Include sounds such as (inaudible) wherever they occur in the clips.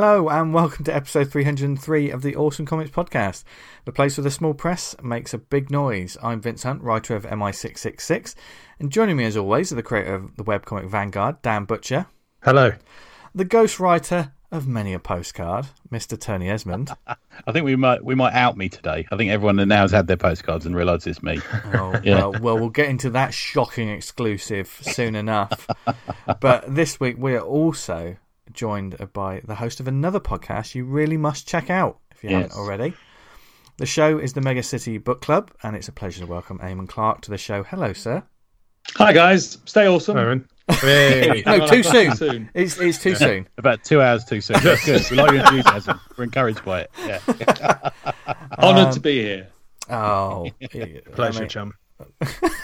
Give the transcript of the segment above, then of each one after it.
Hello and welcome to episode 303 of the Awesome Comics Podcast, the place where the small press makes a big noise. I'm Vince Hunt, writer of MI666, and joining me as always are the creator of the webcomic Vanguard, Dan Butcher. Hello. The ghostwriter of many a postcard, Mr. Tony Esmond. (laughs) I think we might we might out me today. I think everyone now has had their postcards and realised it's me. Oh, (laughs) Yeah. well, well, we'll get into that shocking exclusive soon enough. (laughs) but this week we are also joined by the host of another podcast you really must check out if you haven't already. The show is the Mega City Book Club, and it's a pleasure to welcome Eamonn Clarke to the show. Hello, sir. Hi guys, stay awesome. Aaron. Hey. (laughs) No, too soon. soon. It's it's too soon. About two hours too soon. That's good. We like your enthusiasm. We're encouraged by it. Yeah. (laughs) Honoured to be here. Oh, (laughs) Pleasure, chum.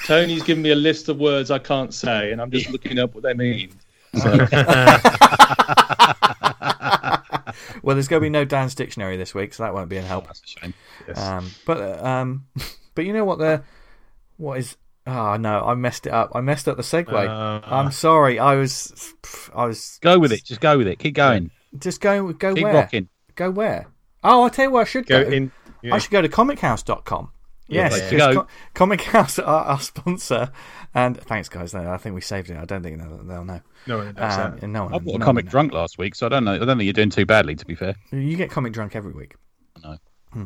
Tony's given me a list of words I can't say, and I'm just looking up what they mean. (laughs) well, there's going to be no Dan's dictionary this week, so that won't be a help. That's a shame. Yes. Um, but uh, um, (laughs) but you know what the what is? Oh no, I messed it up. I messed up the segue. Uh, I'm sorry. I was I was Go with it. Just go with it. Keep going. just go go Keep where rocking. go where. Oh, I'll tell you where I should go. go in. I should go to comichaus.com. Yes, place to because go. Co- Comichaus are our sponsor, and thanks guys. No, I think we saved it. I don't think they'll, they'll know. No one knows Um, no one. I bought a comic one drunk last week, so I don't know. I don't think you're doing too badly. To be fair. You get comic drunk every week. Hmm.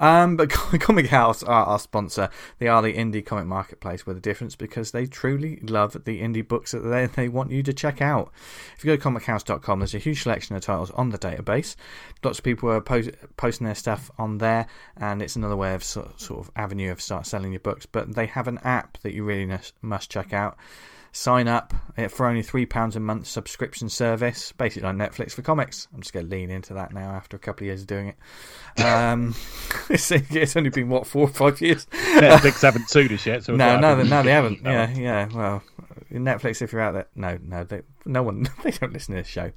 Um, but (laughs) Comichaus are our sponsor. They are the indie comic marketplace with a difference because they truly love the indie books that they, they want you to check out. If you go to comichaus.com, there's a huge selection of titles on the database. Lots of people are post, posting their stuff on there, and it's another way of sort, sort of avenue of start selling your books. But they have an app that you really must check out. Sign up eh, for only £3 a month subscription service, basically like Netflix for comics. I'm just going to lean into that now after a couple of years of doing it. (laughs) Um, (laughs) it's, it's only been, what, four or five years? Netflix haven't sued us yet, so (laughs) No, no, they, no, they haven't. No. Yeah, yeah. Well, Netflix, if you're out there, no, no, they, no one, they don't listen to this show.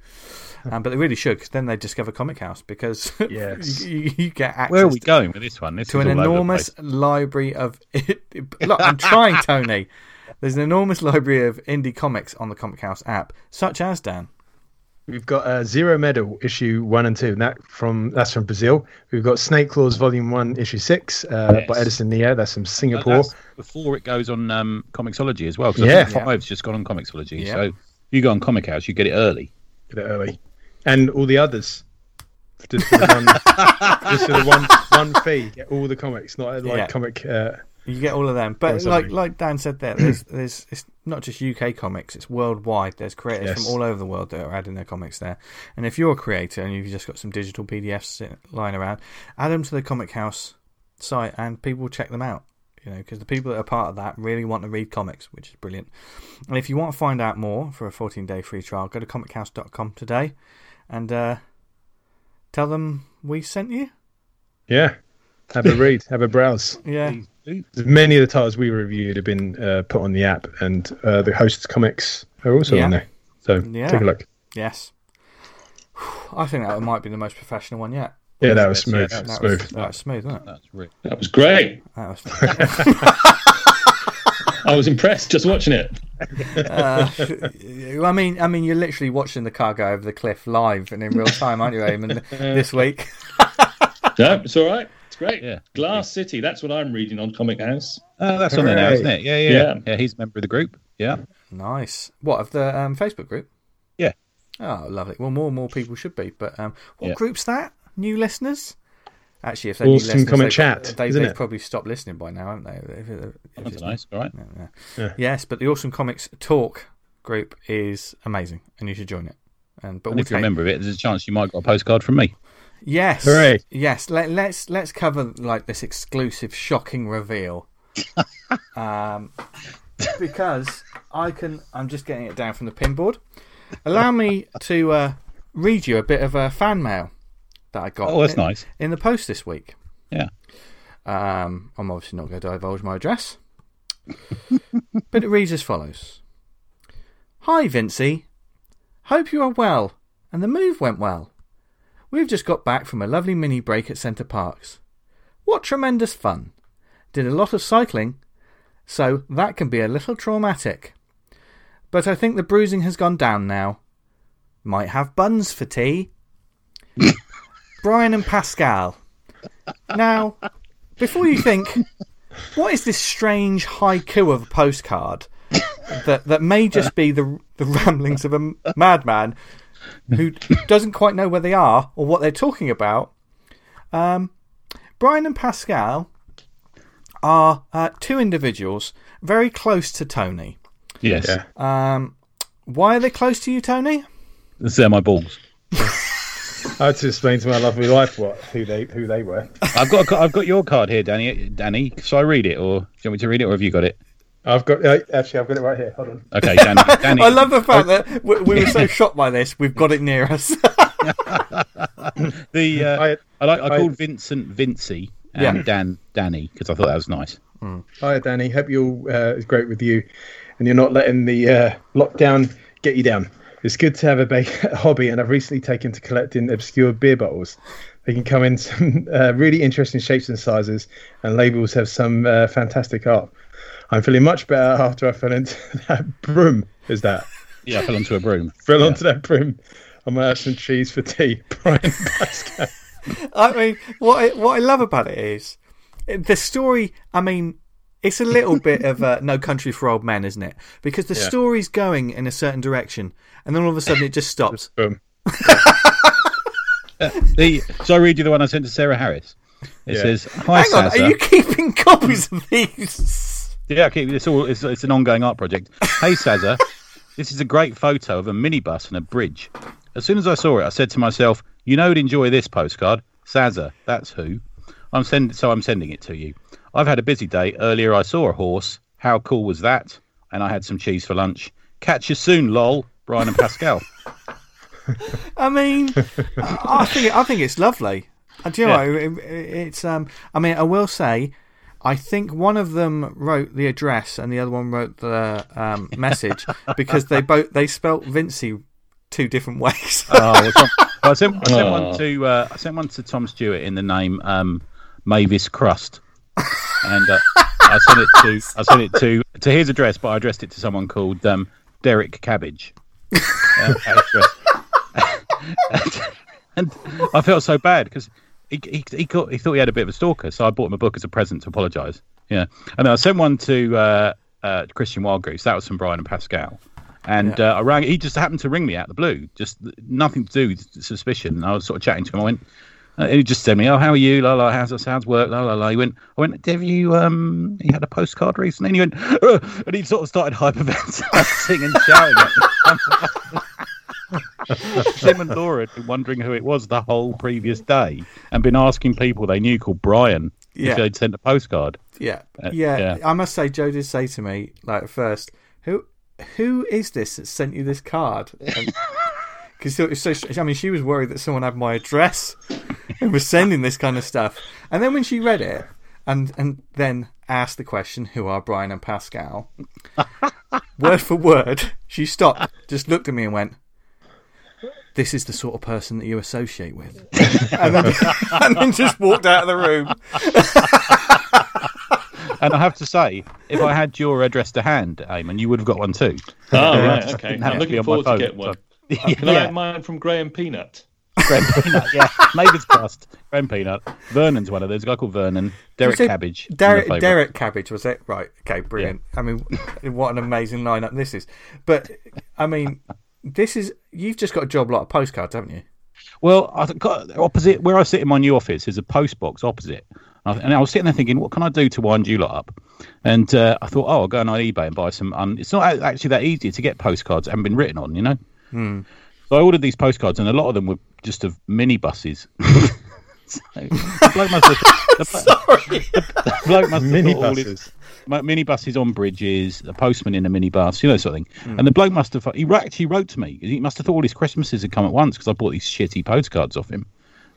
Um, but they really should, because then they discover Comichaus because Yes. you, you get access Where are we to, going with this one? This to an all over the enormous library of. Look, I'm trying, Tony. There's an enormous (laughs) library of indie comics on the Comichaus app, such as Dan. We've got uh, Zero Medal issue one and two. And that from that's from Brazil. We've got Snake Claws volume one issue six uh, Yes. by Edison Neo. That's from Singapore. that's before it goes on um, Comixology as well. Because Yeah. I think five's just gone on Comixology. Yeah. So if you go on Comichaus, you get it early. Get it early, and all the others. Just for the one, (laughs) just for the one one fee. Get all the comics, not like Yeah. comic. Uh, You get all of them, but like like Dan said there, there's (clears throat) there's it's not just UK comics; it's worldwide. There's creators Yes. from all over the world that are adding their comics there. And if you're a creator and you've just got some digital PDFs lying around, add them to the Comichaus site, and people will check them out. You know, because the people that are part of that really want to read comics, which is brilliant. And if you want to find out more for a 14 day free trial, go to comichaus.com today and uh, tell them we sent you. yeah, have a read, have a browse. Yeah, Many of the titles we reviewed have been uh, put on the app, and uh, the hosts comics are also Yeah. on there. So Yeah. take a look. yes. I think that might be the most professional one yet. Yeah, that was Yeah, smooth. that was- That was, smooth. that was smooth, wasn't it? That's really That was great. That was. (laughs) I was impressed just watching it. Uh, (laughs) I mean, I mean, you're literally watching the car go over the cliff live and in real time, aren't you, Eamonn? This week. (laughs) No, it's all right. It's great. Yeah. Glass City. That's what I'm reading on Comichaus. Oh, that's on there now, isn't it? Yeah, yeah, Yeah. yeah. he's a member of the group. Yeah. Nice. What of the um, Facebook group? Yeah. Oh, lovely. Well, more and more people should be. But um, what Yeah. group's that? New listeners? Actually, if they're new Awesome listeners, Comic they've, Chat, they, isn't they've it? probably stopped listening by now, haven't they? If it- if That's it's- nice. All right. yeah, yeah. Yeah. Yes, but the Awesome Comics Talk group is amazing, and you should join it. And but And we'll if you're a member of it, there's a chance you might get a postcard from me. Yes. Hooray. Yes. Let, let's let's cover like this exclusive, shocking reveal. (laughs) um, because I can. I'm just getting it down from the pinboard. Allow me to uh, read you a bit of uh, fan mail that I got. Oh, that's in, nice. in the post this week. Yeah. Um, I'm obviously not going to divulge my address, (laughs) but it reads as follows: Hi, Vincey. Hope you are well, and the move went well. We've just got back from a lovely mini break at Center Parcs. What tremendous fun! Did a lot of cycling, so that can be a little traumatic. But I think the bruising has gone down now. Might have buns for tea. (laughs) Brian and Pascal. Now, before you think, what is this strange haiku of a postcard that, that may just be the, the ramblings of a madman who doesn't quite know where they are or what they're talking about? Um, Brian and Pascal are uh, two individuals very close to Tony. Yes. Yeah. Um, why are they close to you, Tony? They're my balls. I had to explain to my lovely wife what who they who they were. I've got a, I've got your card here, Danny. Danny, shall I read it, or do you want me to read it, or have you got it? I've got uh, actually I've got it right here. Hold on. Okay, Danny. (laughs) Danny I love the fact that we, we were so (laughs) shocked by this, we've got it near us. (laughs) the uh, I- I, like I I- called Vincent Vincy and Yeah. Dan Danny because I thought that was nice. Hi Danny, hope you all uh, is great with you, and you're not letting the uh, lockdown get you down. It's good to have a ba- hobby, and I've recently taken to collecting obscure beer bottles. They can come in some uh, really interesting shapes and sizes, and labels have some uh, fantastic art. I'm feeling much better after I fell into (laughs) that broom. Is that Yeah, I fell onto a broom. fell onto that broom? I might have some cheese for tea, (laughs) Brian Pascal. I mean, what I, what I love about it is the story. I mean, it's a little bit of uh, No Country for Old Men, isn't it? Because the Yeah. story's going in a certain direction, and then all of a sudden it just stops. Boom. (laughs) The so I read you the one I sent to Sarah Harris. It Yeah. says, "Hi, Hang on, Sazza." are you keeping copies of these? Yeah, okay, it's all it's, it's an ongoing art project. Hey, Sazza, (laughs) this is a great photo of a minibus and a bridge. As soon as I saw it, I said to myself, "You know, who'd enjoy this postcard, Sazza. That's who." I'm sending, so I'm sending it to you. I've had a busy day. Earlier, I saw a horse. How cool was that? And I had some cheese for lunch. Catch you soon, lol. Brian and Pascal. (laughs) I mean, I I think I think it's lovely. Uh, Do you know? Yeah. what, it- it- It's um. I mean, I will say, I think one of them wrote the address and the other one wrote the um, (laughs) message because they both they spelt Vincey two different ways. (laughs) Oh, well, Tom, well, I sent, I sent Oh. one (laughs) to uh, I sent one to Tom Stewart in the name um, Mavis Crust, and uh, I sent it to I sent it to to his address, but I addressed it to someone called um, Derek Cabbage. Uh, at his address. and, I felt so bad because he he he, got, he thought he had a bit of a stalker, so I bought him a book as a present to apologise. Yeah, and then I sent one to uh, uh, Christian Wildgoose. That was from Brian and Pascal. And uh, I rang. He just happened to ring me out of the blue, just nothing to do with suspicion. And I was sort of chatting to him. I went, uh, and he just said to me, "Oh, how are you? La la, how's the sounds work? La la la." He went, "I went, have you um, he had a postcard recently?" And he went, "Uh," and he sort of started (laughs) hyperventilating and shouting (laughs) Tim and Laura had been wondering who it was the whole previous day and been asking people they knew called Brian Yeah. if they'd sent a postcard. yeah. Uh, yeah, yeah. I must say, Joe did say to me like at first, who who is this that sent you this card? Because (laughs) so, I mean, she was worried that someone had my address (laughs) and was sending this kind of stuff. And then when she read it and and then asked the question, "Who are Brian and Pascal?" (laughs) word for word, she stopped, just looked at me and went. This is the sort of person that you associate with, (laughs) and then, (laughs) and then just walked out of the room. (laughs) And I have to say, if I had your address to hand, Eamonn, you would have got one too. Oh, Yeah, right, just okay. didn't I'm looking on my forward to phone, get one. so- Uh, Can I yeah, have mine from Graham Peanut? Graham Peanut, yeah. Mavis Crust, Graham Peanut. Vernon's one of those. A guy called Vernon. Derek Cabbage. Derek. Derek Cabbage was it? Right. Okay. Brilliant. I mean, what an amazing lineup this is. But I mean, this is you've just got a job lot of postcards, haven't you? Well, I got opposite where I sit in my new office is a post box opposite, and I, was sitting there thinking, what can I do to wind you lot up? And uh, I thought, oh, I'll go on eBay and buy some. Um, it's not actually that easy to get postcards that haven't been written on, you know. So I ordered these postcards, and a lot of them were just of minibuses. (laughs) so, the bloke must have, the, the bloke must have thought all his- Minibuses. on bridges, a postman in a minibus, you know, sort of thing. And the bloke must have, he actually wrote to me. He must have thought all his Christmases had come at once because I bought these shitty postcards off him.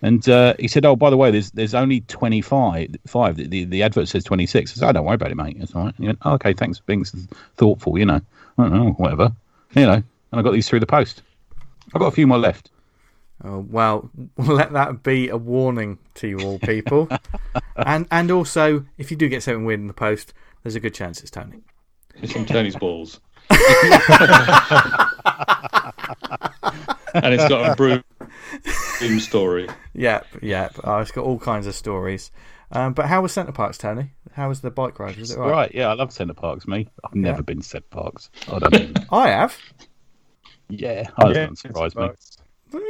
And uh, he said, "Oh, by the way, there's there's only 25. Five. The, the, the advert says 26." I said, "Oh, don't worry about it, mate. It's all right." And he went, oh, "Okay, thanks for being thoughtful. You know, I don't know, whatever. You know." And I got these through the post. I've got a few more left. Oh, well, (laughs) let that be a warning to you all, people. (laughs) and and also, if you do get something weird in the post, there's a good chance it's Tony. It's from Tony's balls. (laughs) and it's got a broom Doom story. Yep, yep. Uh, it's got all kinds of stories. Um, but how was Center Parcs, Tony? How was the bike ride? Was it Right. all right? yeah, I love Center Parcs, me. I've never been to Center Parcs. I don't know. I have. yeah, I Yeah, doesn't surprise me.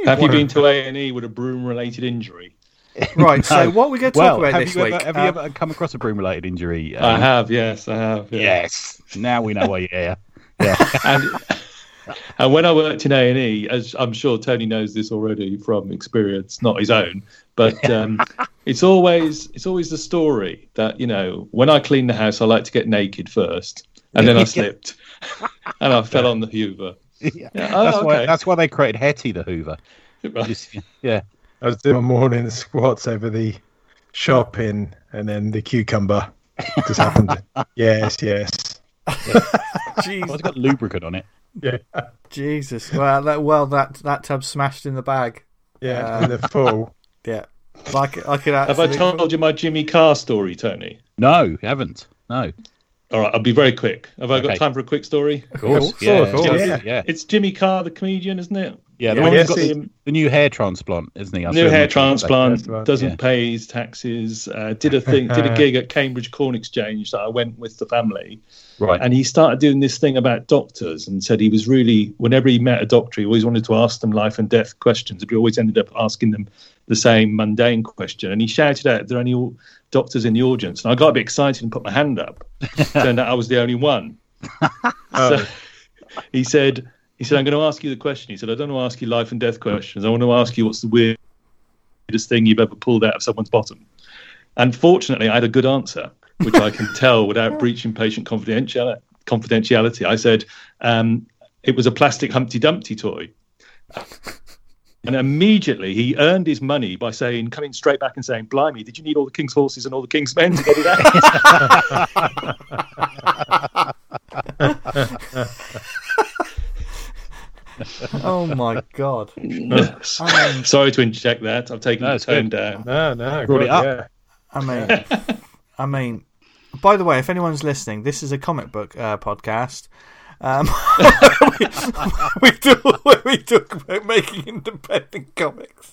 Have you been to A and E with a broom-related injury? (laughs) Right. So what we're going to talk Well, about have, this you week? ever, have uh, you ever come across a broom related injury? I um, have, yes, I have. yeah. Yes. Now we know why you're here. (laughs) Yeah. and and when I worked in A and E, as I'm sure Tony knows this already from experience, not his own, but (laughs) um, it's always it's always the story that you know when I clean the house, I like to get naked first, and then I slipped, and I fell on the Hoover. (laughs) Yeah. Yeah, oh, that's why that's why they created Hetty the Hoover. Right. Just, yeah. I was doing my morning squats over the shopping, and then the cucumber just happened. (laughs) yes, yes. (laughs) Jesus. Well, it's got lubricant on it. Yeah, Jesus. Well, that, well, that that tub smashed in the bag. yeah. and uh, the full. Yeah. Like I could Have I absolutely. told you my Jimmy Carr story, Tony? No, you haven't. No. All right, I'll be very quick. Have I got Okay. time for a quick story? Of course. course, yeah, of course, yeah. yeah. yeah. It's Jimmy Carr, the comedian, isn't it? Yeah, the Yeah, one who's got the, the new hair transplant, isn't he? I New hair on transplant, That's right, doesn't yeah. pay his taxes. Uh, did a thing, did a gig at Cambridge Corn Exchange that I went with the family, Right. and he started doing this thing about doctors and said he was really, whenever he met a doctor, he always wanted to ask them life and death questions, but he always ended up asking them the same mundane question. And he shouted out, "Are there any doctors in the audience?" And I got a bit excited and put my hand up. (laughs) Turned out I was the only one. (laughs) Oh. So (laughs) he said, he said, I'm going to ask you the question. He said, I don't want to ask you life and death questions. I want to ask you what's the weirdest thing you've ever pulled out of someone's bottom. And fortunately, I had a good answer, which I can (laughs) tell without breaching patient confidentiality. confidentiality. I said, um, it was a plastic Humpty Dumpty toy. And immediately he earned his money by saying, coming straight back and saying, Blimey, did you need all the king's horses and all the king's men to get it out? (laughs) (laughs) (laughs) Oh my god. Sorry to inject that. I've taken No, the tone good. down. No, no. Brought it God, up. I mean, I mean. By the way, if anyone's listening, this is a comic book uh, podcast. Um, (laughs) we, we talk we talk about making independent comics.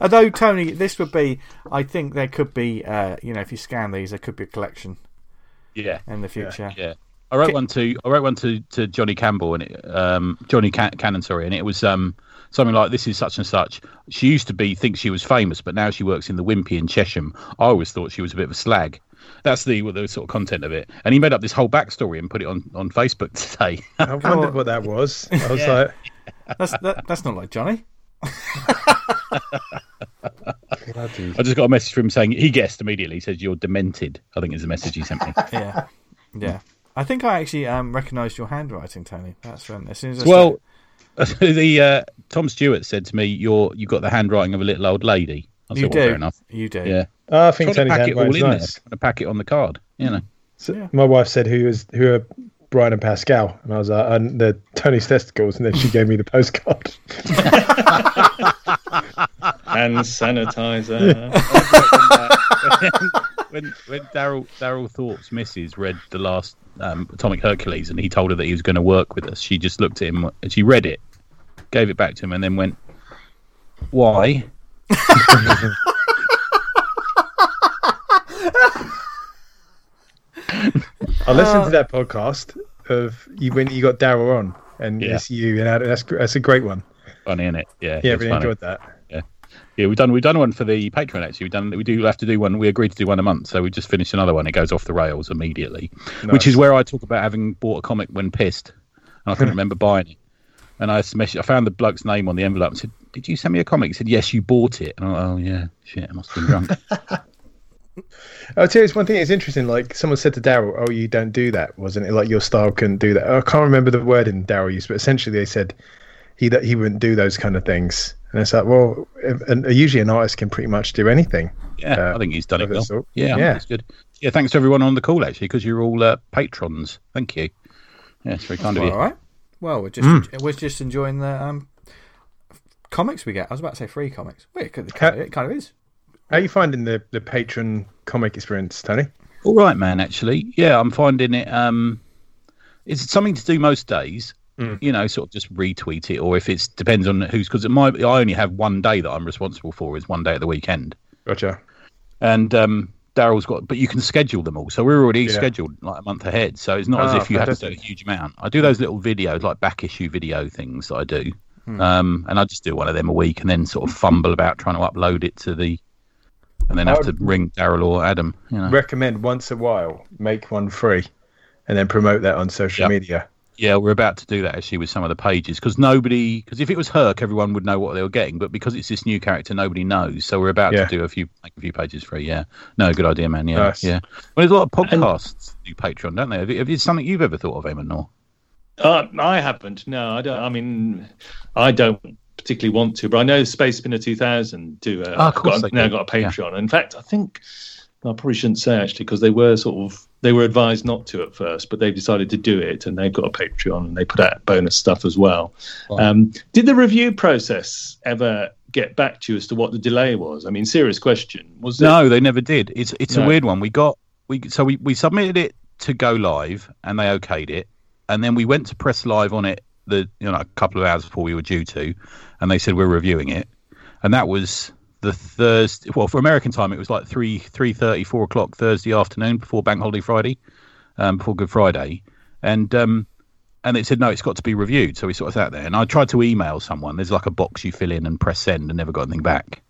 Although Tony, this would be, I think there could be, uh, you know, if you scan these, there could be a collection Yeah. in the future. Yeah. I wrote one to I wrote one to, to Johnny Campbell and it, um Johnny Can- Cannon sorry and it was um something like this is such and such. She used to be think she was famous, but now she works in the Wimpy in Chesham. I always thought she was a bit of a slag. That's the the sort of content of it. And he made up this whole backstory and put it on, on Facebook (laughs) today. I wondered what that was. I was Yeah. like, That's that, that's not like Johnny. I just got a message from him saying he guessed immediately. He says you're demented. I think is the message he sent me. (laughs) Yeah, yeah. I think I actually um, recognised your handwriting, Tony. That's when as soon as I well, (laughs) the uh, Tom Stewart said to me, "You're you got the handwriting of a little old lady." I started- said, you well, fair do, enough. you do. Yeah, Oh, I think trying to Tony's pack it all in nice. there. To pack it on the card. You know. So Yeah. My wife said who was who are Brian and Pascal, and I was like, and the Tony's testicles, and then she gave me the postcard. (laughs) (laughs) Hand sanitizer. When when Daryl Daryl Thorpe's missus read the last um, Atomic Hercules and he told her that he was going to work with us, she just looked at him and she read it, gave it back to him, and then went, "Why?" (laughs) I listened to that podcast of you when you got Daryl on, and Yeah. it's you, and that- that's that's a great one. Funny, it? Yeah, Yeah, it's really funny. enjoyed that. Yeah, we've done we've done one for the Patreon actually. We've done we do have to do one. We agreed to do one a month, so we just finished another one. It goes off the rails immediately, which is where I talk about having bought a comic when pissed, and I couldn't (laughs) remember buying it. And I messaged, I found the bloke's name on the envelope and said, "Did you send me a comic?" He said, "Yes, you bought it." And I went, "Oh yeah, shit, I must have been drunk." I'll tell you one thing. It's interesting. Like someone said to Daryl, "Oh, you don't do that, wasn't it? Like your style couldn't do that." I can't remember the word in Daryl used, but essentially they said he that he wouldn't do those kind of things. And it's like, well, if, and usually an artist can pretty much do anything. Yeah, Uh, I think he's done it that well. sort. Yeah, Yeah. that's good. Yeah, thanks to everyone on the call actually, because you're all uh, patrons. Thank you. Yeah, it's very kind of you. right. Well, we're just Mm. we're just enjoying the um, comics we get. I was about to say free comics. Well, it, kind of, it kind of is. How are you finding the the patron comic experience, Tony? All right, man. Actually, yeah, I'm finding it. Um, it's something to do most days. You know, sort of just retweet it, or if it's depends on who's because it might. I only have one day that I'm responsible for is one day at the weekend, Gotcha. and um, Daryl's got, but you can schedule them all. So we're already Yeah. scheduled like a month ahead. So it's not Oh, as if you have to do a huge amount. I do those little videos, like back issue video things that I do, Hmm. um, and I just do one of them a week, and then sort of fumble about trying to upload it to the, and then I have to ring Daryl or Adam. You know. Recommend once a while make one free, and then promote that on social Yep. media. Yeah, we're about to do that actually with some of the pages because nobody, because if it was Herc, everyone would know what they were getting, but because it's this new character, nobody knows. So we're about Yeah. to do a few, make a few pages for free. Yeah, no, good idea, man. Yeah, Nice. yeah. Well, there's a lot of podcasts do Patreon, don't they? Have, you- have you something you've ever thought of, Eamonn? Or Uh, I haven't. No, I don't. I mean, I don't particularly want to, but I know Space Spinner 2000 do. Uh, Ah, of course got, they now do. got a Patreon. In fact, I think I probably shouldn't say actually because they were sort of they were advised not to at first, but they've decided to do it, and they've got a Patreon and they put out bonus stuff as well. Um, did the review process ever get back to you as to what the delay was? I mean, serious question. Was it? no, they never did. It's it's a weird one. We got we so we, we submitted it to go live and they okayed it, and then we went to press live on it the you know a couple of hours before we were due to, and they said we're reviewing it, and that was the Thursday. Well, for American time, it was like three three thirty, four o'clock Thursday afternoon before Bank Holiday Friday, um, before Good Friday, and um, and it said no, it's got to be reviewed. So we sort of sat there, and I tried to email someone. There's like a box you fill in and press send, and never got anything back.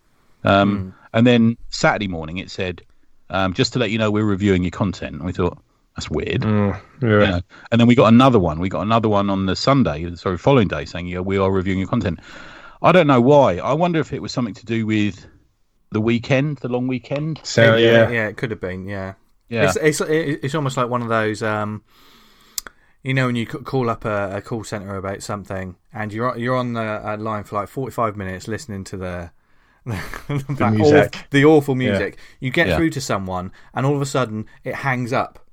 Um, And then Saturday morning, it said um, just to let you know we're reviewing your content. And we thought that's weird. Mm, yeah. you know. And then we got another one. We got another one on the Sunday, sorry, following day, saying yeah, we are reviewing your content. I don't know why. I wonder if it was something to do with the weekend, the long weekend. So yeah, yeah, yeah, it could have been. Yeah, Yeah, It's, it's it's almost like one of those. Um, you know, when you call up a, a call center about something, and you're you're on the uh, line for like forty five minutes listening to the (laughs) the, music. awful, the awful music. You get Yeah. through to someone, and all of a sudden it hangs up,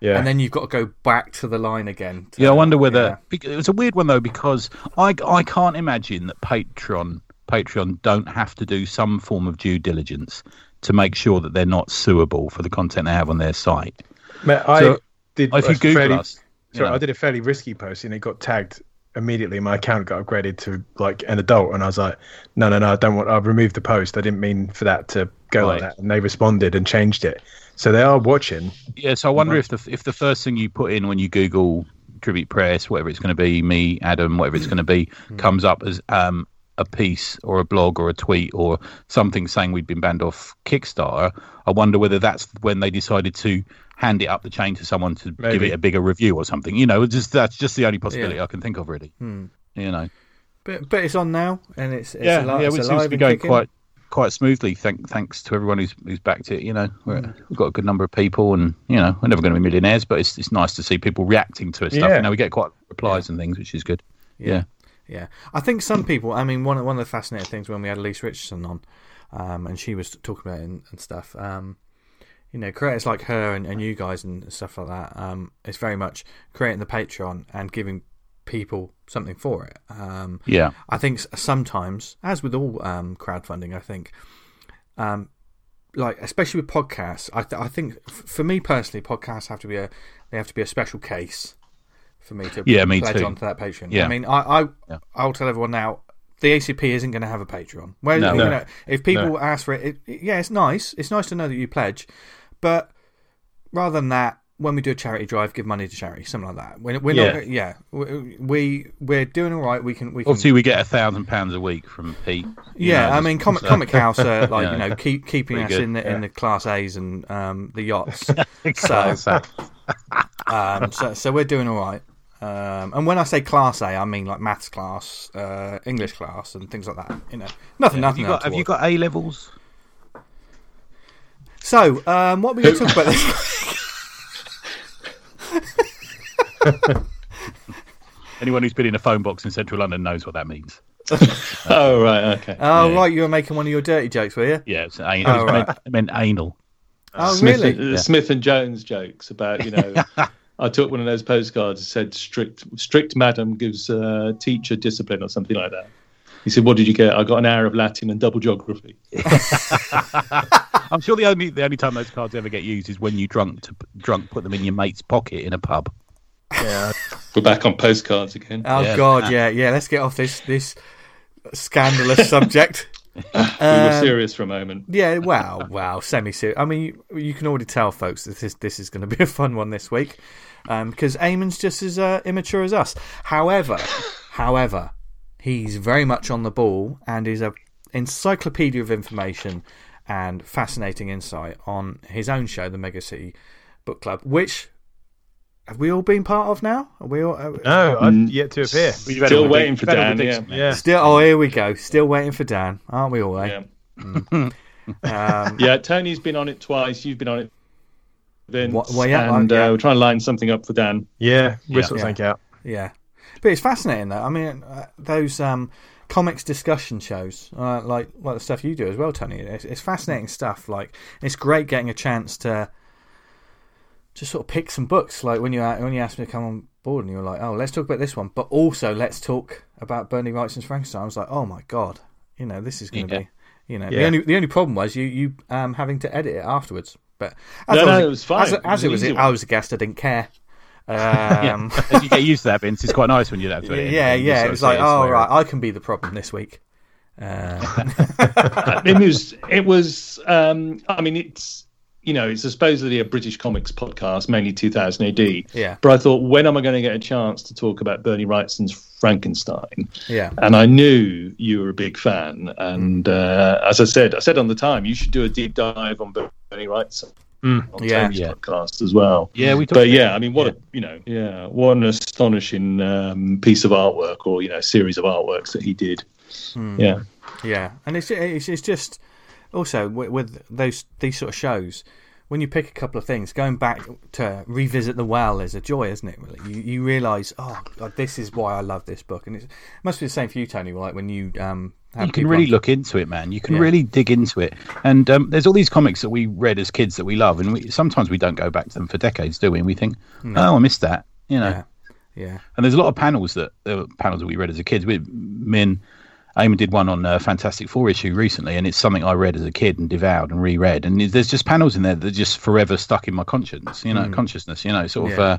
yeah. and then you've got to go back to the line again. to- yeah. I wonder whether bec- it was a weird one though because I I can't imagine that Patreon Patreon don't have to do some form of due diligence to make sure that they're not suable for the content they have on their site. Mate, I did. If you a Google fairly, us, you sorry, know. I did a fairly risky post, and it got tagged immediately. My account got upgraded to like an adult, and I was like, "No, no, no, I don't want. I've removed the post. I didn't mean for that to go like that." And they responded and changed it. So they are watching. Yeah, so I wonder if the if the first thing you put in when you Google tribute press, whatever it's going to be, me, Adam, whatever it's going to be, comes up as um, a piece or a blog or a tweet or something saying we'd been banned off Kickstarter. I wonder whether that's when they decided to hand it up the chain to someone to give it a bigger review or something. You know, just that's just the only possibility Yeah. I can think of, really. Hmm. You know, But but it's on now, and it's, it's yeah, alive, yeah, it's it seems to be going kicking. quite quite smoothly. Thank, thanks to everyone who's who's backed it. You know, We're, Hmm. we've got a good number of people, and you know, we're never going to be millionaires, but it's it's nice to see people reacting to it stuff. Yeah. You know, we get quite replies and things, which is good. Yeah, Yeah, I think some people. I mean, one of one of the fascinating things when we had Elise Richardson on, um, and she was talking about it and, and stuff. Um, you know, creators like her and, and you guys and stuff like that. Um, it's very much creating the Patreon and giving people something for it. Um, yeah, I think sometimes, as with all um, crowdfunding, I think, um, like especially with podcasts, I, th- I think f- for me personally, podcasts have to be a they have to be a special case for me to Yeah, me pledge too. onto that Patreon. Yeah. I mean, I I Yeah. I'll tell everyone now. The ACP isn't going to have a Patreon. Where No. you No. know, if people ask for it, it, yeah, it's nice. It's nice to know that you pledge, but rather than that, when we do a charity drive, give money to charity, something like that. We're, we're Yeah. not, yeah, we we- we're doing all right. We can we can obviously we get a thousand pounds a week from Pete. yeah, know, I mean, Comic, so- Comichaus are (laughs) like Yeah. you know keep keeping Pretty us good, in the in the class A's and um, the yachts. (laughs) So, um, so so we're doing all right. Um, and when I say class A, I mean like maths class, uh, English class, and things like that. You know, nothing, have nothing. you got have you got A levels? So, um, what are we going to talk about this? (laughs) Anyone who's been in a phone box in central London knows what that means. (laughs) Oh right, okay. Oh, Yeah. right, you were making one of your dirty jokes, were you? Yeah, it's an, Oh, it, was right. meant, it meant anal. Oh, Smith, really? uh, Smith and Jones jokes about you know. (laughs) I took one of those postcards that said strict strict madam gives uh, teacher discipline or something like that. He said, "What did you get?" I got an hour of Latin and double geography. (laughs) I'm sure the only the only time those cards ever get used is when you drunk to drunk put them in your mate's pocket in a pub. Yeah, We're back on postcards again. Oh Yeah. God, yeah, yeah. Let's get off this this scandalous (laughs) subject. (laughs) we were serious for a moment. Yeah, wow, wow, semi serious. I mean, you, you can already tell, folks, that this this is going to be a fun one this week, because Eamonn's just as uh, immature as us. However, (laughs) however, he's very much on the ball and is a encyclopedia of information and fascinating insight on his own show, the Mega City Book Club, which have we all been part of now? Are we all? Uh, No, I've Mm. yet to appear. You've had all Still waiting for you've had all Dan. Yeah. Yeah. Still, oh, here we go. Still waiting for Dan, aren't we all? Eh? Yeah. (laughs) Um, yeah, Tony's been on it twice. You've been on it, Vince, What- well, yeah, and yeah. Uh, we're trying to line something up for Dan. Yeah, whistle Yeah. something out. Yeah, but it's fascinating though. I mean, uh, those um, comics discussion shows, uh, like like the stuff you do as well, Tony. It's, it's fascinating stuff. Like it's great getting a chance to just sort of pick some books. Like when you when you asked me to come on board, and you were like, "Oh, let's talk about this one," but also let's talk about Bernie Wrightson's Frankenstein. I was like, "Oh my god, you know, this is going to Yeah. be." You know, the only the only problem was you you um, having to edit it afterwards. But as No, I no, it was fine. As, It was it was, easy I was a guest. I didn't care. (laughs) Um, As you get used to that, Vince, it's quite nice when you don't have to edit yeah, anything. Yeah. sort It was like, oh where- right, I can be the problem this week. Uh, (laughs) it was. It was. Um, I mean, it's. You know, it's supposedly a British comics podcast, mainly 2000 AD. Yeah. But I thought, when am I going to get a chance to talk about Bernie Wrightson's Frankenstein? yeah, and I knew you were a big fan. And uh, as I said, I said on the time, you should do a deep dive on Bernie Wrightson Mm. on Yeah. Tony's Yeah. podcast as well. Yeah, we talked But yeah. I mean, what a you know, yeah, what an astonishing um, piece of artwork, or you know, series of artworks that he did. Hmm. Yeah, yeah, and it's it's, it's just also with, with those these sort of shows. When you pick a couple of things, going back to revisit the well is a joy, isn't it? Really, you you realise, oh, God, this is why I love this book, and it's, it must be the same for you, Tony. Like when you um, have you can really on- look into it, man. You can Yeah. really dig into it. And um, there's all these comics that we read as kids that we love, and we, sometimes we don't go back to them for decades, do we? And we think, oh, I missed that, you know. Yeah, yeah, And there's a lot of panels that there were panels that we read as a kid. We, Min, and Eamonn did one on uh, Fantastic Four issue recently, and it's something I read as a kid and devoured and reread. And there's just panels in there that are just forever stuck in my conscience, you know, consciousness, you know, sort of, Yeah. uh,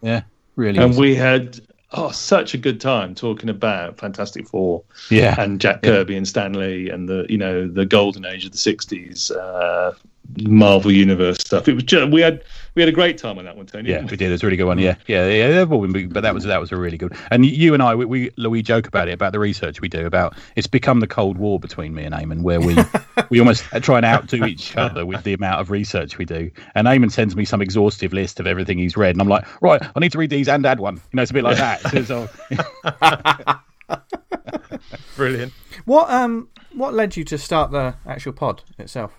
yeah, really. and is. we had oh such a good time talking about Fantastic Four yeah, and Jack Kirby and Stan Lee and the you know the golden age of the '60s. Uh, Marvel Universe stuff. It was just, we had we had a great time on that one, Tony. Yeah, didn't we did. It was a really good one. Yeah, yeah, yeah. they've all been but that was that was a really good. And you and I, we, we we joke about it about the research we do about. It's become the Cold War between me and Eamonn, where we (laughs) we almost try and outdo each other with the amount of research we do. And Eamonn sends me some exhaustive list of everything he's read, and I'm like, right, I need to read these and add one. You know, it's a bit like that. So, so- (laughs) Brilliant. What um what led you to start the actual pod itself?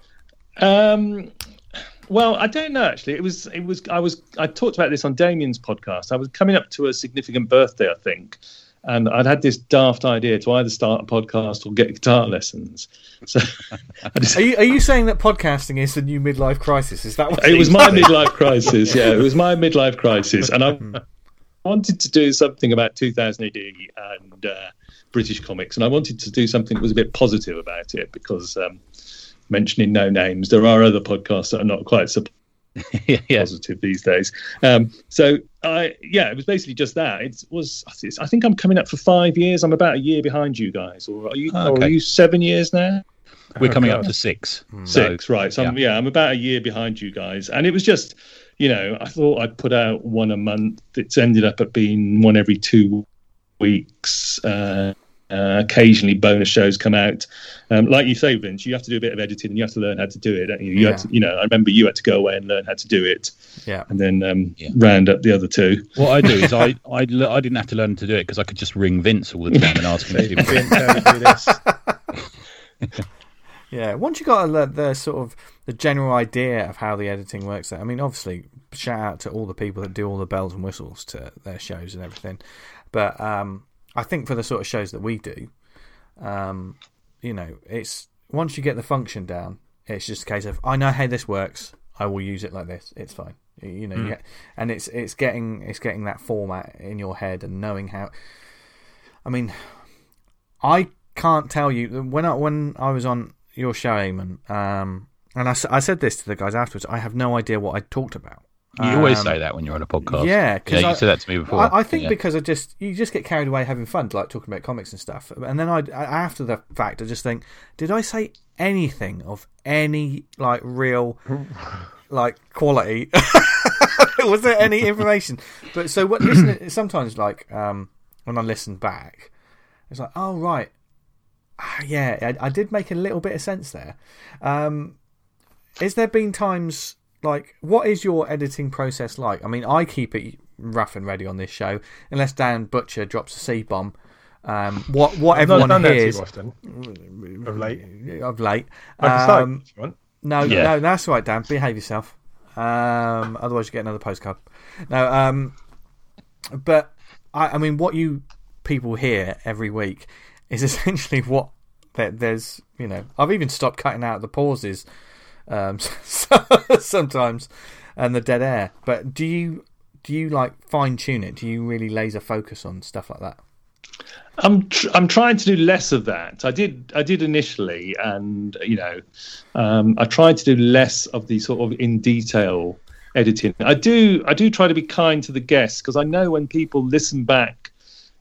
Um, well, I don't know actually. It was it was I was I talked about this on Damien's podcast. I was coming up to a significant birthday, I think, and I'd had this daft idea to either start a podcast or get guitar lessons. So (laughs) just, Are you are you saying that podcasting is the new midlife crisis? Is that what it was my midlife crisis. Yeah, it was my (laughs) midlife crisis, and I wanted to do something about 2000 AD and uh, British comics, and I wanted to do something that was a bit positive about it because. Um, Mentioning no names, there are other podcasts that are not quite so (laughs) yeah, yeah. positive these days. Um, so I, yeah, it was basically just that. It was. I think I'm coming up for five years. I'm about a year behind you guys, or are you? Oh, Or are you seven years now? We're Oh, coming God. up to six. Six, So, right? So I'm, yeah, I'm about a year behind you guys, and it was just, you know, I thought I'd put out one a month. It's ended up at being one every two weeks. Uh, uh, occasionally, bonus shows come out. Um, like you say, Vince, you have to do a bit of editing, and you have to learn how to do it. You? You, Yeah. have to, you know, I remember you had to go away and learn how to do it, Yeah. and then um, Yeah. round up the other two. What I do is I (laughs) I, le- I didn't have to learn to do it because I could just ring Vince all the time and ask him to do. (laughs) Vince, how do you do this? (laughs) Yeah, once you got the, the sort of the general idea of how the editing works, there. I mean, obviously, shout out to all the people that do all the bells and whistles to their shows and everything. But um, I think for the sort of shows that we do, um, you know, it's once you get the function down, it's just a case of I know how this works. I will use it like this. It's fine. You know, yeah, and it's it's getting it's getting that format in your head and knowing how. I mean, I can't tell you when I when I was on your show, Eamonn, um, and I said this to the guys afterwards. I have no idea what I talked about. You always Um, say that when you're on a podcast. Yeah, yeah, I- you said that to me before. I, I think yeah. because I just you just get carried away having fun, like talking about comics and stuff, and then I after the fact I just think, did I say anything of any like real (laughs) like quality? (laughs) Was there any information? But so what? Listen, sometimes like um, when I listen back, it's like, oh right, Ah, yeah, I, I did make a little bit of sense there. Um, is there been times like what is your editing process like? I mean, I keep it rough and ready on this show, unless Dan Butcher drops a C bomb. Um, what what I've not everyone done that hears too often. Of late. of late. I can start Um, if you want. no, Yeah. no, that's all right, Dan. Behave yourself. Um, otherwise, you get another postcard. No, um, but I, I mean, what you people hear every week is (laughs) essentially what there's. You know, I've even stopped cutting out the pauses um, (laughs) sometimes and the dead air. But do you do you like fine tune it? Do you really laser focus on stuff like that? I'm tr- I'm trying to do less of that. I did I did initially, and you know, um, I tried to do less of the sort of in detail editing. I do I do try to be kind to the guests because I know when people listen back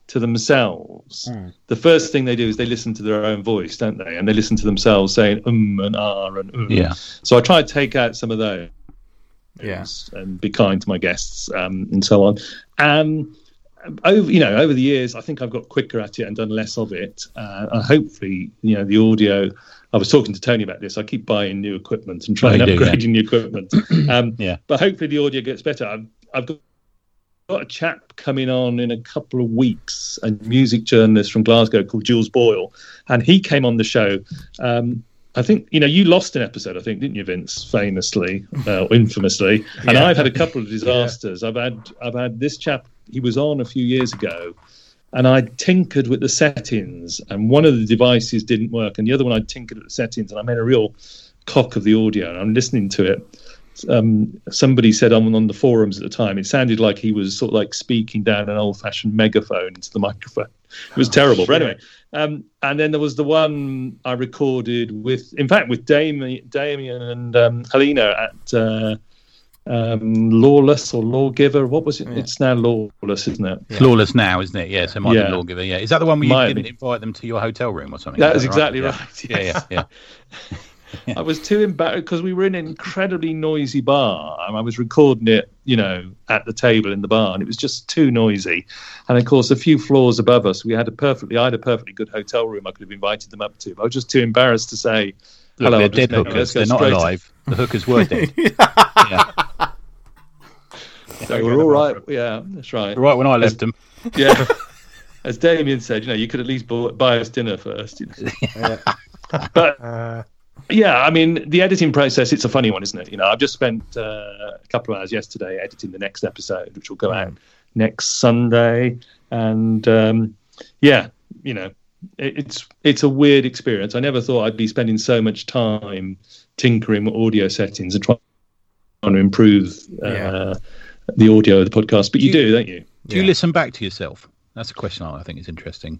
to themselves, the first thing they do is they listen to their own voice, don't they? And they listen to themselves saying um and ah and um. Yeah. So I try to take out some of those Yeah. and be kind to my guests um, and so on. Um, over you know over the years, I think I've got quicker at it and done less of it. Uh, and hopefully, you know, the audio. I was talking to Tony about this. I keep buying new equipment and trying Oh, do, yeah. upgrading the equipment. (coughs) Um, Yeah. But hopefully, the audio gets better. I've, I've got got a chap coming on in a couple of weeks, a music journalist from Glasgow called Jules Boyle, and he came on the show. Um, I think you know you lost an episode, I think, didn't you, Vince? Famously, uh, or infamously, and Yeah. I've had a couple of disasters. I've had I've had this chap. He was on a few years ago, and I tinkered with the settings, and one of the devices didn't work, and the other one I tinkered at the settings, and I made a real cock of the audio. And I'm listening to it. Um, somebody said on on the forums at the time, it sounded like he was sort of like speaking down an old-fashioned megaphone into the microphone. It was terrible. But anyway, um, and then there was the one I recorded with, in fact, with Damien, Damien and um, Helena at uh, um, Lawless or Lawgiver. What was it? It's now Lawless, isn't it? It's lawless now, isn't it? Yeah, so might Yeah. be lawgiver. Yeah, is that the one where you Might didn't be. invite them to your hotel room or something? That Is is that exactly Yeah. right. Yeah, yeah, yeah. (laughs) I was too embarrassed because we were in an incredibly noisy bar and I was recording it, you know, at the table in the bar and it was just too noisy. And of course, a few floors above us, we had a perfectly, I had a perfectly good hotel room I could have invited them up to. But I was just too embarrassed to say, Look, hello, they're dead hookers. They're not straight- alive. The hookers were dead. (laughs) yeah. So we're all right. Yeah, that's right. Right when I left them. (laughs) Yeah. As Damien said, you know, you could at least bu- buy us dinner first. You know? (laughs) but Uh, Yeah, I mean, the editing process, it's a funny one, isn't it? You know, I've just spent uh, a couple of hours yesterday editing the next episode, which will go out next Sunday. And um, yeah, you know, it, it's it's a weird experience. I never thought I'd be spending so much time tinkering with audio settings and trying to improve uh, Yeah. the audio of the podcast. But you do, don't you? Do you Yeah. listen back to yourself? That's a question I think is interesting.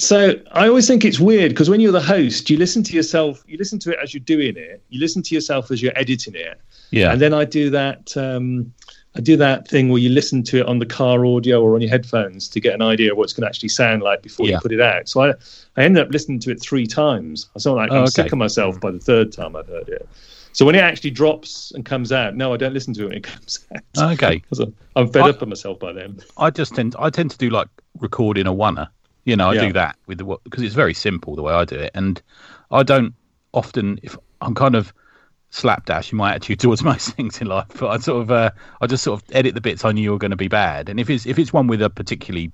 So I always think it's weird because when you're the host, you listen to yourself, you listen to it as you're doing it, you listen to yourself as you're editing it, Yeah. and then I do that. Um, I do that thing where you listen to it on the car audio or on your headphones to get an idea of what it's going to actually sound like before Yeah. you put it out. So I, I ended up listening to it three times. I sound like Oh, I'm okay. sick of myself by the third time I've heard it. So when it actually drops and comes out, no, I don't listen to it when it (laughs) comes out. Okay. (laughs) I'm- I'm fed I- up of myself by then. I just tend I tend to do like recording a oneer. You know, I Yeah. do that with the because it's very simple the way I do it, and I don't often if I'm kind of slapdash in my attitude towards most things in life, but I sort of uh, I just sort of edit the bits I knew were going to be bad, and if it's if it's one with a particularly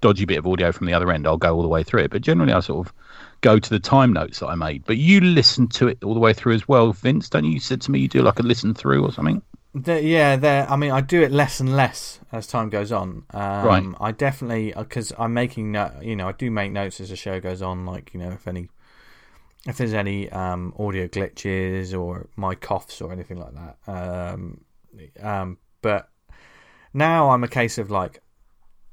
dodgy bit of audio from the other end, I'll go all the way through it. But generally, I sort of go to the time notes that I made. But you listen to it all the way through as well, Vince, don't you? You said to me you do like a listen through or something. Yeah, there. I mean, I do it less and less as time goes on. Um, Right. I definitely because I'm making no, you know, I do make notes as the show goes on. Like you know, if any, if there's any um, audio glitches or my coughs or anything like that. Um, um, but now I'm a case of like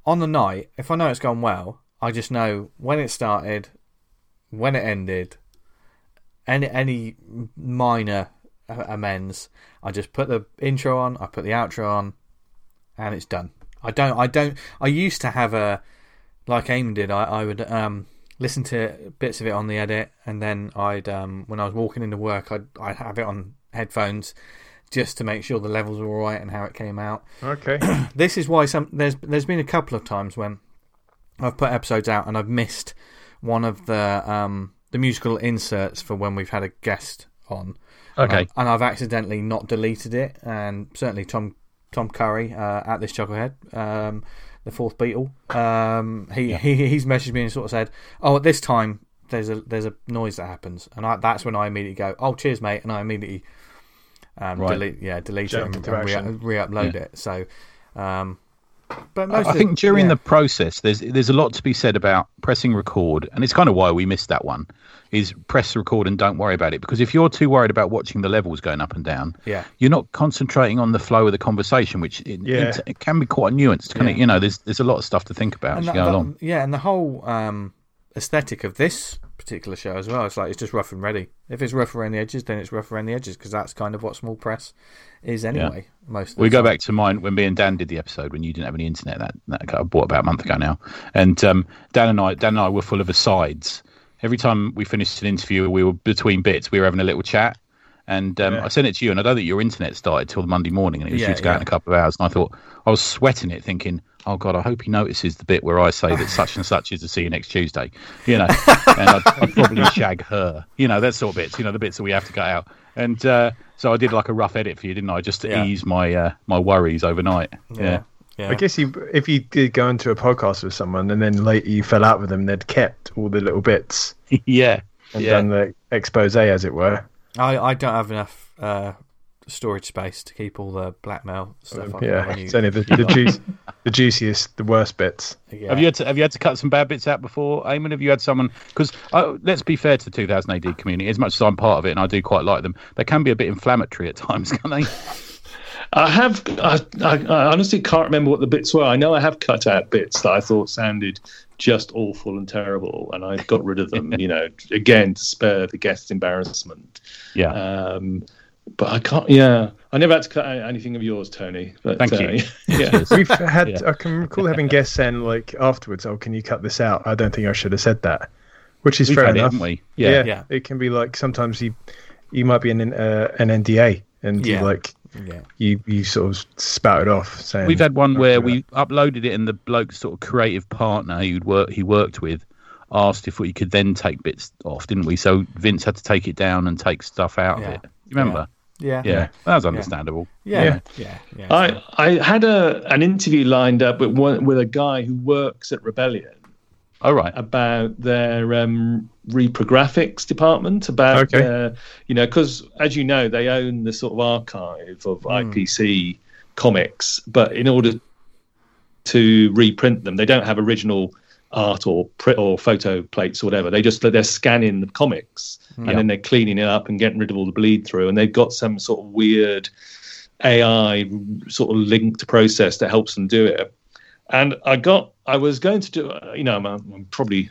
on the night, if I know it's gone well, I just know when it started, when it ended, any any minor uh, amends. I just put the intro on, I put the outro on, and it's done. I don't. I don't. I used to have a like Aim did. I, I would um, listen to bits of it on the edit, and then I'd um, when I was walking into work, I'd I'd have it on headphones just to make sure the levels were all right and how it came out. Okay. (clears throat) This is why some there's there's been a couple of times when I've put episodes out and I've missed one of the um, the musical inserts for when we've had a guest on. Okay. and I've accidentally not deleted it, and certainly Tom Tom Curry uh, at this chucklehead, um, the fourth Beatle, um, he, he he's messaged me and sort of said, "Oh, at this time there's a there's a noise that happens," and I, that's when I immediately go, "Oh, cheers, mate," and I immediately um, Right. delete yeah delete Jump it into and, re- re-upload it. So, um, but most I of- think during yeah. the process, there's there's a lot to be said about pressing record, and it's kind of why we missed that one. Is press record and don't worry about it because if you're too worried about watching the levels going up and down, Yeah. you're not concentrating on the flow of the conversation, which it, Yeah. it, it can be quite nuanced. Can it? Yeah. You know, there's there's a lot of stuff to think about as and you go that- along. yeah, and the whole um, aesthetic of this particular show as well. It's like it's just rough and ready. If it's rough around the edges, then it's rough around the edges because that's kind of what small press is anyway. Most of the We go time. back to mine when me and Dan did the episode when you didn't have any internet. That that I bought about a month ago now, and um, Dan and I, Dan and I were full of asides. Every time we finished an interview, we were between bits. We were having a little chat, and um, Yeah. I sent it to you. And I don't think your internet started till the Monday morning, and it was Yeah, due to go out in a couple of hours. And I thought I was sweating it, thinking, "Oh God, I hope he notices the bit where I say that such and such is to see you next Tuesday." You know, (laughs) and I'd, I'd probably shag her. You know, that sort of bits. You know, the bits that we have to cut out. And uh, so I did like a rough edit for you, didn't I? Just to Yeah. ease my uh, my worries overnight. Yeah. Yeah. I guess you, if you did go into a podcast with someone and then later you fell out with them, they'd kept all the little bits Yeah. (laughs) yeah. and Yeah. done the expose, as it were. I, I don't have enough uh, storage space to keep all the blackmail stuff. on yeah, you- it's only the, the, (laughs) juice, the juiciest, the worst bits. yeah. Have you had to have you had to cut some bad bits out before, Eamonn? Have you had someone? Because let's be fair to the 2000 AD community. As much as I'm part of it and I do quite like them, they can be a bit inflammatory at times, (laughs) can they? I have. I, I, I honestly can't remember what the bits were. I know I have cut out bits that I thought sounded just awful and terrible, and I got rid of them. (laughs) you know, again to spare the guests embarrassment. Yeah. Um, but I can't. Yeah, I never had to cut out anything of yours, Tony. But, Thank uh, you. Yeah. (laughs) We've had, (laughs) Yeah. I can recall having guests saying, like, afterwards, oh, can you cut this out? I don't think I should have said that, which is We've fair had it, enough. haven't we? Yeah. Yeah. Yeah. It can be like sometimes you, you might be in an, uh, an NDA and Yeah. you like, yeah. you, you sort of spout it off saying, We've had one where do we uploaded it, and the bloke's sort of creative partner who'd work he worked with asked if we could then take bits off, didn't we? So Vince had to take it down and take stuff out Yeah. of it. You remember? Yeah. Yeah, that was understandable. Yeah. Yeah. Yeah. yeah. I I had a an interview lined up with one with a guy who works at Rebellion All right. about their um, reprographics department about Okay. their, you know because as you know they own the sort of archive of IPC comics but in order to reprint them they don't have original art or print or photo plates or whatever. They just they're scanning the comics and then they're cleaning it up and getting rid of all the bleed through. And they've got some sort of weird AI sort of linked process that helps them do it. And I got I was going to do you know I'm, I'm probably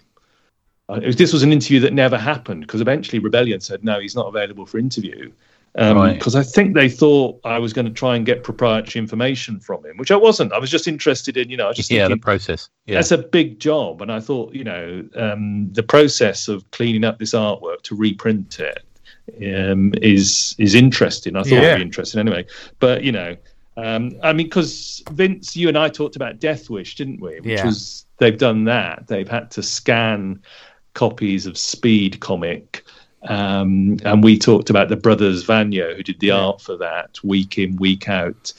uh, was- this was an interview that never happened because eventually Rebellion said no, he's not available for interview. Right. Because I think they thought I was going to try and get proprietary information from him, which I wasn't. I was just interested in, you know, I just Yeah, the process. Yeah. that's a big job. And I thought, you know, um, the process of cleaning up this artwork to reprint it um, is is interesting. I thought Yeah. it'd be interesting anyway. But you know, um, I mean, because Vince, you and I talked about Death Wish, didn't we? Which Yeah. was they've done that. They've had to scan copies of Speed comic. Um, and we talked about the brothers Vanyo who did the art for that week in, week out.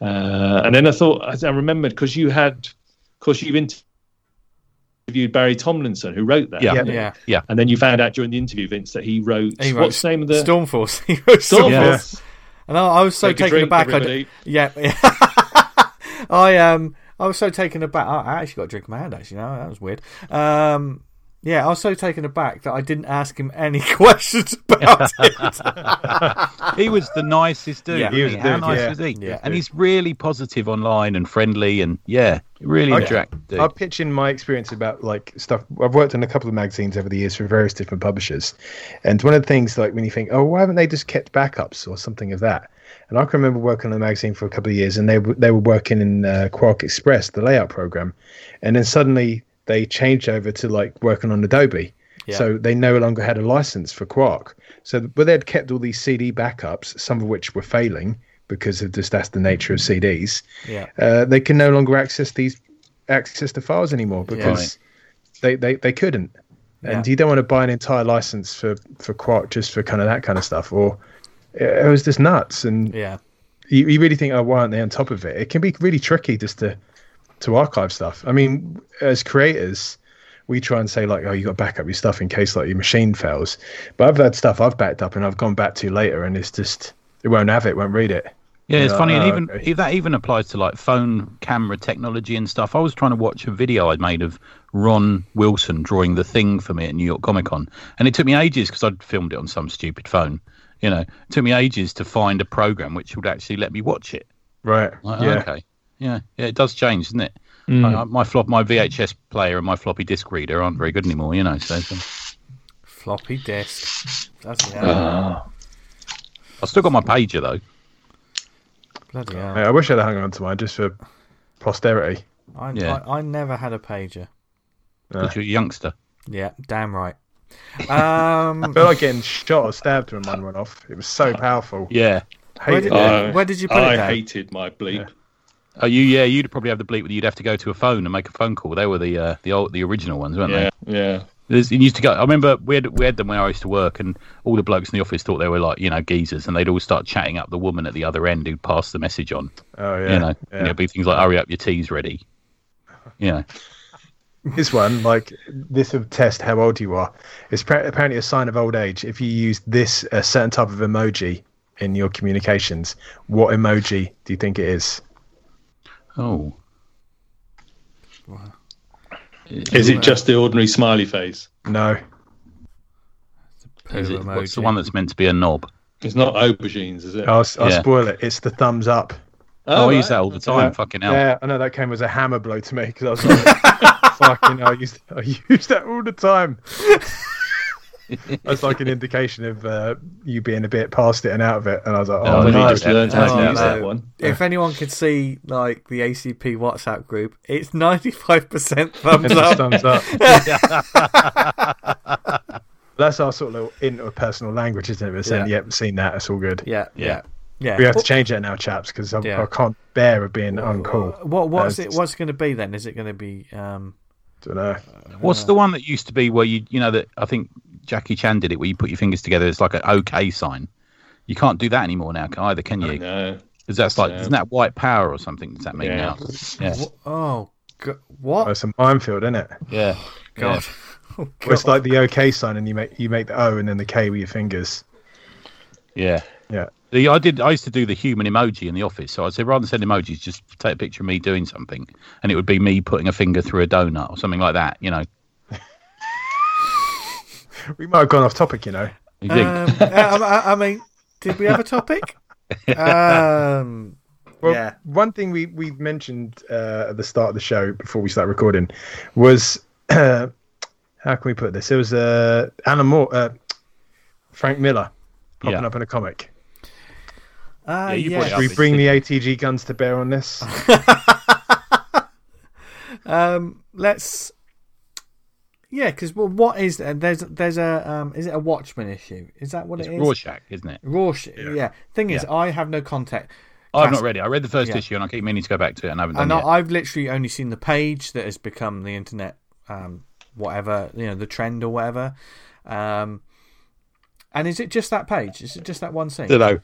Uh, and then I thought, I I remembered because you had, of course, you've interviewed Barry Tomlinson who wrote that. Yeah. didn't yeah. And then you found out during the interview, Vince, that he wrote, He wrote what's the name of the Stormforce. (laughs) He wrote Stormforce. Stormforce? And I, I was so Take taken drink, aback. I d- everybody. yeah, (laughs) I um, I was so taken aback. I I actually got a drink in my hand. Actually, no, that was weird. Um, Yeah, I was so taken aback that I didn't ask him any (laughs) questions about it. (laughs) he was the nicest dude. Yeah, he was he? a How dude, nice yeah. was he? Yeah. and he's really positive online and friendly, and yeah, really Okay. interactive. Dude. I'll pitch in my experience about like stuff. I've worked on a couple of magazines over the years for various different publishers, and one of the things like when you think, oh, why haven't they just kept backups or something of that? And I can remember working on a magazine for a couple of years, and they were they were working in uh, QuarkXPress, the layout program, and then suddenly they changed over to like working on Adobe. Yeah. So they no longer had a license for Quark. So, but they'd kept all these CD backups, some of which were failing because of just that's the nature of CDs yeah, uh, they can no longer access these access the files anymore because they, they they couldn't and Yeah. you don't want to buy an entire license for for Quark just for kind of that kind of stuff or it was just nuts and yeah, you, you really think oh why aren't they on top of it it can be really tricky just to to archive stuff i mean as creators we try and say like oh you got to back up your stuff in case like your machine fails but i've had stuff i've backed up and i've gone back to later and it's just it won't have it won't read it Yeah, it's Yeah, funny, and oh, even okay. if that even applies to like phone camera technology and stuff. I was trying to watch a video I'd made of Ron Wilson drawing the thing for me at New York Comic Con, and it took me ages because I'd filmed it on some stupid phone. You know, it took me ages to find a program which would actually let me watch it. right Like, yeah Okay. Yeah, yeah, it does change, doesn't it? I- I- my flop, my VHS player and my floppy disk reader aren't very good anymore. You know, so, so floppy disk. Bloody hell. Ah. I've still got my pager though. Bloody hell. I wish I'd hung on to mine just for posterity. I, Yeah. I, I never had a pager. Because you're a youngster. Yeah, damn right. (laughs) Um, I felt like getting shot or stabbed when mine went off. It was so powerful. Yeah. where, did, it. Uh, where did you put I it down? hated my bleep. Oh, you yeah, you'd probably have the bleep where you'd have to go to a phone and make a phone call. They were the uh, the old the original ones, weren't Yeah, yeah. There's, it used to go. I remember we had we had them where I used to work, and all the blokes in the office thought they were like you know geezers, and they'd all start chatting up the woman at the other end who'd pass the message on. Oh yeah. you know, yeah. and it'd be things like "Hurry up, your tea's ready." You know, (laughs) This one, like this will test how old you are. It's pra- apparently a sign of old age if you use this a certain type of emoji in your communications. What emoji do you think it is? Oh, Is it just the ordinary smiley face? No. Poo is it, what's the one that's meant to be a knob? It's not aubergines, is it? I'll, I'll Yeah. spoil it. It's the thumbs up. Oh, oh I right. use that all the time. Yeah. Fucking hell. Yeah, I know that came as a hammer blow to me because I was like, (laughs) fucking, hell, I used I use that all the time. (laughs) (laughs) That's like an indication of uh, you being a bit past it and out of it. And I was like, Oh, oh, no, just no, learned how no, to use that one. If anyone could see like the ACP WhatsApp group, it's ninety five percent (laughs) thumbs up. thumbs up. (laughs) That's our sort of little interpersonal language, isn't it? We're saying, Yeah. yep, seen that. It's all good. Yeah, yeah, yeah. We have to change that now, chaps, because I, Yeah. I can't bear of being uncool. What what's That's- it? What's going to be then? Is it going to be? Um, Don't know. What's the one that used to be where you you know that I think Jackie Chan did it where you put your fingers together. It's like an OK sign. You can't do that anymore now, either, can you? No. Because that's like Yeah. isn't that white power or something? Does that mean Yeah. now? Yeah, wh- oh, go- Oh, what? it's a minefield, isn't it? yeah. God. (laughs) Oh, Well, it's like the OK sign, and you make you make the O and then the K with your fingers. Yeah. Yeah. The, I did. I used to do the human emoji in the office. So I said, rather than send emojis, just take a picture of me doing something, and it would be me putting a finger through a donut or something like that. You know. We might have gone off topic, you know. You think? Um, I, I- I mean, did we have a topic? um, Well, yeah. one thing we we mentioned uh, at the start of the show before we start recording was uh, (clears throat) how can we put this? It was uh, Alan Moore, uh, Frank Miller popping Yeah. up in a comic. Uh, Yeah, you yeah. Should we bring the- the ATG guns to bear on this? (laughs) Um, let's. Yeah, because well, what is there's there's a um, is it a Watchmen issue? Is that what It's it is? Rorschach, isn't it? Rorschach. Yeah. Thing is, Yeah. I have no contact, I've That's- not read it. I read the first Yeah. issue, and I keep meaning to go back to it, and I haven't done and yet. I, I've literally only seen the page that has become the internet, um, whatever you know, the trend or whatever. Um, and is it just that page? Is it just that one scene? know.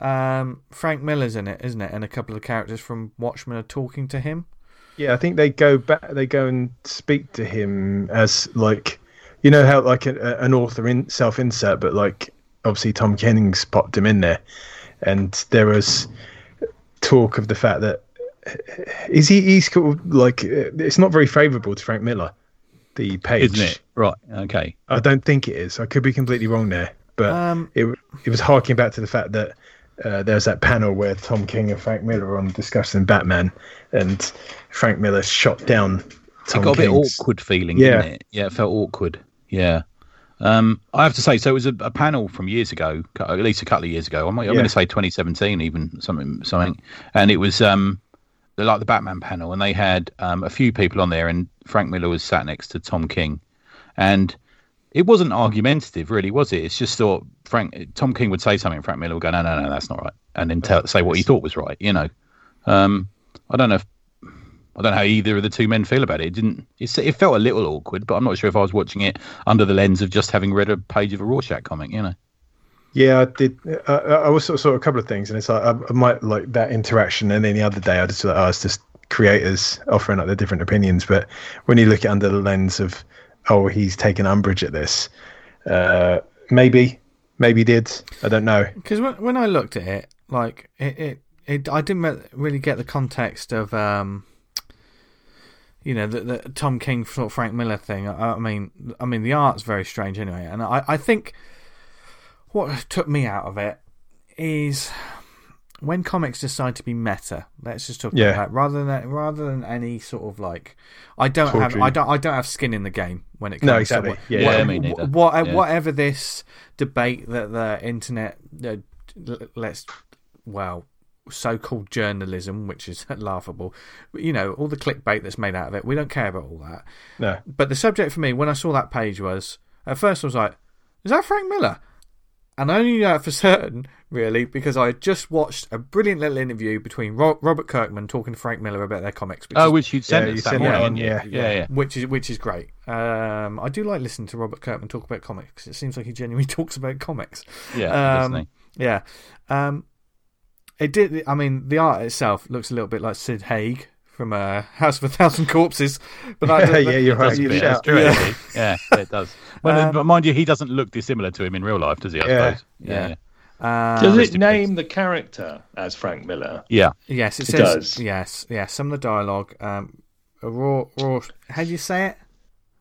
Um, Frank Miller's in it, isn't it? And a couple of characters from Watchmen are talking to him. Yeah, I think they go back. They go and speak to him as like, you know how like an, an author in self insert, but like obviously Tom Kennings popped him in there, and there was talk of the fact that is he he's called like uh, it's not very favourable to Frank Miller. the page. Isn't it? Right. Okay. I don't think it is. I could be completely wrong there, but Um, it it was harking back to the fact that uh, there's that panel where Tom King and Frank Miller are on discussing Batman, and Frank Miller shot down Tom it got a bit awkward feeling, Yeah. it? Yeah, it felt awkward. Yeah. Um, I have to say, so it was a, a panel from years ago, at least a couple of years ago. I'm, I'm Yeah. going to say 2017, even something, something. And it was um, like the Batman panel, and they had um, a few people on there, and Frank Miller was sat next to Tom King, and it wasn't argumentative, really, was it? It's just thought Frank Tom King would say something, and Frank Miller would go, "No, no, no, that's not right," and then tell, say what he thought was right. You know, um, I don't know if I don't know how either of the two men feel about it. It didn't. It, it felt a little awkward, but I'm not sure if I was watching it under the lens of just having read a page of a Rorschach comic. You know. Yeah, I did. I, I was sort of, sort of a couple of things, and it's like I, I might like that interaction, and then the other day I just like, oh, it's just creators offering up their different opinions. But when you look at under the lens of, oh, he's taken umbrage at this, uh, maybe, maybe did. I don't know. Because when, when I looked at it, like it, it, it I didn't really get the context of, um, you know, the, the Tom King sort Frank Miller thing. I, I mean, I mean the art's very strange anyway, and I, I think what took me out of it is when comics decide to be meta. Let's just talk Yeah. about that rather than rather than any sort of like. I don't have I don't I don't have skin in the game when it comes No, to exactly. what- Yeah, yeah, me neither. what- Yeah. whatever this debate that the internet uh, let's well so-called journalism which is (laughs) laughable you know all the clickbait that's made out of it we don't care about all that No. but the subject for me when i saw that page was at first i was like is that frank miller and I only knew that for certain, really, because I had just watched a brilliant little interview between Ro- Robert Kirkman talking to Frank Miller about their comics. Which Oh, is which you'd sent Yeah, us you that sent morning, yeah, yeah. yeah, yeah. which is which is great. Um, I do like listening to Robert Kirkman talk about comics. It seems like he genuinely (laughs) talks about comics. Yeah, Um, doesn't Yeah. Um, it did. I mean, the art itself looks a little bit like Sid Haig from uh, House of a Thousand Corpses, but that, (laughs) yeah, you're right. Does a bit, that's true, Yeah. actually. (laughs) yeah, yeah, it does. Well, Um, but mind you, he doesn't look dissimilar to him in real life, does he? I Yeah. suppose. Yeah. yeah. Um, Does it in name the character as Frank Miller? Yeah. Yes, it It says does. yes, yes. Some of the dialogue. Um, raw, raw. How do you say it?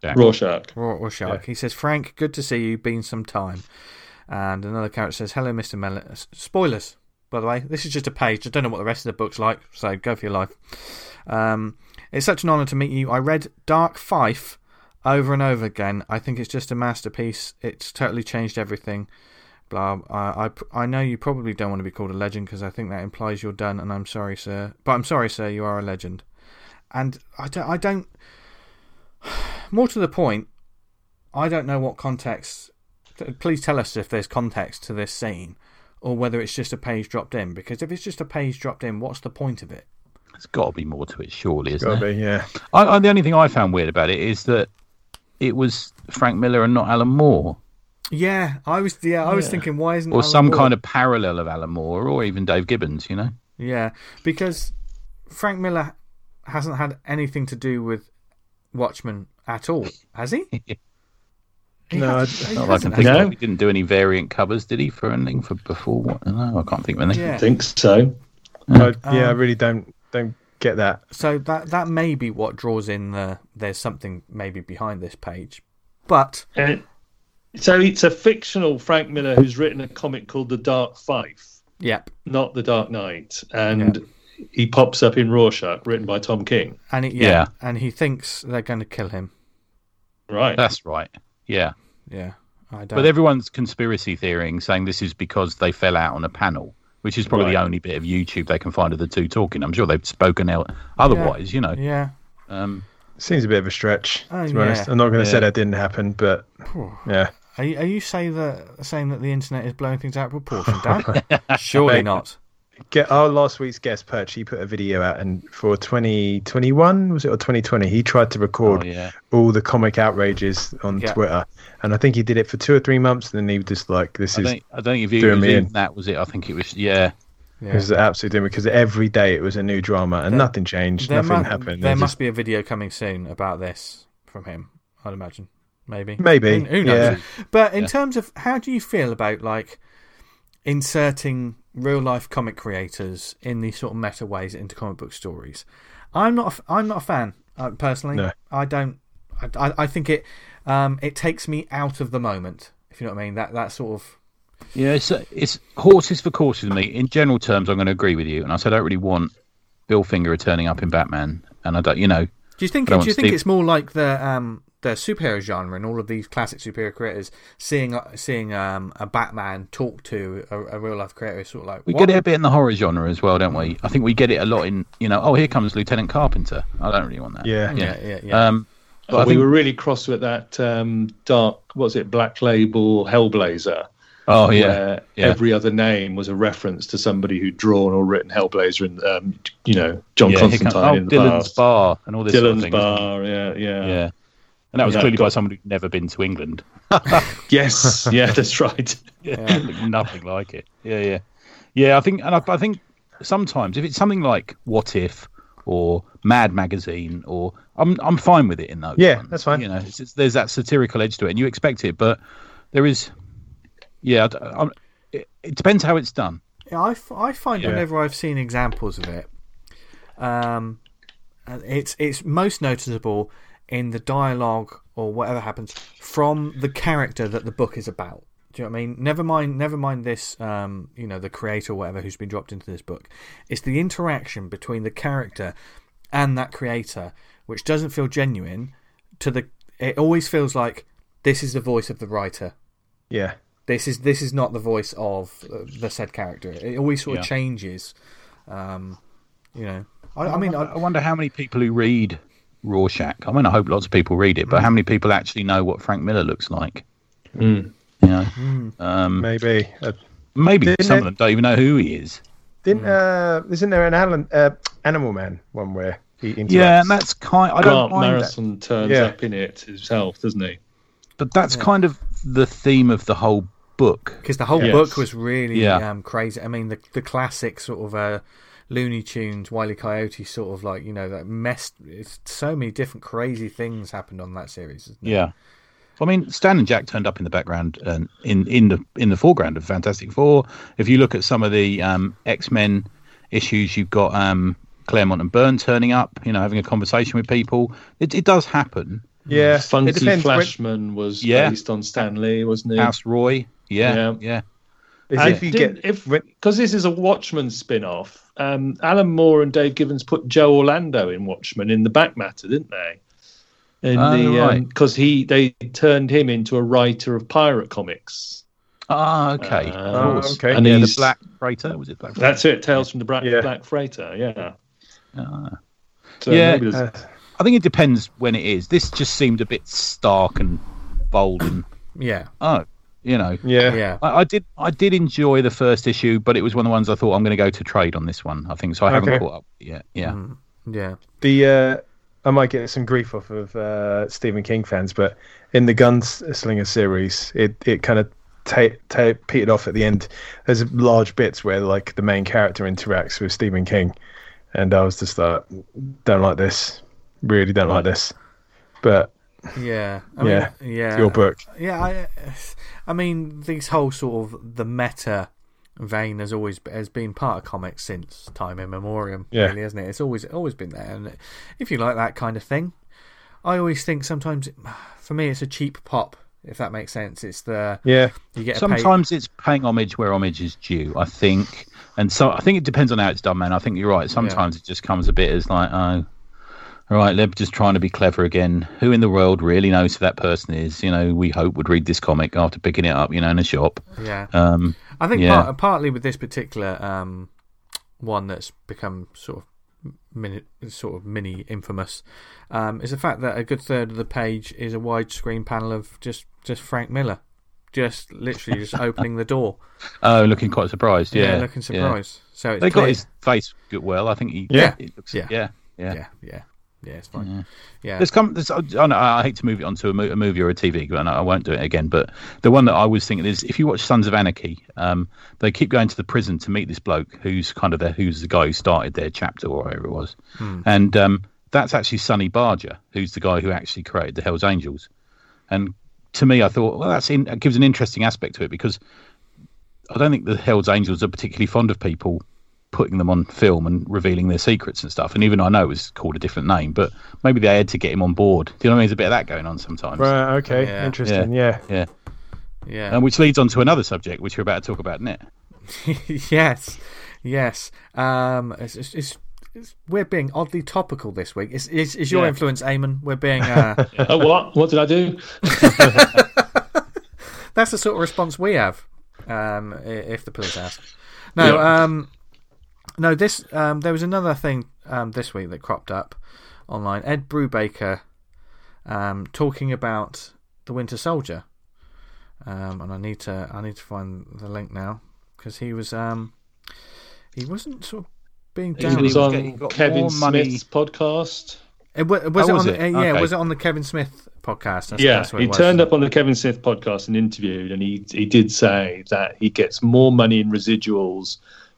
Jack. Rorschach. Raw or shark. He says, "Frank, good to see you. Been some time." And another character says, "Hello, Mister Mellon." S- Spoilers, by the way. This is just a page. I don't know what the rest of the book's like, so go for your life. Um, it's such an honour to meet you. I read Dark Five over and over again. I think it's just a masterpiece. It's totally changed everything. Blah. I, I, I know you probably don't want to be called a legend because I think that implies you're done. And I'm sorry, sir. But I'm sorry, sir. You are a legend. And I don't. I don't. (sighs) More to the point, I don't know what context. Please tell us if there's context to this scene, or whether it's just a page dropped in. Because if it's just a page dropped in, what's the point of it? There's got to be more to it, surely, isn't Gotta there? be, yeah. I, I, the only thing I found weird about it is that it was Frank Miller and not Alan Moore, Yeah, I was. Yeah, I was thinking, why isn't or Alan some Moore- kind of parallel of Alan Moore, or even Dave Gibbons. You know? Yeah, because Frank Miller hasn't had anything to do with Watchmen at all, has he? (laughs) He No, I- Not I can hasn't, think No. of. He didn't do any variant covers, did he, for anything for before? What? No, I can't think of anything. Yeah. think so. I, yeah, I Um, really don't don't get that. So that that may be what draws in the. There's something maybe behind this page, but And so it's a fictional Frank Miller who's written a comic called The Dark Five, yep, not The Dark Knight, and he pops up in Rorschach, written by Tom King. and he, yeah, Yeah. and he thinks they're going to kill him. Right. That's right. Yeah. Yeah, I don't. But everyone's conspiracy theorying saying this is because they fell out on a panel, which is probably the only bit of YouTube they can find of the two talking. I'm sure they've spoken out otherwise, you know. yeah, Um, Seems a bit of a stretch. Oh, to be honest, yeah. I'm not going to say that didn't happen, but yeah, are you, are you say that saying that the internet is blowing things out of proportion, Dan? (laughs) Surely not. Get our last week's guest perch. He put a video out, and for 2021 was it or 2020, he tried to record oh, yeah. all the comic outrages on Yeah. Twitter, and I think he did it for two or three months, and then he was just like, "This I is I don't think if you doing was me even in. that was it. I think it was yeah. Yeah. It was absolutely doing because every day it was a new drama and There- nothing changed, nothing mu- happened. there They must just- be a video coming soon about this from him. I'd imagine, maybe, Maybe, Who, who knows? yeah. But in Yeah. terms of how do you feel about like inserting real life comic creators in these sort of meta ways into comic book stories? I'm not. A, I'm not a fan uh, personally. No. I don't. I, I, think it um, it takes me out of the moment. If you know what I mean, that that sort of Yeah, it's it's horses for courses me. In general terms, I'm going to agree with you. And I said I don't really want Bill Finger turning up in Batman, and I don't, you know, Do you think? Don't you want think Steve- it's more like the um, the superhero genre and all of these classic superhero creators seeing uh, seeing um, a Batman talk to a, a real life creator is sort of like we what? get it a bit in the horror genre as well, don't we? I think we get it a lot in, you know, oh here comes Lieutenant Carpenter. I don't really want that. Yeah. Yeah, yeah, yeah. Um, but But I we think, were really cross with that um, dark, what was it, Black Label Hellblazer, oh yeah, where yeah. every other name was a reference to somebody who'd drawn or written Hellblazer and, um, you know, John yeah, here comes- Constantine oh, in the Dylan's past. bar and all this. sort of Dylan's thing. Bar, yeah, yeah. Yeah, and that was Yeah, clearly by someone who'd never been to England. (laughs) Yes, (laughs) yeah, that's right. Yeah, looked nothing like it. Yeah, yeah, yeah. I think, and I, I think sometimes if it's something like What If or Mad Magazine, or I'm I'm fine with it in those. Yeah, ones. that's fine. You know, it's, it's, there's that satirical edge to it, and you expect it, but there is. Yeah, I d- I'm- it, it depends how it's done. Yeah, I, f- I find Yeah. whenever I've seen examples of it, um, and it's it's most noticeable in the dialogue or whatever happens from the character that the book is about. Do you know what I mean? Never mind, never mind this. Um, you know, the creator or whatever who's been dropped into this book. It's the interaction between the character and that creator, which doesn't feel genuine. To the, it always feels like this is the voice of the writer Yeah. this is this is not the voice of uh, the said character. It always sort of Yeah. changes. Um, you know, I, I mean, I, I, wonder how many people who read Rorschach. I mean, I hope lots of people read it, but how many people actually know what Frank Miller looks like? Mm. You know, um, Maybe. Uh, maybe some it- of them don't even know who he is. didn't uh, isn't there an Alan, uh, Animal Man one where he interacts? Yeah, and that's kind. I don't Grant mind that, Morrison turns Yeah. up in it himself, doesn't he? but that's kind of the theme of the whole book. because the whole Yes. book was really Yeah. um, crazy. I mean, the the classic sort of uh, Looney Tunes, Wile E. Coyote sort of like you know that messed. It's so many different crazy things happened on that series. Isn't it? Yeah. I mean, Stan and Jack turned up in the background and in, in the in the foreground of Fantastic Four. If you look at some of the um, X Men issues, you've got um, Claremont and Byrne turning up, you know, having a conversation with people. It, it does happen. Yeah. it Funky depends when- Flashman was Yeah. based on Stan Lee, wasn't he? Houseroy, yeah, Yeah. yeah, is And if didn't- if because this is a Watchmen spin-off, um, Alan Moore and Dave Gibbons put Joe Orlando in Watchmen in the back matter, didn't they? In Oh, the right. because he they turned him into a writer of pirate comics. Ah, okay. Uh, of course. okay. And yeah, the Black Freighter was it Black? That's it. Tales from the Black, Yeah. Black Freighter. Yeah. Ah. So Yeah. maybe uh, I think it depends when it is. This just seemed a bit stark and bold and yeah, oh, you know. yeah. yeah. I, I did I did enjoy the first issue, but it was one of the ones I thought I'm going to go to trade on this one. I think so. I haven't Okay. caught up yet. Yeah. Mm, yeah. The uh, I might get some grief off of uh, Stephen King fans, but in the Gunslinger series, it it kind of ta- ta- petered off at the end. There's large bits where like the main character interacts with Stephen King, and I was just like, don't like this, really don't like this. But Yeah, I Yeah, mean, yeah, your book. Yeah, I, I mean, this whole sort of the meta vein has always has been part of comics since time immemorial, Yeah. really, hasn't it? It's always always been there, and if you like that kind of thing, I always think sometimes, for me, it's a cheap pop. If that makes sense, it's the yeah, you get a pay- Sometimes it's paying homage where homage is due. I think, and so I think it depends on how it's done, man. I think you're right. Sometimes it just comes a bit as like, oh, all right, they're just trying to be clever again. Who in the world really knows who that person is? You know, we hope would read this comic after picking it up, you know, in a shop. yeah. Um, I think Yeah. part, partly with this particular um, one that's become sort of mini, sort of mini infamous, um, is the fact that a good third of the page is a widescreen panel of just just Frank Miller, just literally just opening the door. (laughs) oh, looking quite surprised. Yeah, looking surprised. So it's They got his face good well. I think he. Yeah. it looks, Yeah. yeah, yeah, yeah, yeah. It's fine. Yeah, yeah. There's come. There's, I, know, I hate to move it onto a, mo- a movie or a TV, but I, won't do it again. But the one that I was thinking is, if you watch Sons of Anarchy, um, they keep going to the prison to meet this bloke who's kind of the who's the guy who started their chapter or whatever it was, and um, that's actually Sonny Barger, who's the guy who actually created the Hell's Angels. And to me, I thought, well, that's in, that gives an interesting aspect to it because I don't think the Hell's Angels are particularly fond of people putting them on film and revealing their secrets and stuff. And even though I know it was called a different name, but maybe they had to get him on board. Do you know what I mean? There's a bit of that going on sometimes. Right. Okay. Yeah. Interesting. Yeah. Yeah. Yeah. And which leads on to another subject, which we're about to talk about next. (laughs) yes, yes. Um, it's, it's, it's, it's, we're being oddly topical this week. Is is, is your Yeah. influence, Eamonn? We're being. Uh, oh, (laughs) what? What did I do? (laughs) that's the sort of response we have. Um, if the police ask. No. Yeah. Um, no. This. Um, there was another thing um, this week that cropped up online. Ed Brubaker, um, talking about the Winter Soldier. Um, and I need to I need to find the link now because he was um, he wasn't sort of being He He down. said was was on getting- Kevin more Smith's podcast. It, wa- was it was on? it? The, yeah, Okay. was it on the Kevin Smith podcast? That's, yeah, that's he was. turned up on the Kevin Smith podcast and interviewed, and he he did say that he gets more money in residuals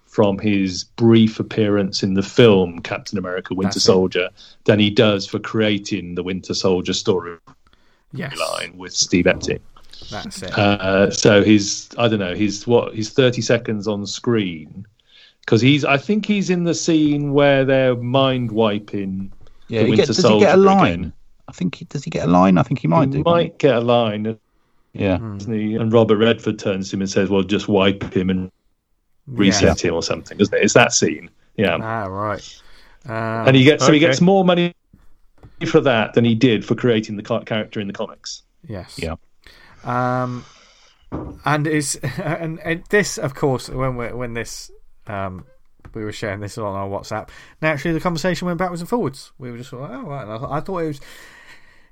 from his brief appearance in the film Captain America: Winter That's it. Soldier than he does for creating the Winter Soldier storyline Yes, with Steve Epting. that's it. Uh, so he's I don't know he's what he's thirty seconds on screen because he's I think he's in the scene where they're mind wiping. Yeah, the he Winter get, does he get a line? again. I think he, does he get a line? I think he might he do. might get a line, Yeah. doesn't and Robert Redford turns to him and says, "Well, just wipe him and reset him or something." Isn't it? It's that scene. Yeah, Ah, right. Um, and he gets so he gets more money for that than he did for creating the ca- character in the comics. yes. Yeah. Um, and is (laughs) and, and this, of course, when we when this um, we were sharing this on our WhatsApp. Naturally, the conversation went backwards and forwards. We were just sort of, oh right. I, thought- I thought it was.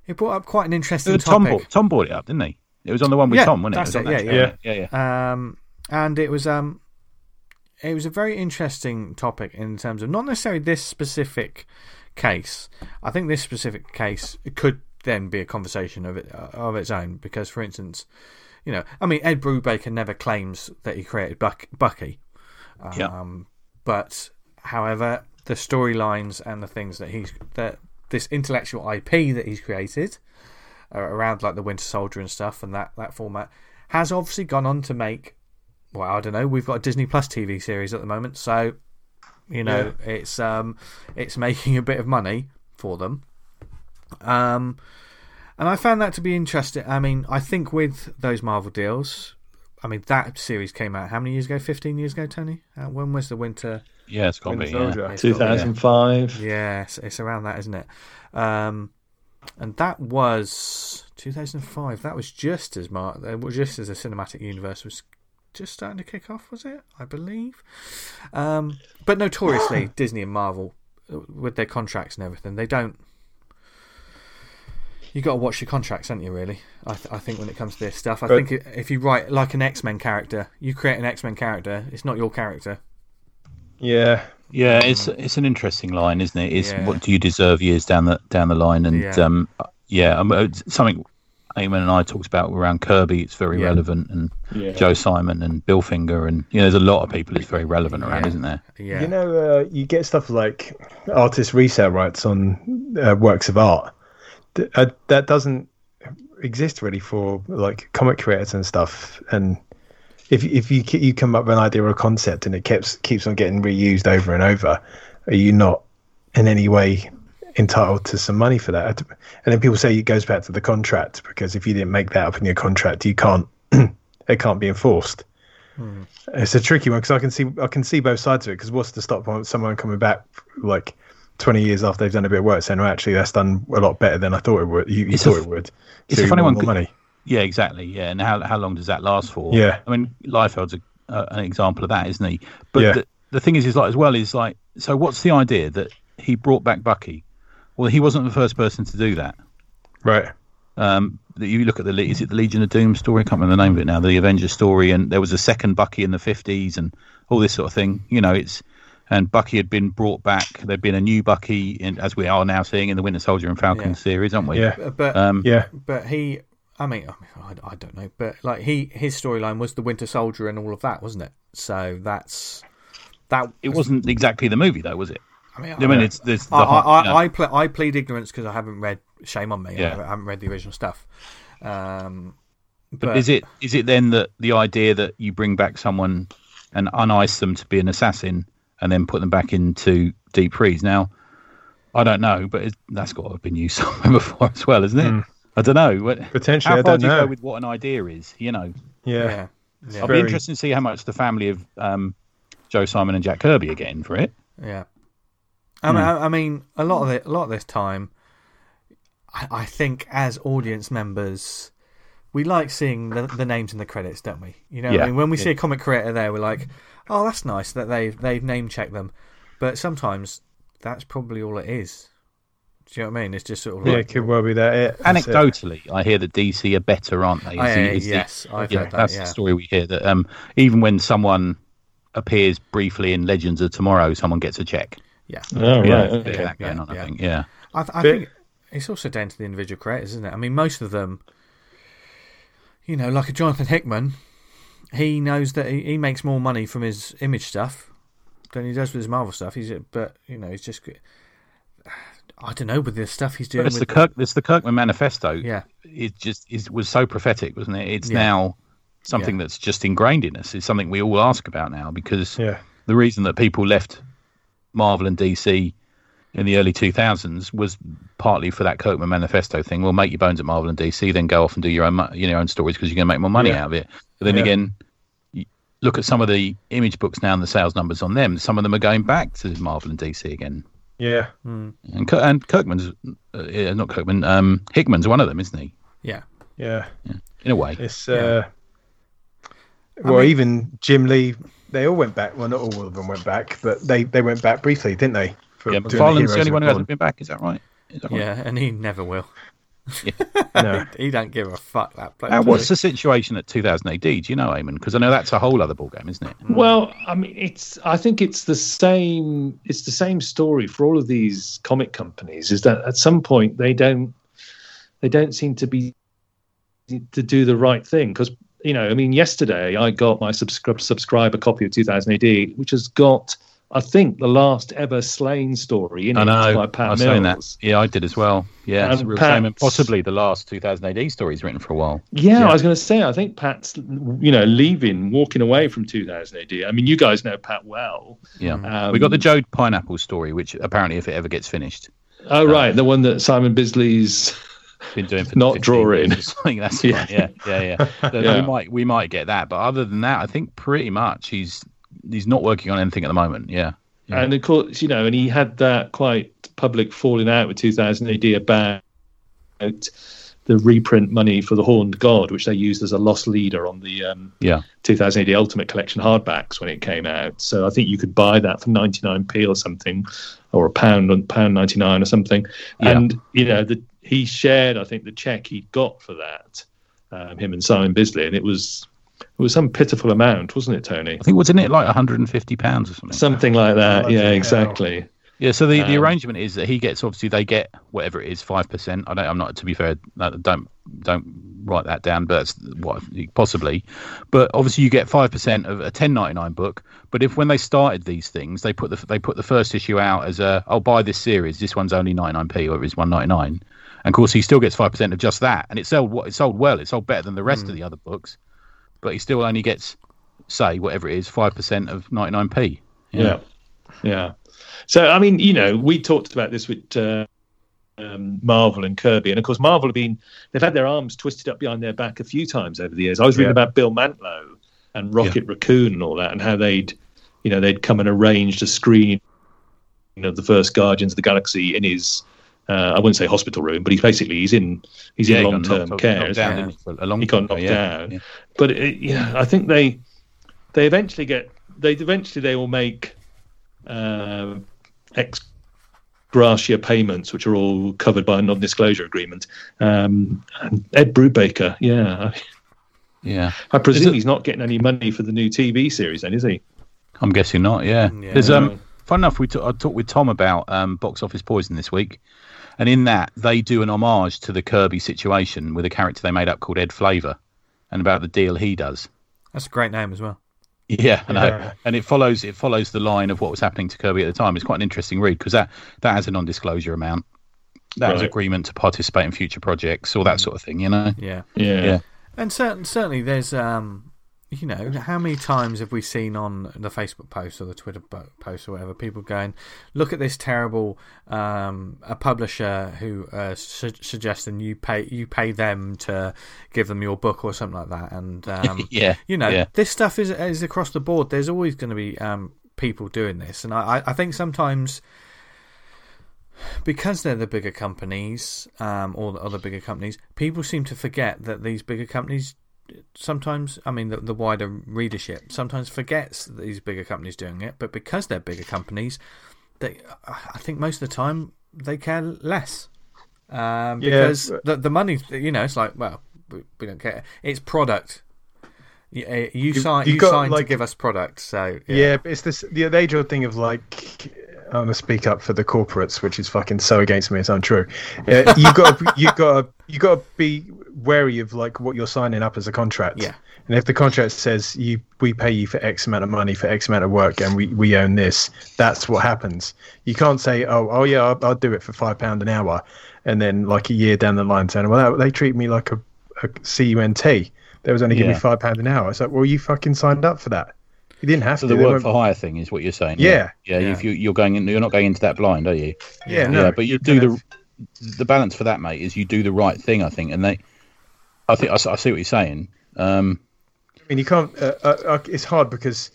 It brought up quite an interesting Uh, Tom, topic. brought, Tom brought it up, didn't he? It was on the one with Yeah, Tom, wasn't it? that's it? was on it, that yeah, show. yeah, yeah. um, and it was um, it was a very interesting topic in terms of not necessarily this specific case. I think this specific case could then be a conversation of it of its own because, for instance, you know, I mean, Ed Brubaker never claims that he created Buck, Bucky, Yeah. um, but however, the storylines and the things that he's that this intellectual IP that he's created uh, around like the Winter Soldier and stuff and that that format has obviously gone on to make. Well, I don't know. We've got a Disney Plus TV series at the moment, so you know it's um it's making a bit of money for them. Um, and I found that to be interesting. I mean, I think with those Marvel deals, I mean that series came out how many years ago? Fifteen years ago, Tony. Uh, when was the Winter? Yeah, it's got to be. Yeah. Soldier. It's got to be- Two thousand five. Yeah, it's, it's around that, isn't it? Um, and that was 2005. That was just as Mar- uh, well, just as the cinematic universe was just starting to kick off, was it? I believe. Um, but notoriously, Disney and Marvel, uh, with their contracts and everything, they don't. You got to watch your contracts, haven't you? Really, I, th- I think when it comes to this stuff, I But- think if you write like an X Men character, you create an X Men character. It's not your character. Yeah. Yeah, it's it's an interesting line, isn't it? Is Yeah. what do you deserve years down the down the line? And Yeah. um, yeah, um, it's something Eamonn and I talked about around Kirby. It's very Yeah. relevant, and Yeah. Joe Simon and Bill Finger, and you know, there's a lot of people it's very relevant around, Yeah. isn't there? Yeah, You know, uh, you get stuff like artist resale rights on uh, works of art. Th- uh, that doesn't exist really for like comic creators and stuff. And if if you you come up with an idea or a concept and it keeps keeps on getting reused over and over, are you not in any way entitled to some money for that? And then people say it goes back to the contract because if you didn't make that up in your contract, you can't (clears throat) it can't be enforced. It's a tricky one because I can see I can see both sides of it. Because what's the stop on someone coming back like twenty years after they've done a bit of work, saying, "Oh, actually, that's done a lot better than I thought it would." You, you It's a thought it would. it's So a funny one money. Yeah, exactly. Yeah, and how how long does that last for? Yeah. I mean, Liefeld's a, uh, an example of that, isn't he? But Yeah. the, the thing is, is like as well is like, so what's the idea that he brought back Bucky? Well, he wasn't the first person to do that. Right. Um, that you look at the is it the Legion of Doom story? I can't remember the name of it now. The Avengers story, and there was a second Bucky in the fifties, and all this sort of thing. You know, it's and Bucky had been brought back. There'd been a new Bucky, in, as we are now seeing in the Winter Soldier and Falcon Yeah. series, aren't we? Yeah. But Um, Yeah. but he I mean, I, mean, I, I don't know, but like he his storyline was the Winter Soldier and all of that, wasn't it? So that's that. It wasn't exactly the movie, though, was it? I mean, I mean, it's there's the I, I, you know, I, I, ple- I plead ignorance because I haven't read. Shame on me. I Yeah. haven't- I haven't read the original stuff. Um, But, is it is it then that the idea that you bring back someone and unice them to be an assassin and then put them back into deep freeze. Now, I don't know, but it, that's got to have been used (laughs) somewhere before as well, isn't it? I don't know. What- Potentially, How I far don't do you know. go with what an idea is? You know, yeah. Yeah. Yeah. I'll Very- be interested to see how much the family of um, Joe Simon and Jack Kirby are getting for it. Yeah. I mean, I, I mean, a lot of it, a lot of this time, I, I think as audience members, we like seeing the, the names in the credits, don't we? You know, Yeah. I mean, when we see a comic creator there, we're like, oh, that's nice that they've they've name checked them, but sometimes that's probably all it is. Do you know what I mean? It's just sort of Yeah, it could well be that. It. That's it. Anecdotally, I hear that DC are better, aren't they? Is the- yeah, is the- yes, I've yeah, heard that. that's Yeah, the story we hear. That um, even when someone appears briefly in Legends of Tomorrow, someone gets a check. Yeah. Oh, yeah, right. bit of Okay. that going Yeah, on, I yeah. think. Yeah, I, I But- think it's also down to the individual creators, isn't it? I mean, most of them, you know, like a Jonathan Hickman, he knows that he, he makes more money from his image stuff than he does with his Marvel stuff. He's, but you know, he's just, I don't know, with the stuff he's doing. but it's with the Kirk, it's the Kirkman manifesto. Yeah. it just it was so prophetic, wasn't it? It's Yeah. now something that's just ingrained in us. It's something we all ask about now because Yeah. the reason that people left Marvel and DC in the early 2000s was partly for that Kirkman manifesto thing. Well, make your bones at Marvel and DC, then go off and do your own, you know, your own stories because you're going to make more money Yeah. out of it. But then Yeah. again, look at some of the image books now and the sales numbers on them. Some of them are going back to Marvel and DC again. Yeah. Hmm. And, and Kirkman's, uh, not Kirkman, um, Hickman's one of them, isn't he? yeah, Yeah. In a way. It's Yeah. uh, well, mean- even Jim Lee, they all went back. Well, not all of them went back, but they they went back briefly, didn't they? For Yeah, doing the the only one who hasn't been back. Is that right? Is that right? yeah, and he never will. (laughs) No. He don't give a fuck that place. Does what's he? the situation at 2000 AD? Do you know, Eamonn? Because I know that's a whole other ballgame, isn't it? Mm. Well, I mean, it's. I think it's the same. It's the same story for all of these comic companies. Is that at some point they don't, they don't seem to be to do the right thing because you know, I mean, yesterday I got my subscri- subscriber copy of 2000 AD, which has got, I think, the last ever Sláine story in I it know. by I Pat was saying that. Mills. Yeah, I did as well. Yeah, And real shame. And possibly the last 2000 AD story is written for a while. Yeah, Yeah. I was going to say, I think Pat's, you know, leaving, walking away from 2000 AD. I mean, you guys know Pat well. Yeah. Um, we got the Joe Pineapple story, which apparently, if it ever gets finished, Oh, right, the one that Simon Bisley's. Been doing for Not drawing. years or something. That's Yeah. Yeah, yeah, yeah. (laughs) So Yeah. We might we might get that, but other than that, I think pretty much he's he's not working on anything at the moment. Yeah. Yeah. And of course, you know, and he had that quite public falling out with 2000 AD about the reprint money for the Horned God, which they used as a lost leader on the um, Yeah. 2000 AD Ultimate Collection hardbacks when it came out. So I think you could buy that for 99p or something, or a pound, pound 99 or something. Yeah. And you know, the, he shared, I think, the check he'd got for that, um, him and Simon Bisley, and it was it was some pitiful amount, wasn't it, Tony? I think wasn't it like 150 pounds or something? Something like that. Bloody yeah, hell. exactly. Yeah, so the, the Um, arrangement is that he gets obviously they get whatever it is five percent. I don't. I'm not to be fair. Don't don't write that down. But that's what possibly. But obviously you get five percent of a 10.99 book. But if when they started these things, they put the they put the first issue out as a I'll buy this series. This one's only 99p or it's 1.99. And of course he still gets five percent of just that, and it sold what it sold well. It sold better than the rest of the other books. But he still only gets say whatever it is five percent of 99p. Yeah. yeah. So I mean, you know, we talked about this with uh, um, Marvel and Kirby, and of course, Marvel have been they've had their arms twisted up behind their back a few times over the years. I was reading Yeah. about Bill Mantlo and Rocket Raccoon and all that, and how they'd, you know, they'd come and arranged a screening of the first Guardians of the Galaxy in his. Uh, I wouldn't say hospital room, but he's basically he's in he's he in long term care. down, he? didn't he, a long He got knocked yeah. down. Yeah. but it, yeah, I think they they eventually get they eventually they will make um ex gratia payments, which are all covered by a non-disclosure agreement. Um, and Ed Brubaker, yeah, Yeah, I, I presume it- he's not getting any money for the new TV series, then, is he? I'm guessing not. Yeah, Yeah. there's um. Fun enough, we t- I talked with Tom about um, Box Office Poison this week, and in that they do an homage to the Kirby situation with a character they made up called Ed Flavor, and about the deal he does. That's a great name as well. Yeah, I know. Yeah. and it follows it follows the line of what was happening to Kirby at the time. It's quite an interesting read because that that has a non-disclosure amount, that has agreement to participate in future projects, all that sort of thing. You know. Yeah. Yeah. Yeah. And certain, certainly, there's um, you know, how many times have we seen on the Facebook post or the Twitter post or whatever people going, look at this terrible um, a publisher who uh, su- suggesting you pay you pay them to give them your book or something like that, and (laughs) um, yeah, you know, yeah. this stuff is is across the board. There's always going to be um, people doing this, and I I think sometimes because they're the bigger companies um, or the other bigger companies, people seem to forget that these bigger companies sometimes, I mean, the, the wider readership sometimes forgets that these bigger companies doing it, but because they're bigger companies, they, I think most of the time they care less. Um, because Yeah. the the money, you know, it's like, well, we, we don't care. It's product. You, uh, you, sign, you you got, signed to give us product, so Yeah, but it's this the, the age old thing of like I'm gonna speak up for the corporates, which is fucking so against me it's untrue. Uh, you got you got you got to be wary of like what you're signing up as a contract. Yeah. And if the contract says you we pay you for X amount of money for X amount of work and we, we own this, that's what happens. You can't say oh oh yeah I'll, I'll do it for five pound an hour, and then like a year down the line saying well they treat me like a, a CUNT. They was only giving me five pound an hour. It's like well you fucking signed up for that. You didn't have So to. the work for hire thing is what you're saying. Yeah. yeah. Yeah. If you you're going in, you're not going into that blind, are you? Yeah, no, yeah, but you you're do the the balance for that, mate. Is you do the right thing, I think, and they. I think I see what you're saying. Um, I mean, you can't. Uh, uh, uh, it's hard because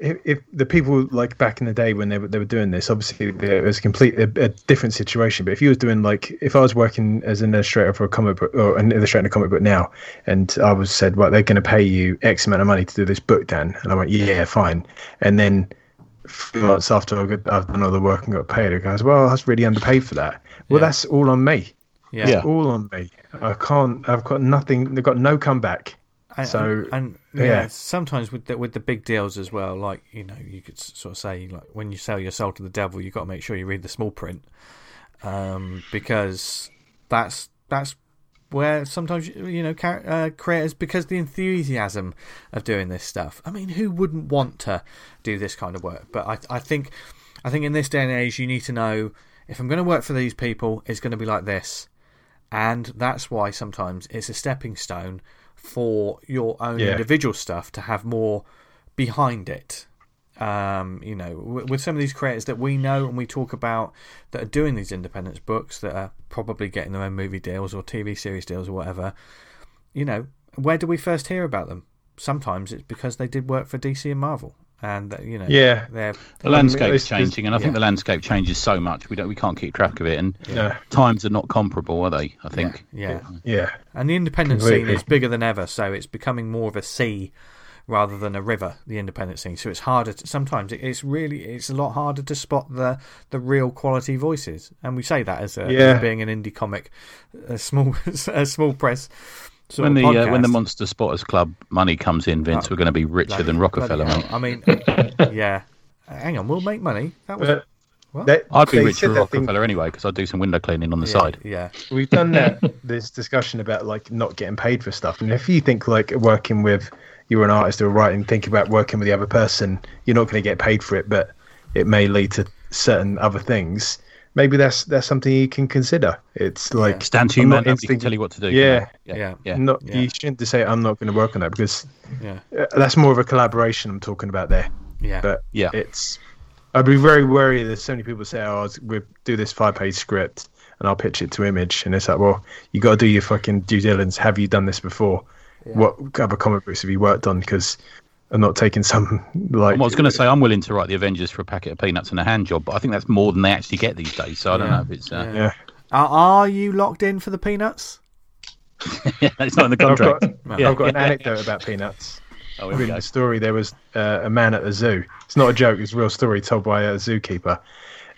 if, if the people like back in the day when they were they were doing this, obviously it was a complete a, a different situation. But if you was doing like if I was working as an illustrator for a comic book or an illustrator in a comic book now, and I was said, well, they're going to pay you X amount of money to do this book, Dan, and I went, yeah, fine, and then. a few Months after I got, I've done all the work and got paid, it goes, well, I was really underpaid for that. Well, Yeah. that's all on me. yeah. Yeah. All on me. I can't. I've got nothing. They've got no comeback. And, So, and, and yeah, yeah. sometimes with the, with the big deals as well, like you know, you could sort of say like when you sell your soul to the devil, you've got to make sure you read the small print, um, because that's that's where sometimes you know uh, creators because the enthusiasm of doing this stuff. I mean, who wouldn't want to do this kind of work? But I I think I think in this day and age, you need to know if I'm going to work for these people, it's going to be like this and that's why sometimes it's a stepping stone for your own Yeah. individual stuff to have more behind it. Um, you know, with, with some of these creators that we know and we talk about that are doing these independence books that are probably getting their own movie deals or TV series deals or whatever. You know, where do we first hear about them? Sometimes it's because they did work for DC and Marvel, and uh, you know, Yeah. they're the landscape's it's- it's- changing, and I think yeah. the landscape changes so much. We don't, we can't keep track of it, and Yeah. times are not comparable, are they? I think. yeah. Yeah. And the independent scene is bigger than ever, so it's becoming more of a sea rather than a river. The independent scene, so it's harder. To, sometimes it's really it's a lot harder to spot the the real quality voices. And we say that as, a, Yeah. as being an indie comic, a small (laughs) a small press. Sort When the uh, when the. Monster Spotters Club money comes in, Vince, Oh, we're going to be richer than Rockefeller, hell. mate. I mean, (laughs) yeah. Hang on, we'll make money. That was But What? that- I'd be richer than that thing- Rockefeller anyway because I'd do some window cleaning on the yeah, side. Yeah, We've done that. (laughs) this discussion about like not getting paid for stuff, and if you think like working with you're an artist or writing, think about working with the other person, you're not going to get paid for it, but it may lead to certain other things. Maybe that's that's something you can consider. It's like Stand to you, man. not Nobody can tell you what to do. Yeah. yeah, yeah, yeah. not Yeah. you shouldn't just say I'm not going to work on that because yeah, uh, that's more of a collaboration I'm talking about there. yeah. But Yeah. it's I'd be very worried. There's so many people say, "Oh, we do this five-page script and I'll pitch it to Image," and it's like, well, you got to do your fucking due diligence. Have you done this before? What other comic books have you worked on? Because I'm not taking some like. I was going to say I'm willing to write the Avengers for a packet of peanuts and a hand job, but I think that's more than they actually get these days. So I don't Yeah. know if it's uh, Yeah, Are, are you locked in for the peanuts? (laughs) it's not in the I've contract. got, (laughs) Yeah. I've got an anecdote about Peanuts. (laughs) Oh, here we In the story, there was uh, a man at the zoo. It's not a joke; it's a real story told by a zookeeper.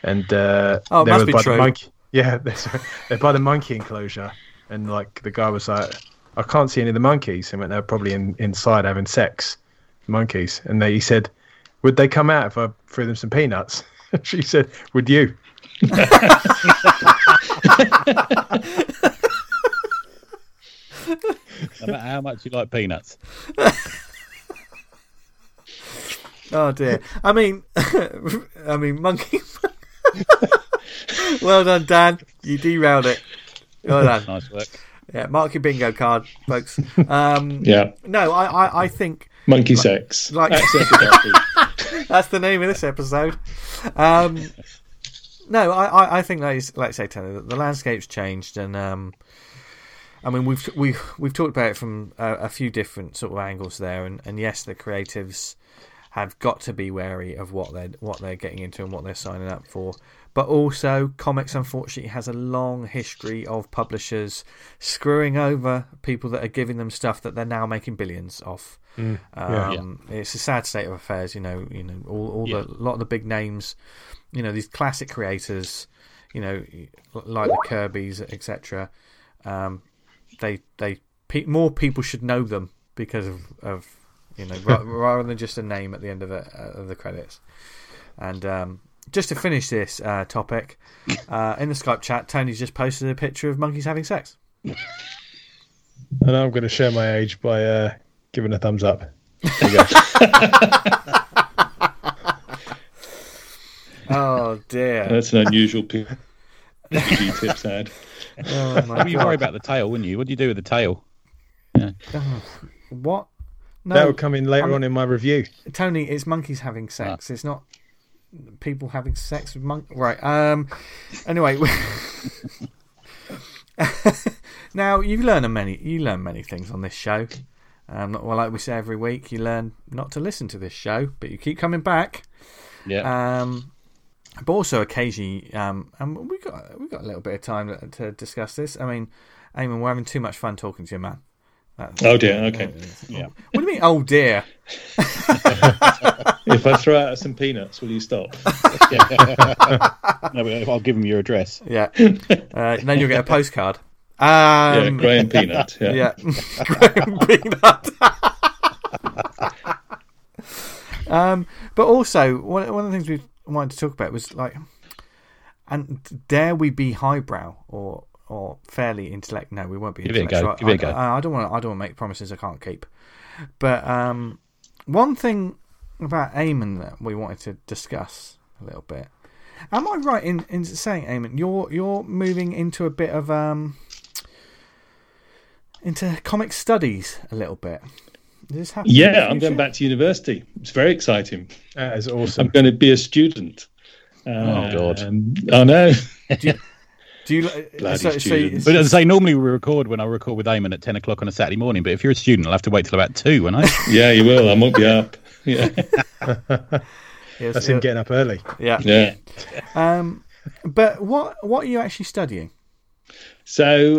And uh, Oh, it they must were be by true. The monkey, yeah, they're, sorry, they're by the monkey enclosure, and like the guy was like, "I can't see any of the monkeys." And went, "They're probably in, inside having sex." Monkeys, and they, he said, "Would they come out if I threw them some peanuts?" (laughs) she said, "Would you?" (laughs) No matter how much you like peanuts. (laughs) Oh dear. I mean, I mean, monkey. well done, Dan. You derailed it. Well done. Nice work. Yeah, mark your bingo card, folks. Um, Yeah. No, I, I, I think Monkey sex. like- Access to coffee. that's the name of this episode. Um, no, I, I, I think like, you- like I say, Tony, the, the landscape's changed, and um, I mean we've we've we've talked about it from a, a few different sort of angles there, and, and yes, the creatives have got to be wary of what they're what they're getting into and what they're signing up for. But also, comics unfortunately has a long history of publishers screwing over people that are giving them stuff that they're now making billions off. Yeah. Um, It's a sad state of affairs, you know. You know, all, all Yeah. the lot of the big names, you know, these classic creators, you know, like the Kirby's, etc. Um, they they pe- more people should know them because of, of you know ra- (laughs) rather than just a name at the end of the uh, of the credits. And um, just to finish this uh, topic, uh, in the Skype chat, Tony's just posted a picture of monkeys having sex. And I'm going to share my age by uh, giving a thumbs up. There you go. (laughs) Oh dear! That's an unusual P- PG tips ad. oh my Well, you God. worry about the tail, wouldn't you? What do you do with the tail? Yeah. what? No, that will come in later I'm- on in my review. Tony, it's monkeys having sex. It's not people having sex with monkeys. Right. Um. Anyway. (laughs) now you learn a many. You learn many things on this show. Um, well, like we say every week, you learn not to listen to this show, but you keep coming back. Yeah. Um, but also occasionally, um, and we got we got a little bit of time to, to discuss this. I mean, Eamonn, we're having too much fun talking to you, man. That's- Oh dear. Okay. Yeah. What do you mean? Oh dear. (laughs) If I throw out some peanuts, will you stop? (laughs) no, I'll give him your address. Yeah. (laughs) Uh, then you'll get a postcard. Um, yeah, Graham Peanut. Yeah. (laughs) Yeah. (laughs) Graham Peanut. (laughs) um, but also, one, one of the things we wanted to talk about was like, and dare we be highbrow or or fairly intellect? No, we won't be. Give it a go, intellectual. give it a go. I, I don't want. I don't want to make promises I can't keep. But um, one thing about Eamonn that we wanted to discuss a little bit. Am I right in, in saying, Eamonn, you're you're moving into a bit of um into comic studies a little bit? This happen? Yeah, I'm going back to university. It's very exciting. That is awesome. I'm going to be a student. Oh, God. Um, I know. Do you? (laughs) Bloody so, so students. But as I say, normally we record when I record with Eamonn at 10 o'clock on a Saturday morning. But if you're a student, I'll have to wait till about 2, won't I? (laughs) yeah, you will. I won't be up. (laughs) Yeah. That's him uh, getting up early. yeah. Yeah. Um, but what what are you actually studying? So,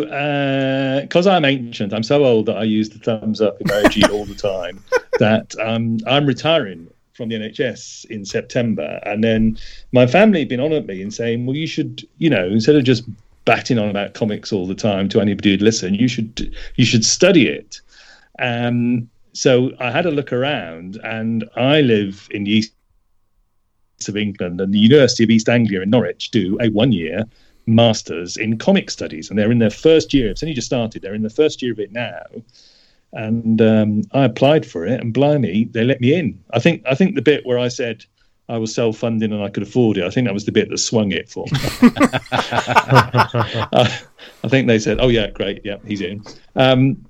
because I'm ancient, I'm so old that I use the thumbs up emoji all the time. (laughs) That um, I'm retiring from the NHS in September, and then my family have been on at me and saying, "Well, you should, you know, instead of just batting on about comics all the time to anybody who'd listen, you should you should study it." Um, so I had a look around, and I live in the east of England, and the University of East Anglia in Norwich do a one-year masters in comic studies, and they're in their first year. It's only just started. They're in the first year of it now, and um, I applied for it, and blimey, they let me in. I think I think the bit where I said I was self-funding and I could afford it, I think that was the bit that swung it for me. (laughs) (laughs) Uh, I think they said, "Oh yeah, great, yeah, he's in." Um,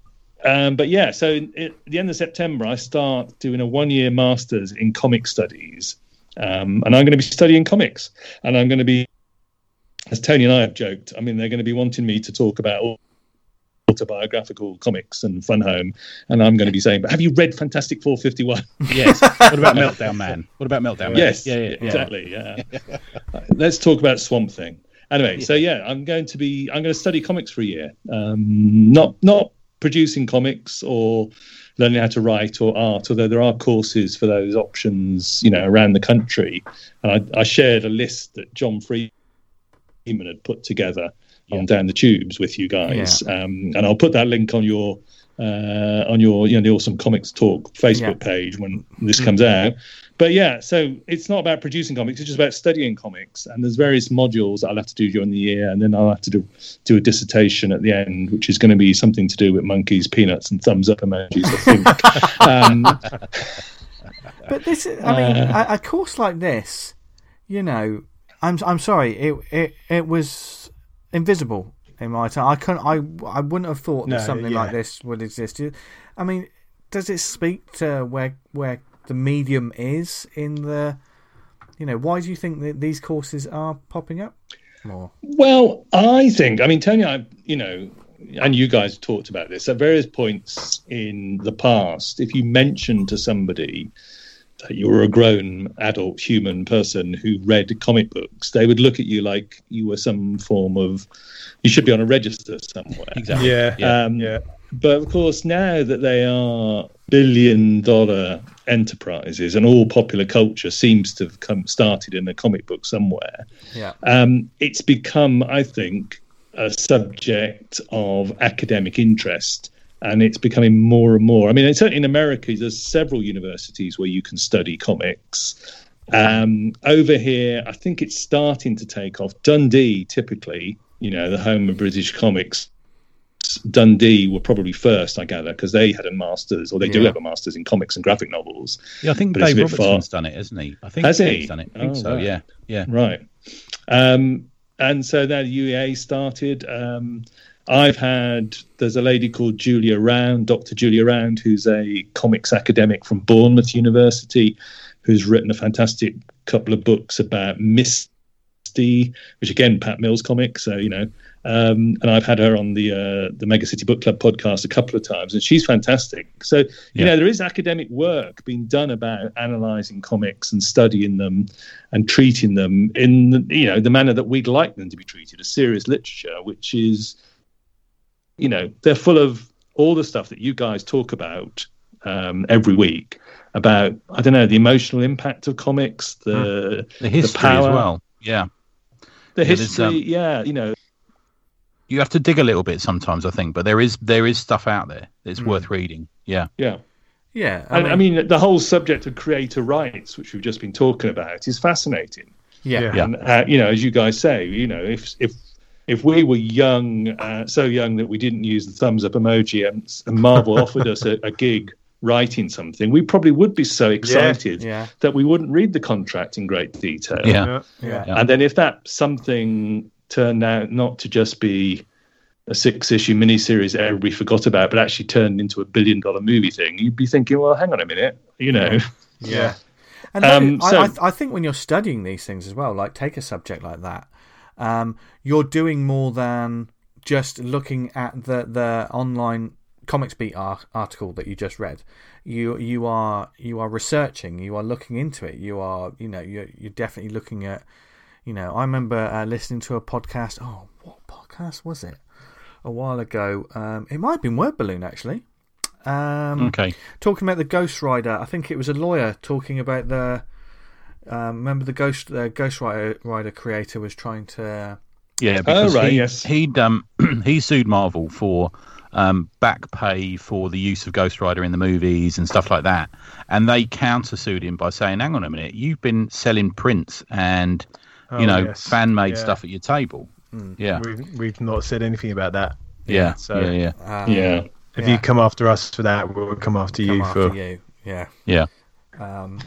um, but yeah, so in, at the end of September, I start doing a one-year masters in comic studies, um, and I'm going to be studying comics, and I'm going to be as Tony and I have joked, I mean, they're going to be wanting me to talk about autobiographical comics and Fun Home, and I'm going to be saying, "But have you read Fantastic 451?" (laughs) yes. What about Meltdown Man? What about Meltdown Man? yes, Yeah, yeah, yeah. exactly. Yeah. (laughs) Let's talk about Swamp Thing. Anyway, so yeah, I'm going to be I'm going to study comics for a year. Um, not not producing comics or learning how to write or art, although there are courses for those options, you know, around the country. And I, I shared a list that John Freeman had put together on down the tubes with you guys, um, and I'll put that link on your uh, on your you know the Awesome Comics Talk Facebook page when this comes out. But yeah, so it's not about producing comics; it's just about studying comics. And there's various modules that I'll have to do during the year, and then I'll have to do do a dissertation at the end, which is going to be something to do with monkeys, peanuts, and thumbs up emojis. I think. (laughs) um, But this, I mean, Uh. a, a course like this, you know, I'm I'm sorry, it it it was invisible in my time. I couldn't. I I wouldn't have thought that something yeah. like this would exist. I mean, does it speak to where where the medium is in the? You know, why do you think that these courses are popping up more? Well, I think, I mean, Tony, I, you know, and you guys talked about this at various points in the past. If you mention to somebody you were a grown adult human person who read comic books, they would look at you like you were some form of, you should be on a register somewhere. Exactly. Yeah. Yeah. Um, Yeah. But of course, now that they are billion dollar enterprises and all popular culture seems to have come started in a comic book somewhere, Yeah, um, it's become, I think, a subject of academic interest. And it's becoming more and more. I mean, certainly in America, there's several universities where you can study comics. Um, over here, I think it's starting to take off. Dundee, typically, you know, the home of British comics, Dundee were probably first, I gather, because they had a master's, or they do have a master's in comics and graphic novels. Yeah, I think But Dave Robertson's far. done it, hasn't he? I think Has he? Done it. I think Oh, so. right. Yeah, yeah. Right. Um, and so then UEA started. Um, I've had, there's a lady called Julia Round, Dr. Julia Round, who's a comics academic from Bournemouth University, who's written a fantastic couple of books about Misty, which again, Pat Mills comics. So, you know, um, and I've had her on the uh, the Mega City Book Club podcast a couple of times, and she's fantastic. So, you Yeah. know, there is academic work being done about analysing comics and studying them and treating them in the, you know the manner that we'd like them to be treated, as serious literature, which is, you know, they're full of all the stuff that you guys talk about um, every week about I don't know the emotional impact of comics, the The history as power. well. Yeah, the there's, history, um, yeah, you know, you have to dig a little bit sometimes, I think, but there is there is stuff out there that's worth reading. Yeah, yeah. yeah. I, I mean, the whole subject of creator rights, which we've just been talking about, is fascinating. yeah, Yeah. Yeah. And uh, you know, as you guys say, you know, if if if we were young, uh, so young that we didn't use the thumbs up emoji, and, and Marvel (laughs) offered us a, a gig writing something, we probably would be so excited yeah, that we wouldn't read the contract in great detail. yeah, Yeah. yeah, Yeah. And then if that something turned out not to just be a six issue miniseries that everybody forgot about, but actually turned into a billion dollar movie thing, you'd be thinking, well, hang on a minute, you know. yeah. (laughs) And Um, then so- I, I think when you're studying these things as well, like take a subject like that, um, you're doing more than just looking at the the online comics beat ar- article that you just read. You you are you are researching. You are looking into it. You are you know you're you're definitely looking at. You know, I remember uh, listening to a podcast. Oh, what podcast was it? A while ago. Um, it might have been Word Balloon actually. Um, okay. talking about the Ghost Rider. I think it was a lawyer talking about the. Um, remember the Ghost the Ghost Rider, Rider creator was trying to. Yeah, because right, he, yes. he'd um (clears throat) he sued Marvel for um back pay for the use of Ghost Rider in the movies and stuff like that, and they countersued him by saying, "Hang on a minute, you've been selling prints and you Oh, know yes. fan made Yeah. stuff at your table." Yeah, We've, we've not said anything about that. yeah, so- yeah, yeah, Um, Yeah. If Yeah. you come after us for that, we'll come after come you after for. you. Yeah. yeah. Um,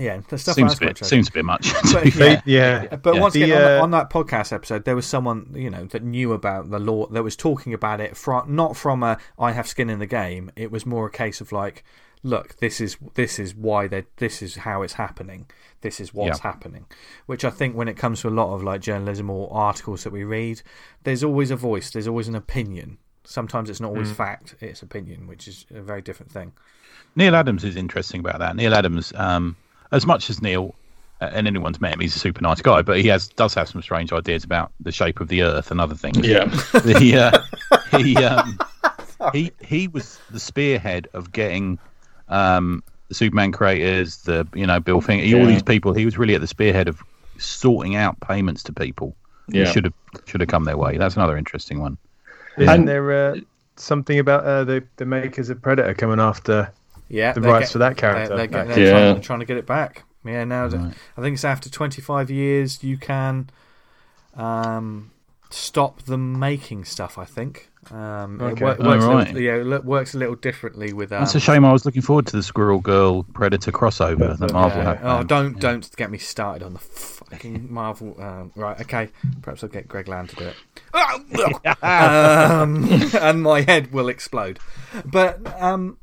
yeah. The stuff Seems that's a bit quite seems a bit much. to But, be fair. yeah. Yeah. But Yeah. once The, again, on, that, uh, on that podcast episode, there was someone you know that knew about the law, that was talking about it from not from a "I have skin in the game." It was more a case of like, "Look, this is this is why they this is how it's happening. This is what's Yeah. happening." Which I think, when it comes to a lot of like journalism or articles that we read, there's always a voice. There's always an opinion. Sometimes it's not always fact; it's opinion, which is a very different thing. Neal Adams is interesting about that. Neal Adams, um, as much as Neal uh, and anyone's met him, he's a super nice guy, but he has does have some strange ideas about the shape of the Earth and other things. Yeah. (laughs) the, uh, he (laughs) um, he he was the spearhead of getting um, the Superman creators, the you know Bill Finger, all these people. He was really at the spearhead of sorting out payments to people. who Yeah. should have should have come their way. That's another interesting one. Isn't And- there uh, something about uh, the the makers of Predator coming after? Yeah, The rights get- for that They're, character they're, get- they're Yeah. trying, trying to get it back. Yeah, now Right. I think it's after 25 years you can, um, stop them making stuff. I think. Um, Okay. It wor- Oh, works, a right. little, yeah, it works a little differently with. Um, That's a shame. I was looking forward to the Squirrel Girl Predator crossover that Marvel yeah. had. Oh, don't don't get me started on the fucking Marvel. Um, right, okay. Perhaps I'll get Greg Land to do it. (laughs) um, (laughs) and my head will explode. But um,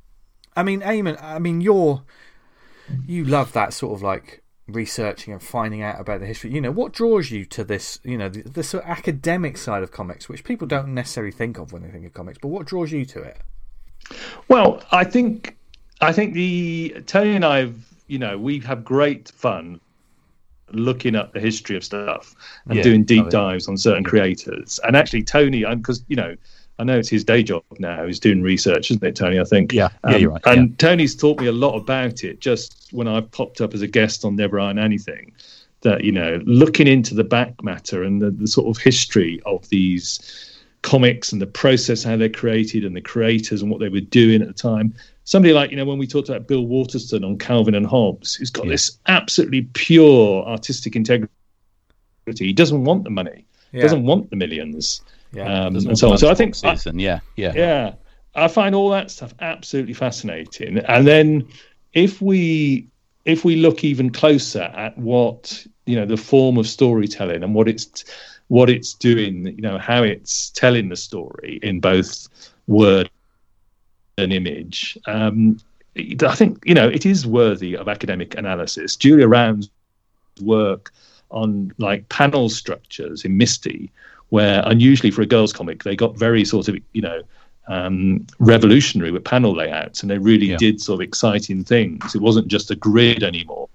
I mean, Eamonn, I mean, you're you love that sort of like researching and finding out about the history. You know, what draws you to this? You know, the, the sort of academic side of comics, which people don't necessarily think of when they think of comics. But what draws you to it? Well, I think I think the Tony and I have, you know, we have great fun looking up the history of stuff and Yeah, doing deep dives on certain creators. And actually, Tony, because you know, I know it's his day job now. He's doing research, isn't it, Tony? I think. Yeah, yeah, um, you're right, And Tony's taught me a lot about it just when I popped up as a guest on Never Iron Anything. That you know, looking into the back matter and the, the sort of history of these comics and the process how they're created and the creators and what they were doing at the time. Somebody like you know when we talked about Bill Watterson on Calvin and Hobbes, who's got Yeah. this absolutely pure artistic integrity. He doesn't want the money, Yeah. doesn't want the millions, Yeah. um, and so on. So I think I, yeah, yeah, yeah, I find all that stuff absolutely fascinating. And then if we if we look even closer at what you know the form of storytelling and what it's what it's doing, you know how it's telling the story in both word and image. Um, I think you know it is worthy of academic analysis. Julia Round's work on like panel structures in Misty, where unusually for a girls' comic they got very sort of you know um, revolutionary with panel layouts, and they really Yeah. did sort of exciting things. It wasn't just a grid anymore.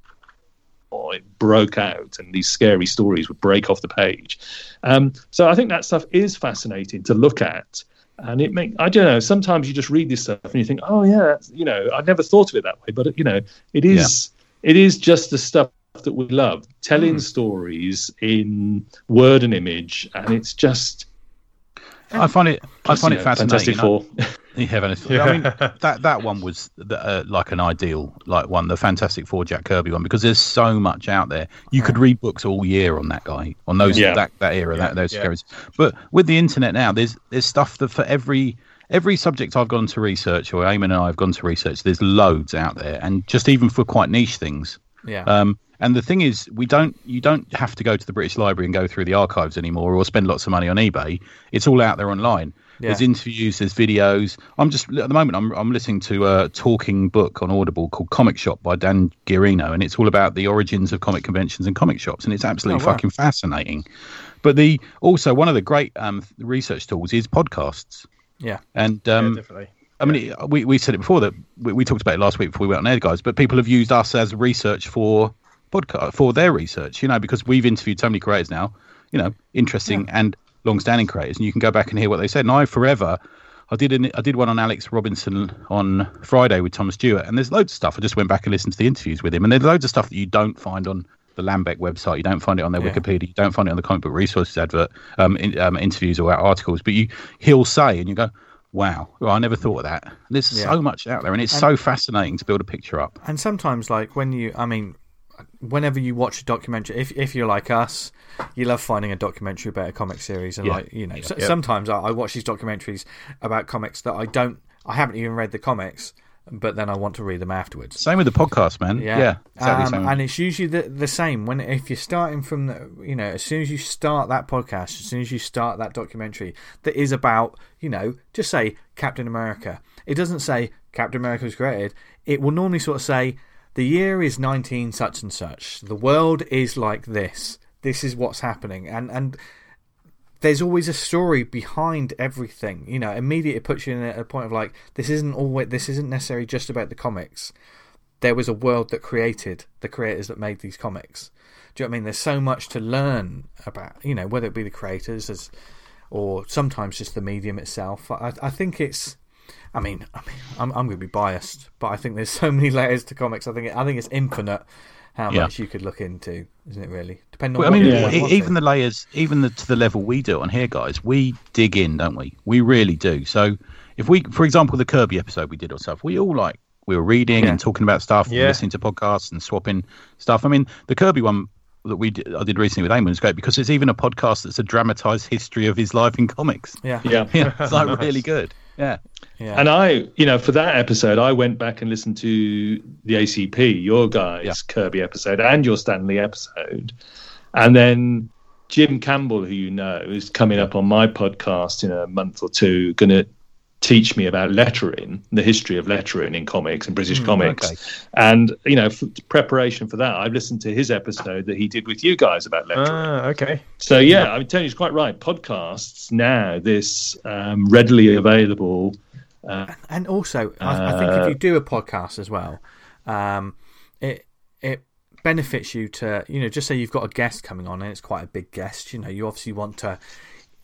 Or it broke out, and these scary stories would break off the page. Um, so I think that stuff is fascinating to look at, and it make I don't know. Sometimes you just read this stuff and you think, oh yeah, you know, I never thought of it that way, but you know, it is it is just the stuff that we love, telling stories in word and image, and it's just I find it. I find it know, fascinating. Fantastic Four. (laughs) Yeah, Fantastic- I mean, (laughs) that that one was the, uh, like an ideal like one, the Fantastic Four Jack Kirby one, because there's so much out there. You could read books all year on that guy, on those Yeah. that that era, that those yeah. characters. But with the internet now, there's there's stuff that for every every subject I've gone to research, or Eamonn and I have gone to research, there's loads out there, and just even for quite niche things. Yeah. Um, and the thing is, we don't. You don't have to go to the British Library and go through the archives anymore, or spend lots of money on eBay. It's all out there online. There's interviews, there's videos. I'm just at the moment. I'm I'm listening to a talking book on Audible called Comic Shop by Dan Gearino, and it's all about the origins of comic conventions and comic shops, and it's absolutely Oh, wow. fucking fascinating. But the also one of the great um, research tools is podcasts, yeah. and Yeah, um, definitely. I mean, it- we, we said it before that we, we talked about it last week before we went on air, guys. But people have used us as research for podcast for their research, you know, because we've interviewed so many creators now, you know, interesting and long-standing creators, and you can go back and hear what they said. And I forever, I did an, I did one on Alex Robinson on Friday with Thomas Stewart, and there's loads of stuff. I just went back and listened to the interviews with him, and there's loads of stuff that you don't find on the Lambiek website. You don't find it on their Yeah. Wikipedia. You don't find it on the comic book resources advert um, in, um, interviews or articles. But you he'll say, and you go, "Wow, well, I never thought of that." There's Yeah. so much out there, and it's so fascinating to build a picture up. And sometimes, like when you, I mean, whenever you watch a documentary, if if you're like us, you love finding a documentary about a comic series, and Yeah. like you know, so, sometimes I, I watch these documentaries about comics that I don't, I haven't even read the comics, but then I want to read them afterwards. Same with the podcast, man. Yeah, Yeah, exactly. Um, and it's usually the, the same when if you're starting from the you know as soon as you start that podcast, as soon as you start that documentary that is about you know just say Captain America. It doesn't say Captain America was created. It will normally sort of say the year is 19 such and such. The world is like this. This is what's happening, and and there's always a story behind everything. You know, immediately puts you in a, a point of like this isn't always this isn't necessarily just about the comics there was a world that created the creators that made these comics. Do you know what I mean? There's so much to learn about, you know, whether it be the creators as, or sometimes just the medium itself. I, I think it's, I mean, I mean, I'm, I'm going to be biased, but I think there's (laughs) so many layers to comics. I think I think it's infinite how Yeah. much you could look into, isn't it? Really, depending on Well, I mean, you Yeah. want even to. the layers, even the, to the level we do on here, guys, we dig in, don't we? We really do. So, if we, for example, the Kirby episode we did or stuff, we all like we were reading Yeah. and talking about stuff, and listening to podcasts and swapping stuff. I mean, the Kirby one, that we did, I did recently with Eamonn is great because it's even a podcast that's a dramatized history of his life in comics. Yeah. (laughs) Yeah. Yeah, it's like Nice. really good. Yeah. Yeah. And I, you know, for that episode, I went back and listened to the ACP, your guys' Yeah. Kirby episode, and your Stan Lee episode. And then Jim Campbell, who you know, is coming up on my podcast in a month or two, going to teach me about lettering, the history of lettering in comics and British comics. okay. And, you know, for preparation for that, I've listened to his episode that he did with you guys about lettering. Ah, okay. So yeah, I mean Tony's quite right. Podcasts now, this um, readily available. Uh, and also, I, I think if Uh, you do a podcast as well, um, it it benefits you to you know just say you've got a guest coming on and it's quite a big guest. You know, you obviously want to.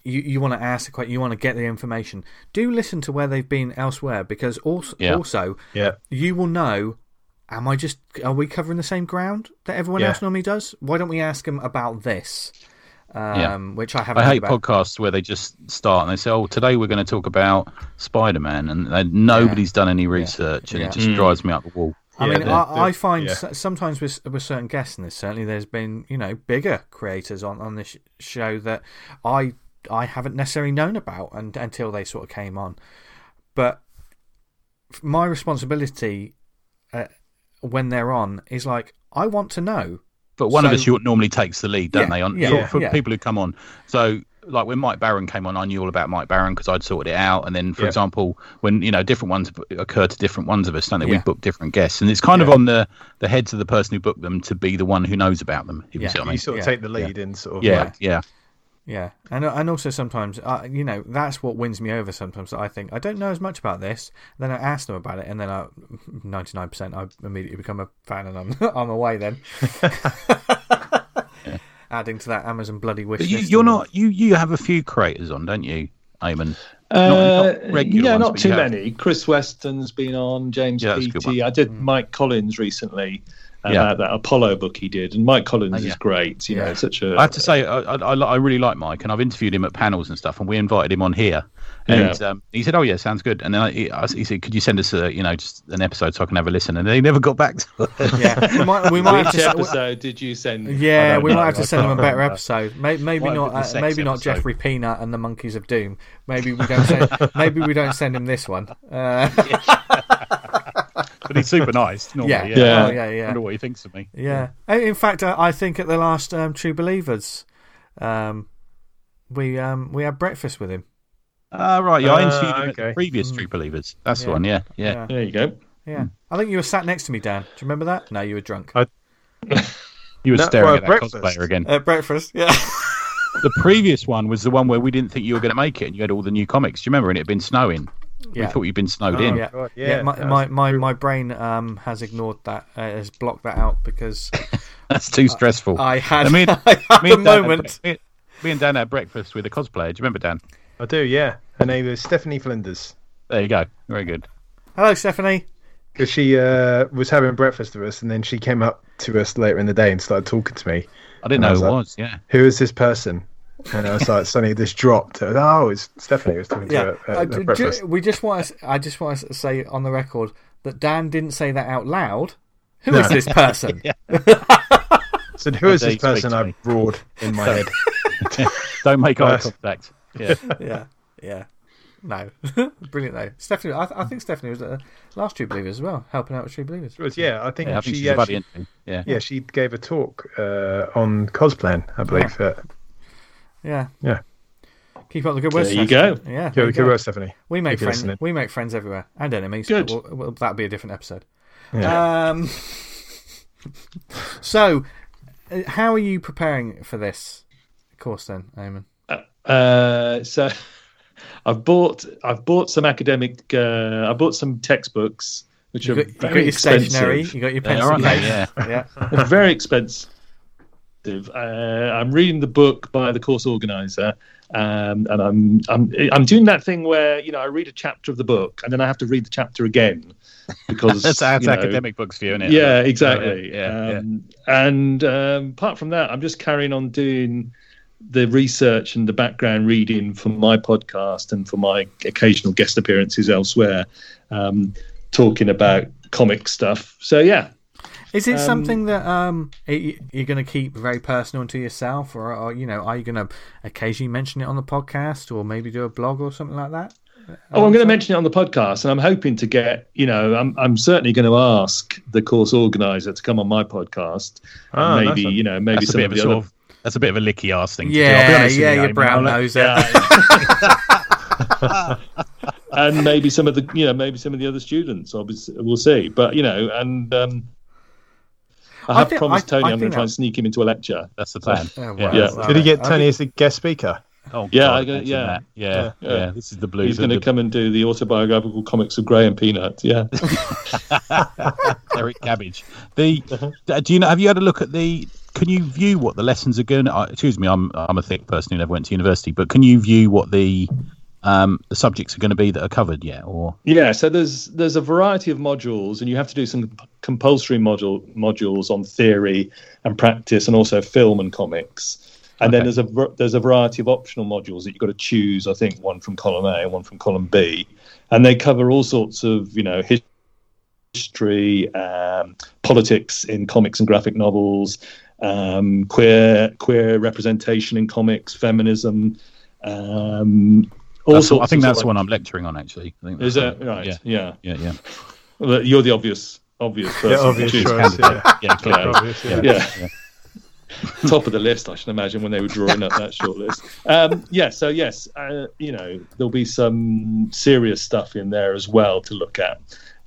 You, you want to ask the question, you want to get the information. Do listen to where they've been elsewhere because also, Yeah. also Yeah. you will know am I just are we covering the same ground that everyone Yeah. else normally does? Why don't we ask them about this? Um, Yeah. which I haven't I hate about. podcasts where they just start and they say, "Oh, today we're going to talk about Spider Man," and they, nobody's done any research, and Yeah. it just Mm. drives me up the wall. I Yeah, mean, the- I, the- I find yeah. sometimes with with certain guests in this, certainly there's been you know bigger creators on on this show that I I haven't necessarily known about and, until they sort of came on. But my responsibility uh, when they're on is like I want to know. But one of us you- normally takes the lead, don't Yeah, they? On yeah, for, for yeah. people who come on. So, like when Mike Baron came on, I knew all about Mike Baron because I'd sorted it out. And then, for Yeah. example, when you know different ones occur to different ones of us, don't they? We book different guests, and it's kind of on the the heads of the person who booked them to be the one who knows about them. If Yeah. you see what I You sort of Yeah. take the lead in sort of. Yeah, like- yeah. Yeah, and and also sometimes, uh, you know, that's what wins me over. Sometimes I think I don't know as much about this. Then I ask them about it, and then I, (laughs) ninety nine percent, I immediately become a fan, and I'm (laughs) I'm away. Then, (laughs) adding to that Amazon bloody wish But you, list you're not you you have a few creators on, don't you, Eamonn? uh, not regular yeah, ones, not too you have- many. Chris Weston's been on, James Yeah, that's a good Beattie. one. I did Mike Collins recently Yeah. about that Apollo book he did, and Mike Collins Oh, yeah. is great. You Yeah. know, such a I have to say, I, I, I I really like Mike, and I've interviewed him at panels and stuff, and we invited him on here, and um, he said, "Oh yeah, sounds good." And then I, he, I- he said, "Could you send us a, you know, just an episode so I can have a listen?" And he never got back to it. (laughs) Yeah, we might we might have to. episode did you send? I Yeah, we know. might have to send them a better remember. (laughs) episode. Maybe, maybe not. Uh, sex maybe not. Jeffrey Peanut and the Monkeys of Doom. Maybe we don't. Send, (laughs) maybe we don't send him this one. Uh, but he's super nice. Normally, yeah, yeah. Yeah. Oh, yeah, I yeah. wonder what he thinks of me. Yeah. Uh, In fact, I I think at the last um, True Believers, um, we um, we had breakfast with him. Ah, right. Yeah, I Ah, interviewed him at okay. the previous True Believers. That's the one. Yeah, yeah. There you go. Yeah. I think you were sat next to me, Dan. Do you remember that? No, you were drunk. I- (laughs) You were No, staring well, at that breakfast. cosplayer again. At breakfast, yeah. The previous one was the one where we didn't think you were going to make it, and you had all the new comics. Do you remember? And it had been snowing. Yeah. We thought you'd been snowed Oh, in. yeah. God, yeah, yeah, my, my, my, my brain um, has ignored that, uh, has blocked that out because (laughs) That's too stressful. I had, I mean, (laughs) I had me a and Dan had- moment. me, me and Dan had breakfast with a cosplayer. Do you remember Dan? I do, yeah. Her name is Stephanie Flinders. There you go. Very good. Hello, Stephanie. Because she uh, was having breakfast with us, and then she came up to us later in the day and started talking to me. I didn't And know was who it like- was. Yeah. Who is this person? And I was like, suddenly this dropped. I was, oh, it's Stephanie. I was talking Yeah, to her uh, at, at breakfast. we just want to, I just want to say on the record that Dan didn't say that out loud. Who No. is this person? (laughs) (laughs) So who is this person I me. roared in my head? (laughs) Don't make eye Nice. contact. Yeah. yeah, yeah. No, brilliant though. Stephanie, I, I think Stephanie was at the last True Believers as well, helping out with True Believers. It was, yeah, I think yeah I think she she's a actually, she? Yeah. yeah, she gave a talk uh, on Cosplan, I believe. Uh, Yeah, yeah, keep up the good work. There you Stephanie. go. Yeah, there good, you good go. work, Stephanie. We make friends. We make friends everywhere and enemies. Good. but We'll, well, that'll be a different episode. Yeah. Um, (laughs) so, uh, how are you preparing for this course then, Eamonn? Uh, so (laughs) I've bought I've bought some academic uh, I bought some textbooks which You are got, you got your expensive. stationery. You got your They pencil are, aren't they? case. Yeah. yeah. (laughs) They're very expensive. Uh, I'm reading the book by the course organizer, um, and I'm I'm I'm doing that thing where you know I read a chapter of the book and then I have to read the chapter again because That's, (laughs) that's you know, academic books for you, it? Yeah, exactly. Yeah, yeah. um, And um, apart from that, I'm just carrying on doing the research and the background reading for my podcast and for my occasional guest appearances elsewhere, um, talking about comic stuff. So yeah, Is it Um, something that um you're going to keep very personal to yourself, or, or you know, are you going to occasionally mention it on the podcast, or maybe do a blog or something like that? Oh, I'm going to mention it on the podcast, and I'm hoping to get, you know, I'm I'm certainly going to ask the course organizer to come on my podcast, and Ah, maybe one. you know, maybe That's a some bit of of a the sort other. of that's a bit of a licky ass thing. to do. I'll be Yeah, honest yeah, you, your Amy. brown I'll- nose. (laughs) and maybe some of the you know maybe some of the other students obviously we'll see but you know and um I I have think- promised Tony I I'm going to try and sneak him into a lecture. That's the plan. Oh, Yeah. wow. Yeah. Wow. Did he get Tony think- as a guest speaker? Oh, Yeah, God, I go- imagine yeah. yeah, yeah, Yeah. This is the blues. He's going to come and do the autobiographical comics of Grey and Peanut. Yeah, (laughs) (laughs) Eric Cabbage. The do you know? Have you had a look at the? Can you view what the lessons are going? Uh, excuse me, I'm I'm a thick person who never went to university, but can you view what the um the subjects are going to be that are covered yet? Or yeah. So there's there's a variety of modules, and you have to do some compulsory module modules on theory and practice, and also film and comics. And then there's a there's a variety of optional modules that you've got to choose. I think one from column A and one from column B, and they cover all sorts of you know his- history, um, politics in comics and graphic novels, um, queer queer representation in comics, feminism. Um, all That's- sorts I think that's sort the one I'm lecturing on. Actually, I think Is that's that right? Yeah, Yeah. yeah, yeah. Well, You're the obvious obvious person. Yeah, to obvious choose. choice. Yeah. (laughs) yeah, clearly. Yeah. Obvious, yeah. Yeah. Top of the list, I should imagine, when they were drawing up that short list. Um, yeah, so yes, uh, you know, there'll be some serious stuff in there as well to look at.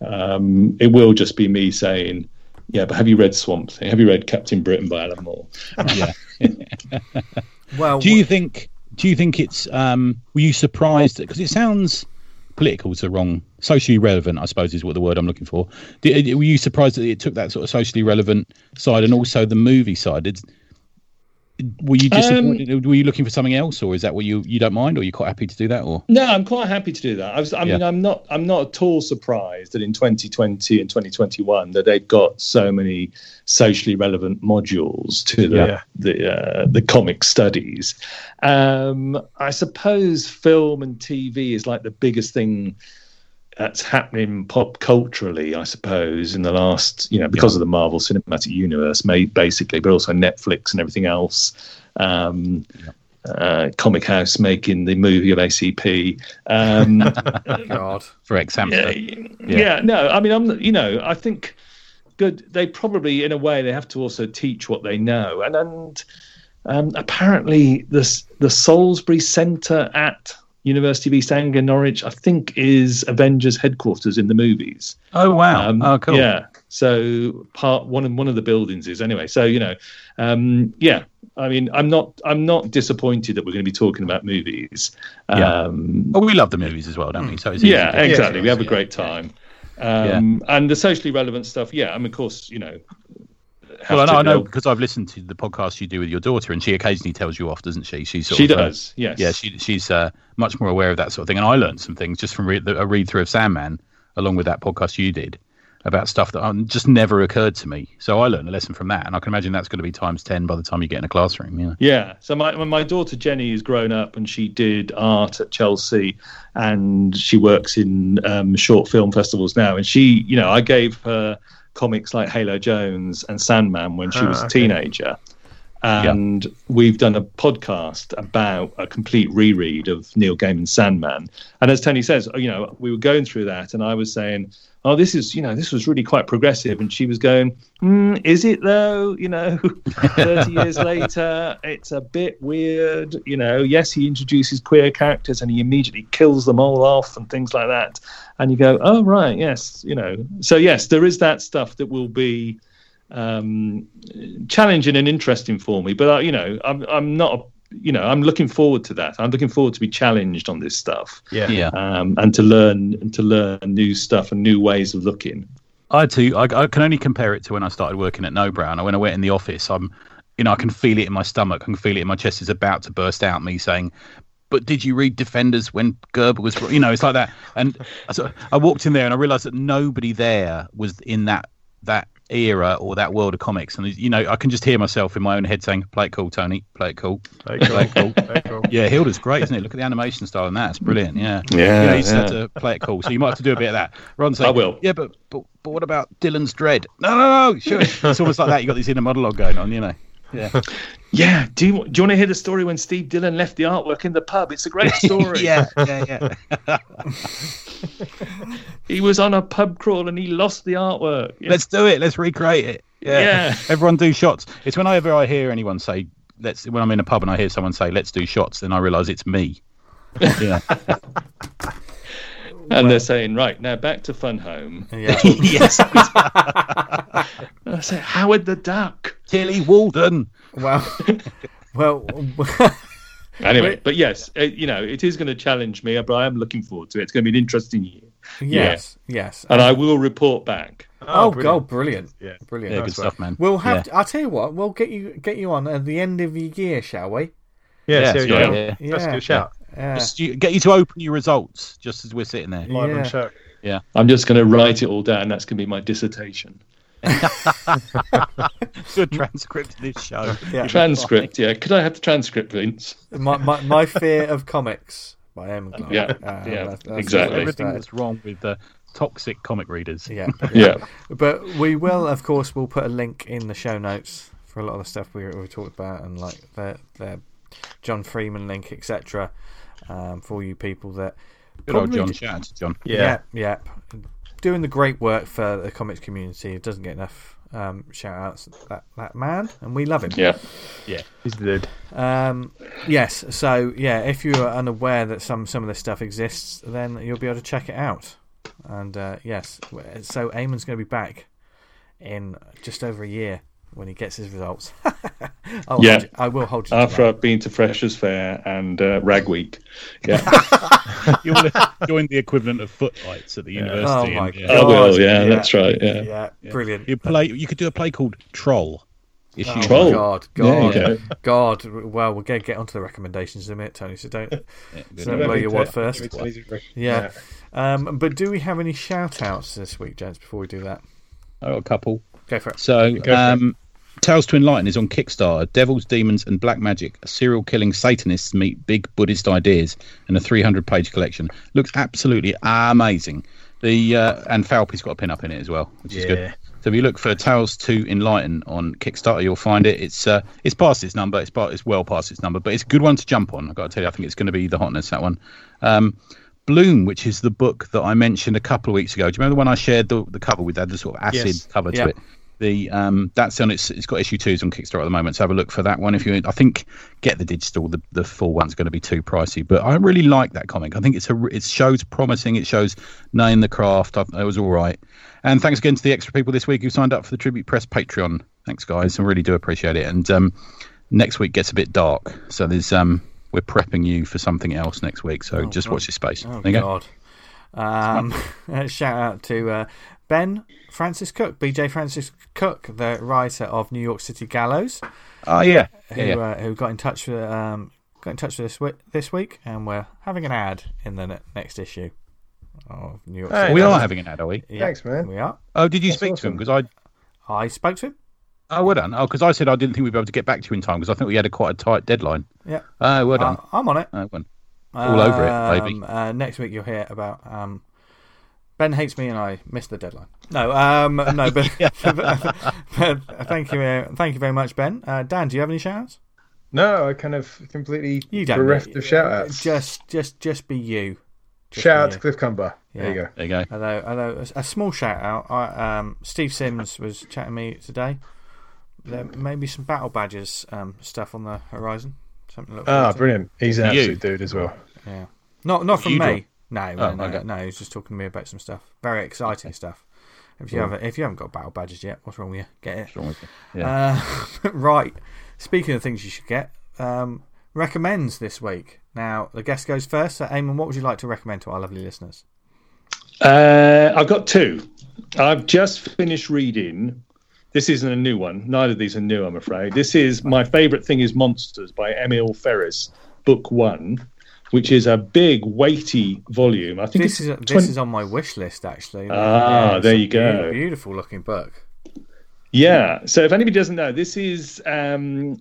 Um, it will just be me saying, yeah, but have you read Swamp Thing? Have you read Captain Britain by Alan Moore? yeah. (laughs) (laughs) Well, Do you think? Do you think it's? Um, were you surprised? Because it sounds political is the wrong, socially relevant. I suppose is what the word I'm looking for. Did, were you surprised that it took that sort of socially relevant side and also the movie side? Did, were you disappointed? were you looking for something else, or is that what you you don't mind, or you're quite happy to do that? Or No, I'm quite happy to do that. I was, I mean, I'm not, I'm not at all surprised that in 2020 and 2021 that they've got so many socially relevant modules to the Yeah. the uh, the comic studies. Um, I suppose film and TV is like the biggest thing that's happening pop culturally, I suppose, in the last, you know, because of the Marvel Cinematic Universe, made basically, but also Netflix and everything else. Um, uh, Comichaus making the movie of ACP. Um, (laughs) God. for ex yeah, hamster? yeah, no, I mean, I'm, you know, I think good. They probably, in a way, they have to also teach what they know, and and um, apparently the the Sainsbury Centre at University of East Anglia, Norwich, I think, is Avengers headquarters in the movies. Oh wow! Um, oh cool. Yeah. So part one of one of the buildings is anyway. So you know, um, yeah. I mean, I'm not I'm not disappointed that we're going to be talking about movies. Yeah. Um, Well, we love the movies as well, don't we? So it's yeah, exactly. Yeah, we have a great time. Um, And the socially relevant stuff, yeah. I mean, of course, you know. Well, I know, to I know because I've listened to the podcast you do with your daughter, and she occasionally tells you off, doesn't she? Sort She of, uh, does, yes. yeah, she, she's uh, much more aware of that sort of thing. And I learned some things just from read, a read through of Sandman, along with that podcast you did about stuff that um, just never occurred to me. So I learned a lesson from that, and I can imagine that's going to be times ten by the time you get in a classroom. You know? Yeah. So my my daughter Jenny is grown up and she did art at Chelsea, and she works in um, short film festivals now. And she, you know, I gave her comics like Halo Jones and Sandman when she Ah, was a okay. teenager. And we've done a podcast about a complete reread of Neil Gaiman's Sandman. And as Tony says, you know, we were going through that, and I was saying, "Oh, this is, you know, this was really quite progressive." And she was going, mm, "Is it though? You know, (laughs) thirty years (laughs) later, it's a bit weird. You know, yes, he introduces queer characters and he immediately kills them all off and things like that." And you go, "Oh, right, yes, you know." So yes, there is that stuff that will be um, challenging and interesting for me. But uh, you know, I'm I'm not. You know, I'm looking forward to that. I'm looking forward to be challenged on this stuff Yeah. Yeah. um, and to learn and to learn new stuff and new ways of looking. I too, I, I can only compare it to when I started working at Nobrow. When I went in the office, I'm, you know, I can feel it in my stomach. I can feel it in my chest. It's about to burst out. Me saying, "But did you read Defenders when Gerber was?" You know, it's like that. And I, sort of- I walked in there and I realised that nobody there was in that that era or that world of comics. And you know, I can just hear myself in my own head saying, "Play it cool, Tony. Play it cool. Very cool. Play it cool." (laughs) Very cool. Yeah, Hilda's great, isn't it? Look at the animation style and that. It's brilliant. Yeah. Yeah, You know, you just have yeah. to uh, play it cool. So you might have to do a bit of that. Ron saying, I will. Yeah, but, but but what about Dillon's Dredd? No, no, no. Sure. it's almost like that. You got this inner monologue going on. You know. Yeah. (laughs) Yeah. Do you, do you want to hear the story when Steve Dillon left the artwork in the pub? It's a great (laughs) story. yeah. Yeah. Yeah. He was on a pub crawl and he lost the artwork. Yeah. Let's do it. Let's recreate it. Yeah. Yeah. Everyone do shots. It's whenever I hear anyone say, "Let's." When I'm in a pub and I hear someone say, "Let's do shots," then I realise it's me. (laughs) Yeah. And they're saying, right, now back to Fun Home. Yeah. (laughs) (laughs) yes. I say, Howard the Duck. Tillie Walden. well, well, (laughs) Anyway, but yes, uh, you know, it is going to challenge me, but I am looking forward to it. It's going to be an interesting year. yes, yes. And I will report back. oh, brilliant. God, brilliant, Yeah. brilliant. Yeah, good stuff, man. We'll have. Yeah. To, I'll tell you what. We'll get you get you on at the end of the year, shall we? Yeah, Yeah, see how yeah, yeah. That's a good shout. Yeah. Just get you to open your results just as we're sitting there. Live Yeah. on show. I'm just going to write it all down. That's going to be my dissertation. (laughs) Good transcript of this show. (laughs) Yeah. Transcript, yeah. Could I have the transcript, Vince? my, my my fear of comics by Eamonn Clarke. Yeah, Uh, yeah, that's- that's exactly. Everything that's wrong with the toxic comic readers. (laughs) Yeah. Yeah. But we will, of course, we'll put a link in the show notes for a lot of the stuff we, we talked about and like their the John Freeman link, etc. Um, for you people that Good old John. Shout out to John. yeah, yeah, doing the great work for the comics community. It doesn't get enough um, shout outs. That that man, and we love him. Yeah. Yeah. He's the dude. Um, yes, so yeah, if you are unaware that some some of this stuff exists, then you'll be able to check it out. And uh, yes, so Eamonn's going to be back in just over a year when he gets his results. (laughs) I'll Yeah. hold you- I will hold you. to After that. I've been to Freshers Fair and uh, Rag Week. Yeah. (laughs) You want to join the equivalent of footlights at the university. Oh my and, yeah. I will, yeah, Yeah. that's right. Yeah. yeah, brilliant. You play. You could do a play called Troll. Issue. Oh, Troll. God, There God, go. God. Well, we're going to get onto the recommendations in a minute, Tony. So don't. Yeah, good. So- blow your wad first. Give it to Easy Rick. Yeah. Um, but do we have any shout outs this week, gents? Before we do that, I got a couple. go for it. So, Go for um, Tales to Enlighten is on Kickstarter. Devils, Demons, and Black Magic. Serial killing Satanists meet big Buddhist ideas in a 300 page collection. Looks absolutely amazing. The uh, and Falpy's got a pin up in it as well, which is good. So if you look for Tales to Enlighten on Kickstarter, you'll find it. It's uh, it's past its number. It's part, it's well past its number, but it's a good one to jump on. I've got to tell you, I think it's going to be the hotness that one. Um, Bloom, which is the book that I mentioned a couple of weeks ago. Do you remember when I shared the, the cover with that the sort of acid Yes. cover to Yeah. it? The um, that's on its it's got issue twos on Kickstarter at the moment. So have a look for that one if you. I think get the digital. The the full one's going to be too pricey, but I really like that comic. I think it's a it shows promising. It shows knowing the craft. I, it was all right. And thanks again to the extra people this week who signed up for the Tribute Press Patreon. Thanks guys, I really do appreciate it. And um, next week gets a bit dark, so there's um we're prepping you for something else next week. So just God. watch this space. Oh there you go. God. Um, (laughs) shout out to uh, Ben Francis Cook, BJ Francis Cook, the writer of New York City Gallows, Oh yeah, who yeah, yeah. Uh, who got in touch with um, got in touch with us wi- this week, and we're having an ad in the ne- next issue of New York Hey, City. we Gallows. are having an ad, are we? Yeah, Thanks, man. We are. Oh, did you That's speak to him? Because I I spoke to him. oh well done. Oh, because I said I didn't think we'd be able to get back to you in time because I think we had a quite a tight deadline. Yeah, Oh, well done. uh, I'm on it. Oh, well. All over it, baby. Um, Uh, next week you'll hear about um, Ben hates me and I missed the deadline. No, um, no, (laughs) (laughs) but, but, thank you, uh, thank you very much, Ben. Uh, Dan, do you have any shout-outs? No, I kind of completely You don't bereft need- of shout outs. Just, just, just be you. Just Shout out be to. Cliff Cumber. There you go. There you go. Although, although a, a small shout out. I, um, Steve Sims was chatting to me today. There may be some battle badges um, stuff on the horizon. Something. to look Ah, forward to. brilliant. He's an You. absolute dude as well. Yeah. Not not from You me. draw- No, no, Oh, no, okay. no. He was just talking to me about some stuff. Very exciting stuff. If you haven't, if you haven't got battle badges yet, what's wrong with you? Get it. What's wrong with you? Yeah. Uh, (laughs) right. Speaking of things you should get, um, recommends this week. Now the guest goes first. So, Eamonn, what would you like to recommend to our lovely listeners? Uh, I've got two. I've just finished reading. This isn't a new one. Neither of these are new, I'm afraid. This is my favourite thing is Monsters by Emil Ferris, book one, which is a big, weighty volume. I think This is this is on my wish list actually. Ah, it's there you go. Beautiful looking book. Yeah. So if anybody doesn't know, this is um,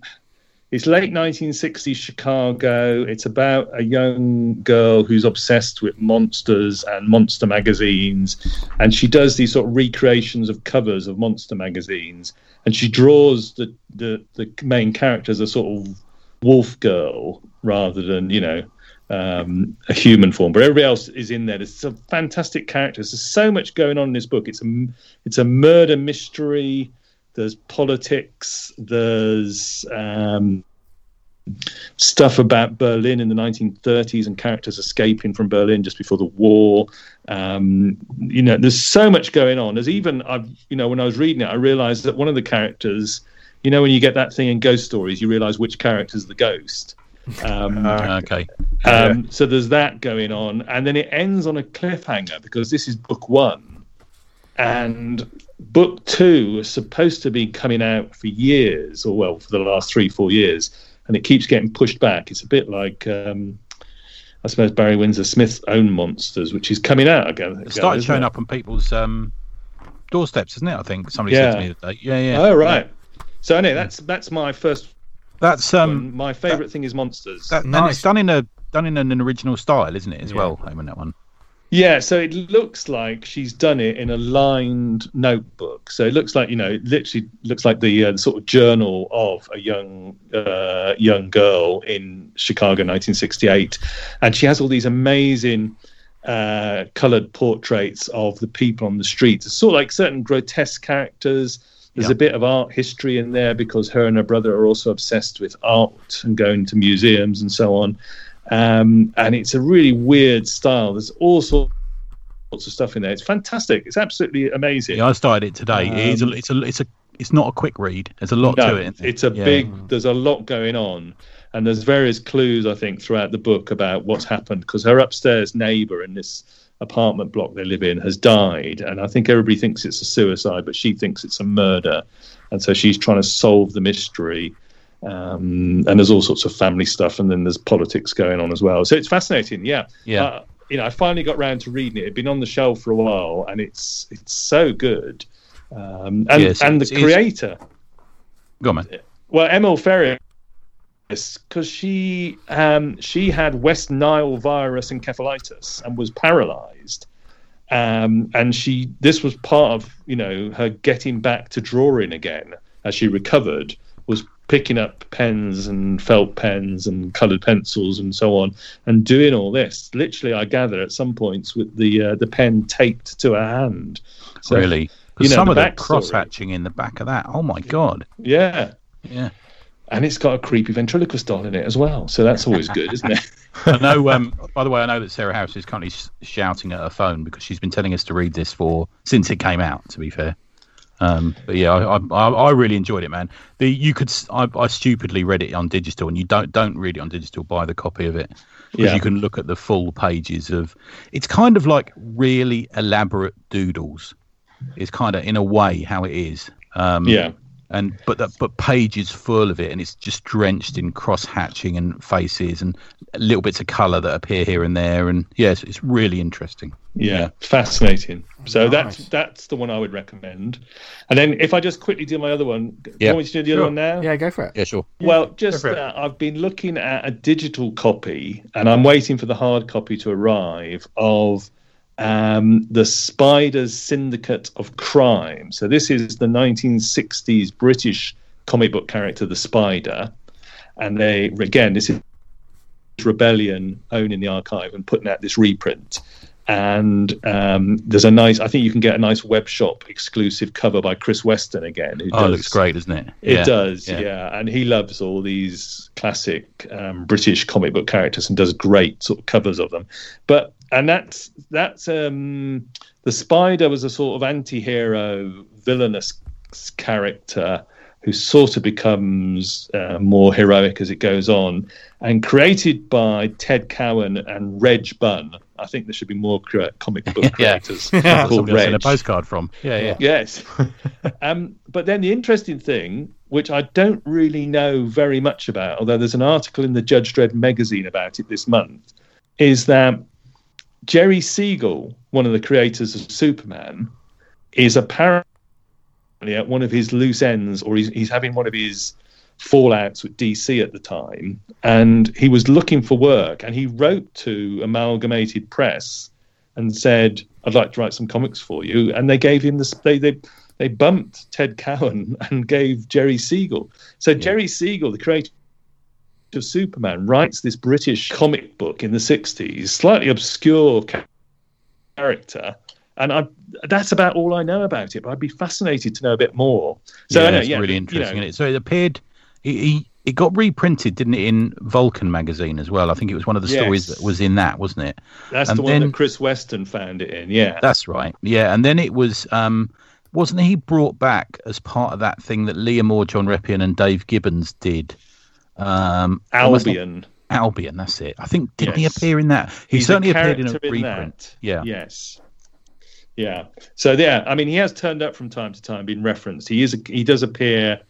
it's late 1960s Chicago. It's about a young girl who's obsessed with monsters and monster magazines, and she does these sort of recreations of covers of monster magazines, and she draws the the, the main character as a sort of wolf girl rather than you know um, a human form. But everybody else is in there. There's some fantastic characters. There's so much going on in this book. It's a it's a murder mystery there's politics, there's um, stuff about Berlin in the 1930s and characters escaping from Berlin just before the war. Um, you know, there's so much going on. There's even, I've, you know, when I was reading it, I realized that one of the characters, you know, when you get that thing in ghost stories, you realize which character's the ghost. Um, Uh, (laughs) okay. um, so there's that going on, and then it ends on a cliffhanger because this is book one, and book two was supposed to be coming out for years, or well, for the last three, four years, and it keeps getting pushed back. It's a bit like, um, I suppose, Barry Windsor Smith's own Monsters, which is coming out again. It started showing it? up on people's um, doorsteps, isn't it? I think somebody Yeah. said to me day. Yeah, yeah. Oh right. So anyway, that's that's my first. That's um. My favourite thing is Monsters. that, and it's done in a done in an original style, isn't it? As Yeah. well, Home that one. Yeah, so it looks like she's done it in a lined notebook. So it looks like you know, it literally looks like the, uh, sort of journal of a young uh, young girl in Chicago, 1968, and she has all these amazing uh, coloured portraits of the people on the streets. It's sort of like certain grotesque characters. There's Yeah. a bit of art history in there because her and her brother are also obsessed with art and going to museums and so on um, and it's a really weird style. There's all sorts of stuff in there. It's fantastic. It's absolutely amazing. Yeah, I started it today. it is a, Um, it's a it's a it's not a quick read. There's a lot No, to it. It's a Yeah. big. There's a lot going on, and there's various clues I think throughout the book about what's happened because her upstairs neighbour in this apartment block they live in has died, and I think everybody thinks it's a suicide, but she thinks it's a murder, and so she's trying to solve the mystery. Um, and there's all sorts of family stuff, and then there's politics going on as well. So it's fascinating. Yeah, Yeah. Uh, you know, I finally got round to reading it. It'd been on the shelf for a while, and it's it's so good. Um, and Yes, and the creator, Go on, man. well, Emil Because she um, she had West Nile virus encephalitis and was paralysed, um, and she this was part of you know her getting back to drawing again as she recovered was picking up pens and felt pens and coloured pencils and so on and doing all this. Literally, I gather at some points with the uh, the pen taped to her hand. So, really? you know, some of the cross hatching in the back of that. Oh my god. Yeah. Yeah. And it's got a creepy ventriloquist doll in it as well, so that's always good, isn't it? (laughs) I know. Um, by the way, I know that Sarah House is currently sh- shouting at her phone because she's been telling us to read this for since it came out. To be fair, um, but yeah, I, I, I I really enjoyed it, man. The you could s- I, I stupidly read it on digital, and you don't don't read it on digital. Buy the copy of it because Yeah. you can look at the full pages of. It's kind of like really elaborate doodles. It's kind of in a way how it is. Um, Yeah. And but that but pages full of it and it's just drenched in cross hatching and faces and little bits of color that appear here and there and yes it's really interesting Yeah, fascinating. So Nice. that's that's the one I would recommend. And then if I just quickly do my other one, Yeah. you want me to do the other one now? Yeah, go for it. yeah sure Well, just go uh, I've been looking at a digital copy, and I'm waiting for the hard copy to arrive of um, the Spiders Syndicate of Crime. So this is the 1960s British comic book character, the Spider, and they again this is Rebellion owning the archive and putting out this reprint. And um, there's a nice, I think you can get a nice web shop exclusive cover by Chris Weston again. Who oh it does- looks great doesn't it it Yeah. does, yeah. yeah. And he loves all these classic um, British comic book characters and does great sort of covers of them. But and that's that's um, the Spider was a sort of anti-hero, villainous character who sort of becomes uh, more heroic as it goes on, and created by Ted Cowan and Reg Bunn. I think there should be more cre- comic book (laughs) creators (laughs) That's called somebody else in a postcard from. Yeah. Yeah. Yes. (laughs) um, but then the interesting thing, which I don't really know very much about, although there's an article in the Judge Dredd magazine about it this month, is that Jerry Siegel, one of the creators of Superman, is apparently at one of his loose ends, or he's, he's having one of his fallouts with DC at the time, and he was looking for work, and he wrote to Amalgamated Press and said, "I'd like to write some comics for you," and they gave him the they they they bumped Ted Cowan (laughs) and gave Jerry Siegel. So Jerry Siegel, the creator of Superman, writes this British comic book in the '60s, slightly obscure character. And I, that's about all I know about it. But I'd be fascinated to know a bit more. So yeah, know, it's yeah, really you interesting. know, isn't it? So it appeared, he, he it got reprinted, didn't it, in Vulcan magazine as well? I think it was one of the stories that was in that, wasn't it? that's and the one then- that Chris Weston found it in. Yeah, That's right. Yeah, and then it was, um, wasn't he brought back as part of that thing that Leah Moore, John Reppion, and Dave Gibbons did? Um, Albion. Albion, that's it. I think didn't Yes. he appear in that? He He's certainly appeared in a character reprint. that. Yeah. Yes. Yeah. So yeah, I mean, he has turned up from time to time, been referenced. He is. A, he does appear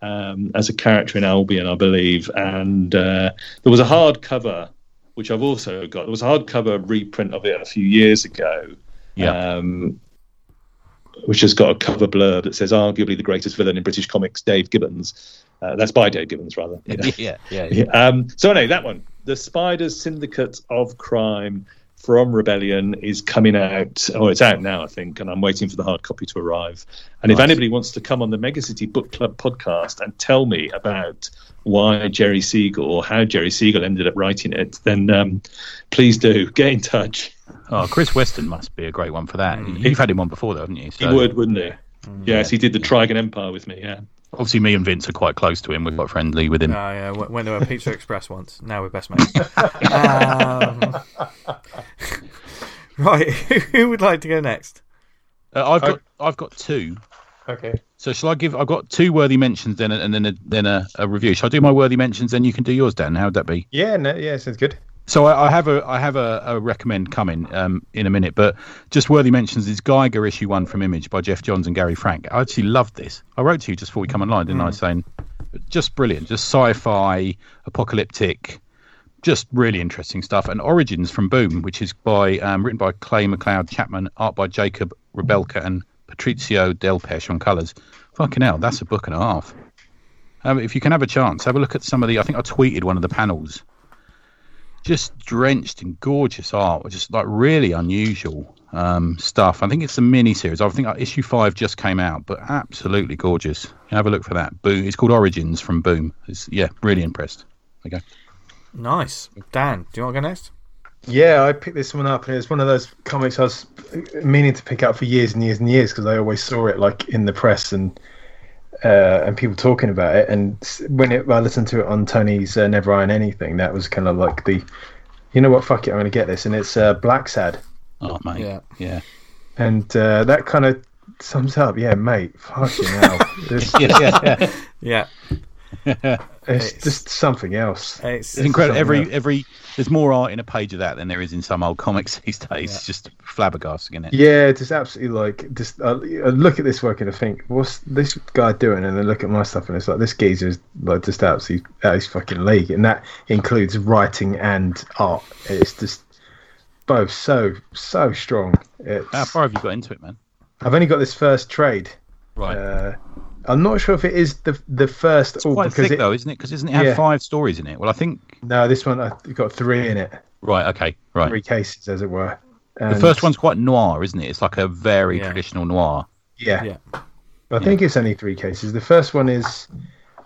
um, as a character in Albion, I believe. And uh, there was a hardcover, which I've also got. There was a hardcover reprint of it a few years ago. Yeah. Um, which has got a cover blurb that says arguably the greatest villain in British comics, Dave Gibbons. Uh, that's by Dave Gibbons, rather. (laughs) yeah, yeah, yeah. Yeah, Um, so anyway, that one, the Spiders Syndicate of Crime from Rebellion is coming out. Oh, it's out now, I think, and I'm waiting for the hard copy to arrive. And if anybody wants to come on the Megacity Book Club podcast and tell me about why Jerry Siegel or how Jerry Siegel ended up writing it, then um, please do get in touch. Oh, Chris Weston must be a great one for that. You've had him on before, though, haven't you? He would, wouldn't he? Yes, he did the Trigan Empire with me. Yeah. Obviously, me and Vince are quite close to him. We're quite friendly with him. Oh, yeah, w- went to a Pizza Express once. Now we're best mates. um, (laughs) right, (laughs) who would like to go next? Uh, I've got, I've got two. Okay. So shall I give? I've got two worthy mentions, then, and then a, then a, a review. Shall I do my worthy mentions, then you can do yours, Dan? How'd that be? Yeah, no, yeah, sounds good. So I, I have a I have a, a recommend coming um, in a minute, but just worthy mentions is Geiger issue one from Image by Geoff Johns and Gary Frank. I actually loved this. I wrote to you just before we come online, didn't I? Saying just brilliant, just sci-fi, apocalyptic, just really interesting stuff. And Origins from Boom, which is by um, written by Clay McLeod Chapman, art by Jacob Rebelka and Patricio Delpeche on colours. Fucking hell, that's a book and a half. Um, if you can have a chance, have a look at some of the. I think I tweeted one of the panels just drenched in gorgeous art, just like really unusual um, stuff. I think it's a mini series. I think uh, issue five just came out, but absolutely gorgeous. Have a look for that. Boom. It's called Origins from Boom. It's, yeah, really impressed. Okay. Nice. Dan, do you want to go next? Yeah, I picked this one up, and it's one of those comics I was meaning to pick up for years and years and years because I always saw it like in the press and uh, and people talking about it. And when it, I listened to it on Tony's uh, Never Iron Anything, that was kind of like the, you know what, fuck it, I'm going to get this, and it's uh, Blacksad, Oh, mate. Yeah. Yeah. and uh, that kind of sums up, yeah, mate, fucking hell, (laughs) it's, Yeah. yeah, yeah. Yeah, it's just something else. it's, It's incredible. something Every else. every there's more art in a page of that than there is in some old comics (laughs) these days. It's just flabbergasting, isn't it? Yeah, just absolutely like just uh, I look at this work and I think, what's this guy doing? And then look at my stuff and it's like this geezer's like just absolutely out his fucking league, and that includes writing and art. It's just both so so strong. It's, How far have you got into it, man? I've only got this first trade. Right. Uh, I'm not sure if it is the the first. it's oh, quite because thick it, though, isn't it? Because isn't it have Yeah. five stories in it? Well, I think. no, this one I've got three in it, Right. Okay. Right. three cases as it were. The first one's quite noir, isn't it? It's like a very Yeah. traditional noir. yeah, yeah, I think it's only three cases. The first one is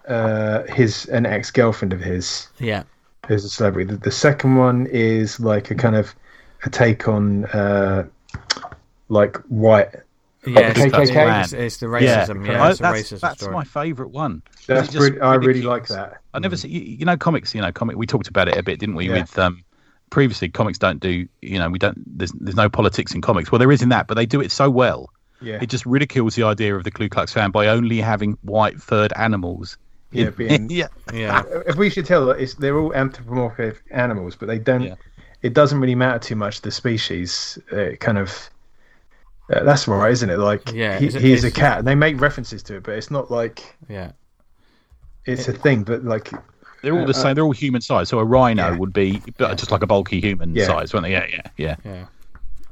uh, his an ex girlfriend of his yeah, who's a celebrity. The, the second one is like a kind of a take on uh, like white. Yeah. the It's, KKK? it's, it's the racism. Yeah, I- it's a that's, racism that's story. my favourite one. That's It's just pretty, I really like ridiculous. that. I never see you, you know comics. You know comic. We talked about it a bit, didn't we? Yeah. With um, previously, comics don't do. You know, we don't. There's there's no politics in comics. Well, there is in that, but they do it so well. Yeah, It just ridicules the idea of the Ku Klux Klan by only having white furred animals. yeah. in- Being, (laughs) yeah. Yeah, if we should tell, it's they're all anthropomorphic animals, but they don't. Yeah. It doesn't really matter too much the species. Uh, kind of. Uh, that's right, isn't it? Like, Yeah, he, it's- he's a it's- cat. They make references to it, but it's not like yeah, it's a thing. But like, They're all the same. They're all human size. So a rhino Uh, Yeah. would be but just like a bulky human Yeah. size, weren't they? Yeah, yeah, yeah. yeah.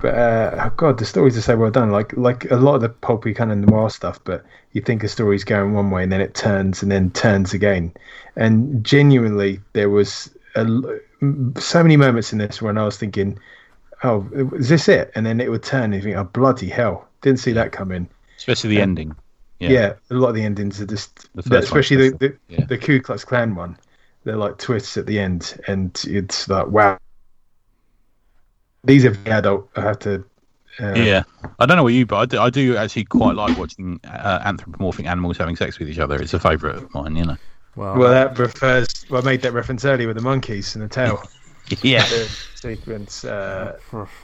But uh, oh god, the stories are so well done. Like like a lot of the pulpy kind of noir stuff, but you think a story's going one way and then it turns and then turns again. And genuinely, there was a, so many moments in this when I was thinking, "Oh, is this it?" And then it would turn and you think, "Oh bloody hell!" Didn't see that coming. Especially the ending. Yeah. Yeah. a lot of the endings are just, The first especially one, the the, yeah. the Ku Klux Klan one. They're like twists at the end, and it's like, wow. These are the adult. I have to. Uh, Yeah, I don't know what you, but I do, I do actually quite like watching uh, anthropomorphic animals having sex with each other. It's a favourite of mine, you know. Well, Well, that refers. Well, I made that reference earlier with the monkeys and the tail (laughs) (laughs) Yeah, the sequence. Uh,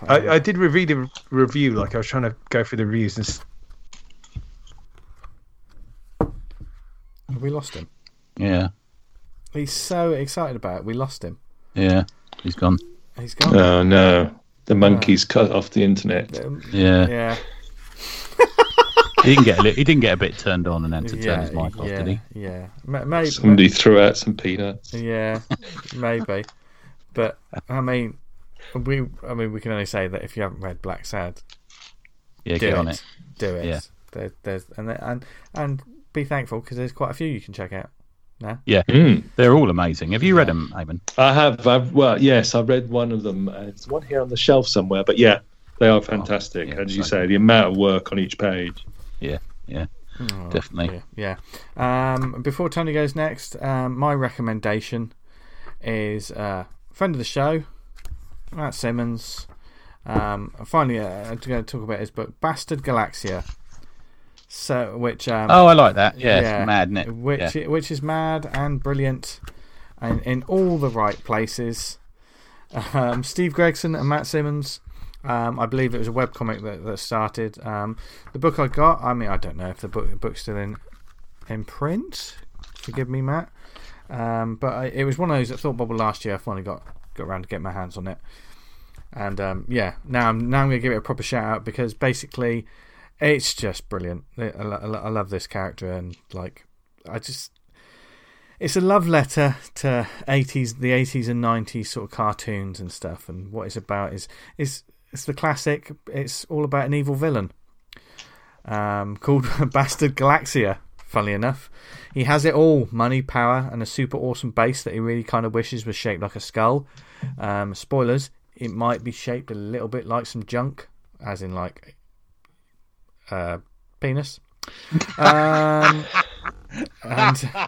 I, I did review the review. Like I was trying to go through the reviews and Have we lost him? yeah, He's so excited about it. We lost him. yeah. He's gone. He's gone. Oh no, the monkeys cut off the internet. Um, Yeah, yeah. (laughs) he didn't get a li- he didn't get a bit turned on and then to turn yeah, his mic off, yeah, did he? Yeah. Maybe. Somebody threw out some peanuts. Yeah, (laughs) maybe. But I mean, we. I mean, we can only say that if you haven't read Blacksad, Yeah, do get it. on it. Do it. Yeah. There, there's and and and be thankful because there's quite a few you can check out. now. Yeah, Mm. they're all amazing. Have you read them, Eamonn? I have. I've, well, yes, I've read one of them. Uh, There's one here on the shelf somewhere. But yeah, they are fantastic. yeah, As you say, the amount of work on each page. Yeah, yeah, Oh, definitely. Yeah. yeah. Um, before Tony goes next, um, my recommendation is uh, friend of the show, Matt Simmons. Um, finally, uh, I'm going to talk about his book, Bastard Galaxia. So, which um, Oh, I like that. Yeah, it's mad, isn't it? which yeah. which is mad and brilliant, and in all the right places. Um, Steve Gregson and Matt Simmons. Um, I believe it was a webcomic that, that started. Um, the book I got. I mean, I don't know if the book book's still in in print. Forgive me, Matt. Um, but I, it was one of those that Thought Bubble last year. I finally got got around to get my hands on it, and um, yeah, now I'm now I'm gonna give it a proper shout out because basically, it's just brilliant. I, I, I love this character and like I just. It's a love letter to 80s, the 80s and 90s sort of cartoons and stuff. And what it's about is is it's the classic. It's all about an evil villain um, called (laughs) Bastard Galaxia. Funnily enough, he has it all: money, power, and a super awesome base that he really kind of wishes was shaped like a skull. Um, spoilers: it might be shaped a little bit like some junk, as in like uh, penis. Um, and (laughs)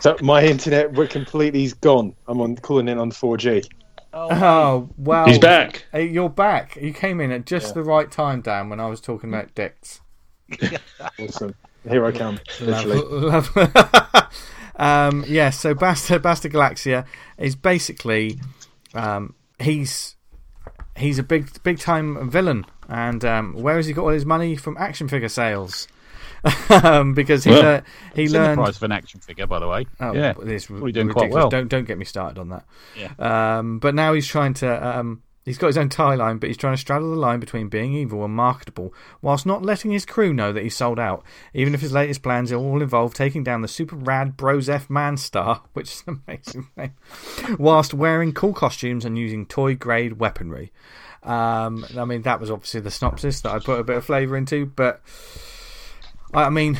So my internet we're completely gone. I'm on calling in on 4G. (laughs) oh wow, He's back. You're back. You came in at just the right time, Dan, when I was talking about dicks. (laughs) Awesome. Here I come. Literally. (laughs) Love- love- (laughs) um, yeah, so Bastard, Bastard Galaxia is basically um, he's he's a big big time villain, and um, where has he got all his money from? Action figure sales. um, because he Well, lear- he It's in the price of an action figure, by the way. Oh, yeah, it's Well, you're doing quite well. Don't don't get me started on that. Yeah. Um, but now he's trying to. He's got his own tie line, but he's trying to straddle the line between being evil and marketable, whilst not letting his crew know that he's sold out. Even if his latest plans all involve taking down the super rad Bros F Man Star, (laughs) which is an amazing name, whilst wearing cool costumes and using toy grade weaponry. Um, I mean, that was obviously the synopsis that I put a bit of flavour into, but I mean,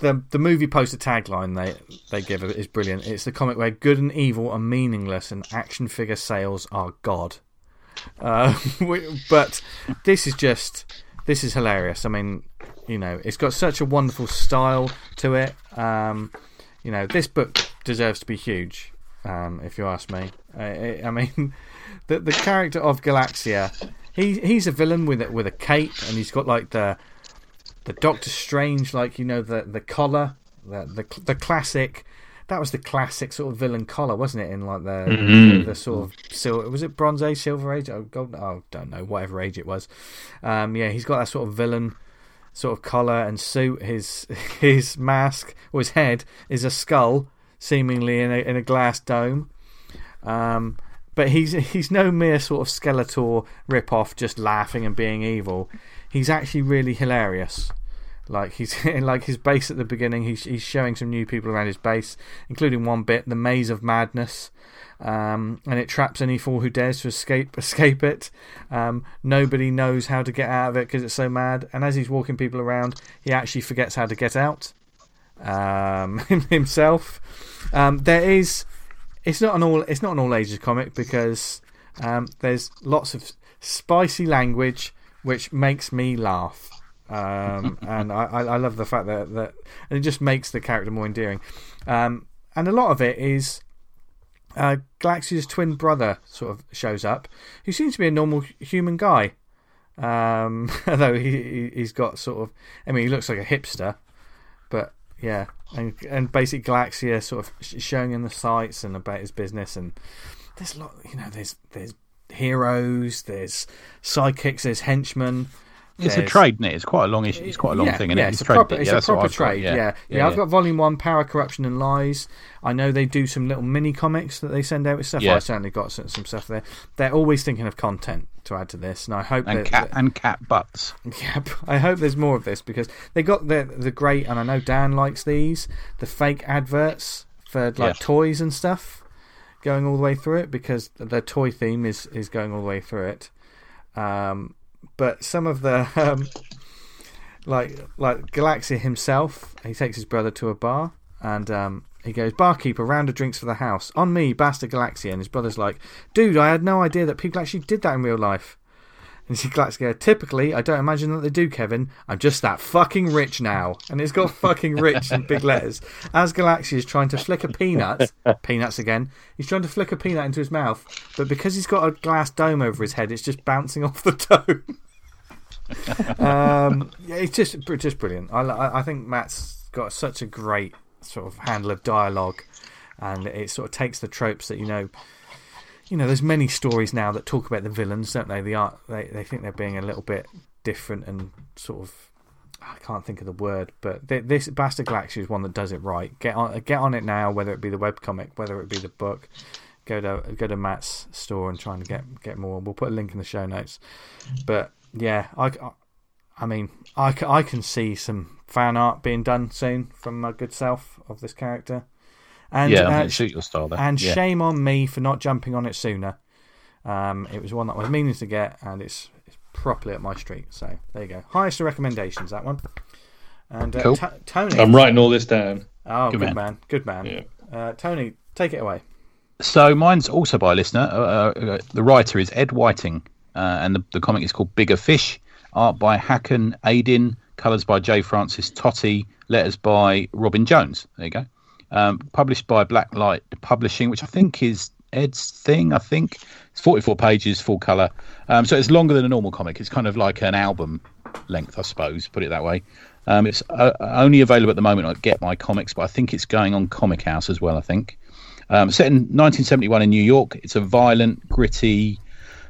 the the movie poster tagline they they give is brilliant. It's the comic where good and evil are meaningless and action figure sales are god. (laughs) Uh, but this is just this is hilarious. I mean, you know, it's got such a wonderful style to it. Um, you know, this book deserves to be huge. Um, if you ask me, I I mean, (laughs) the the character of Galaxia, he he's a villain with a, with a cape, and he's got like the the Doctor Strange, like you know the the collar, the the, the classic. That was the classic sort of villain collar, wasn't it? In like the the, the sort of silver, was it Bronze Age, Silver Age, oh, gold? Oh, don't know, whatever age it was. Um, yeah, he's got that sort of villain sort of collar and suit. His (laughs) his mask or his head is a skull, seemingly in a in a glass dome. Um, but he's he's no mere sort of Skeletor rip off, just laughing and being evil. He's actually really hilarious. Like he's (laughs) like his base at the beginning. He's he's showing some new people around his base, including one bit, the Maze of Madness, um, and it traps any fool who dares to escape (laughs) escape it. Um, nobody knows how to get out of it because it's so mad. And as he's walking people around, he actually forgets how to get out um, (laughs) himself. Um, there is, it's not an all it's not an all ages comic because um, there's lots of spicy language which makes me laugh. Um, (laughs) and I, I love the fact that, that and it just makes the character more endearing. Um, and a lot of it is uh, Galaxia's twin brother sort of shows up, who seems to be a normal human guy. Um, (laughs) although he, he's got sort of, I mean, he looks like a hipster, but yeah, and and basic Galaxia sort of showing him the sights and about his business, and there's a lot, you know, there's there's heroes, there's sidekicks, there's henchmen. It's a trade, isn't it? It's quite a long issue. It's quite a long yeah, thing, yeah, it? It's, It's a proper, bit. it's Yeah, a proper I've got, trade. yeah. Yeah, yeah. I've got Volume One, Power, Corruption, and Lies. I know they do some little mini comics that they send out with stuff. Yeah. I certainly got some, some stuff there. They're always thinking of content to add to this, and I hope and that, cat that- and cat butts. (laughs) Yep, I hope there's more of this because they got the the great, and I know Dan likes these, the fake adverts for like toys and stuff, going all the way through it because the toy theme is is going all the way through it. Um, but some of the (laughs) um, like like Galaxia himself, he takes his brother to a bar and um, he goes, "Barkeeper, round of drinks for the house on me, bastard Galaxia." And his brother's like, "Dude, I had no idea that people actually did that in real life." And (laughs) she Galaxia, typically, I don't imagine that they do, Kevin. I'm just that fucking rich now. And it's got fucking rich in big letters. As Galaxia is trying to flick a peanut, (laughs) peanuts again, he's trying to flick a peanut into his mouth, but because he's got a glass dome over his head, it's just bouncing off the dome. Um, it's just, just brilliant. I, I think Matt's got such a great sort of handle of dialogue, and it sort of takes the tropes that you know you know, there's many stories now that talk about the villains, don't they? The art, they they think they're being a little bit different and sort of. I can't think of the word, but th- this Bastard Galaxia is one that does it right. Get on, get on it now. Whether it be the webcomic, whether it be the book, go to go to Matt's store and try and get get more. We'll put a link in the show notes. But yeah, I, I mean, I, I can see some fan art being done soon from my good self of this character. And yeah, I uh, mean, it suit your style there. and yeah. shame on me for not jumping on it sooner. Um, it was one that I was meaning to get, and it's, it's properly up my street. So there you go. Highest of recommendations, that one. And uh, Cool. T- Tony. I'm writing all this down. Oh, good, Good man. man. Good man. Yeah. Uh, Tony, take it away. So mine's also by a listener. Uh, uh, the writer is Ed Whiting, uh, and the, the comic is called Bigger Fish. Art by Hakan Aydin, colours by J. Francis Totti, letters by Robin Jones. There you go. Um, published by Blacklight Publishing, which I think is Ed's thing. I think it's 44 pages, full colour. Um, so it's longer than a normal comic. It's kind of like an album length, I suppose. Put it that way. Um, it's uh, only available at the moment at Get My Comics, but I think it's going on Comichaus as well. I think. Um, set in 1971 in New York, it's a violent, gritty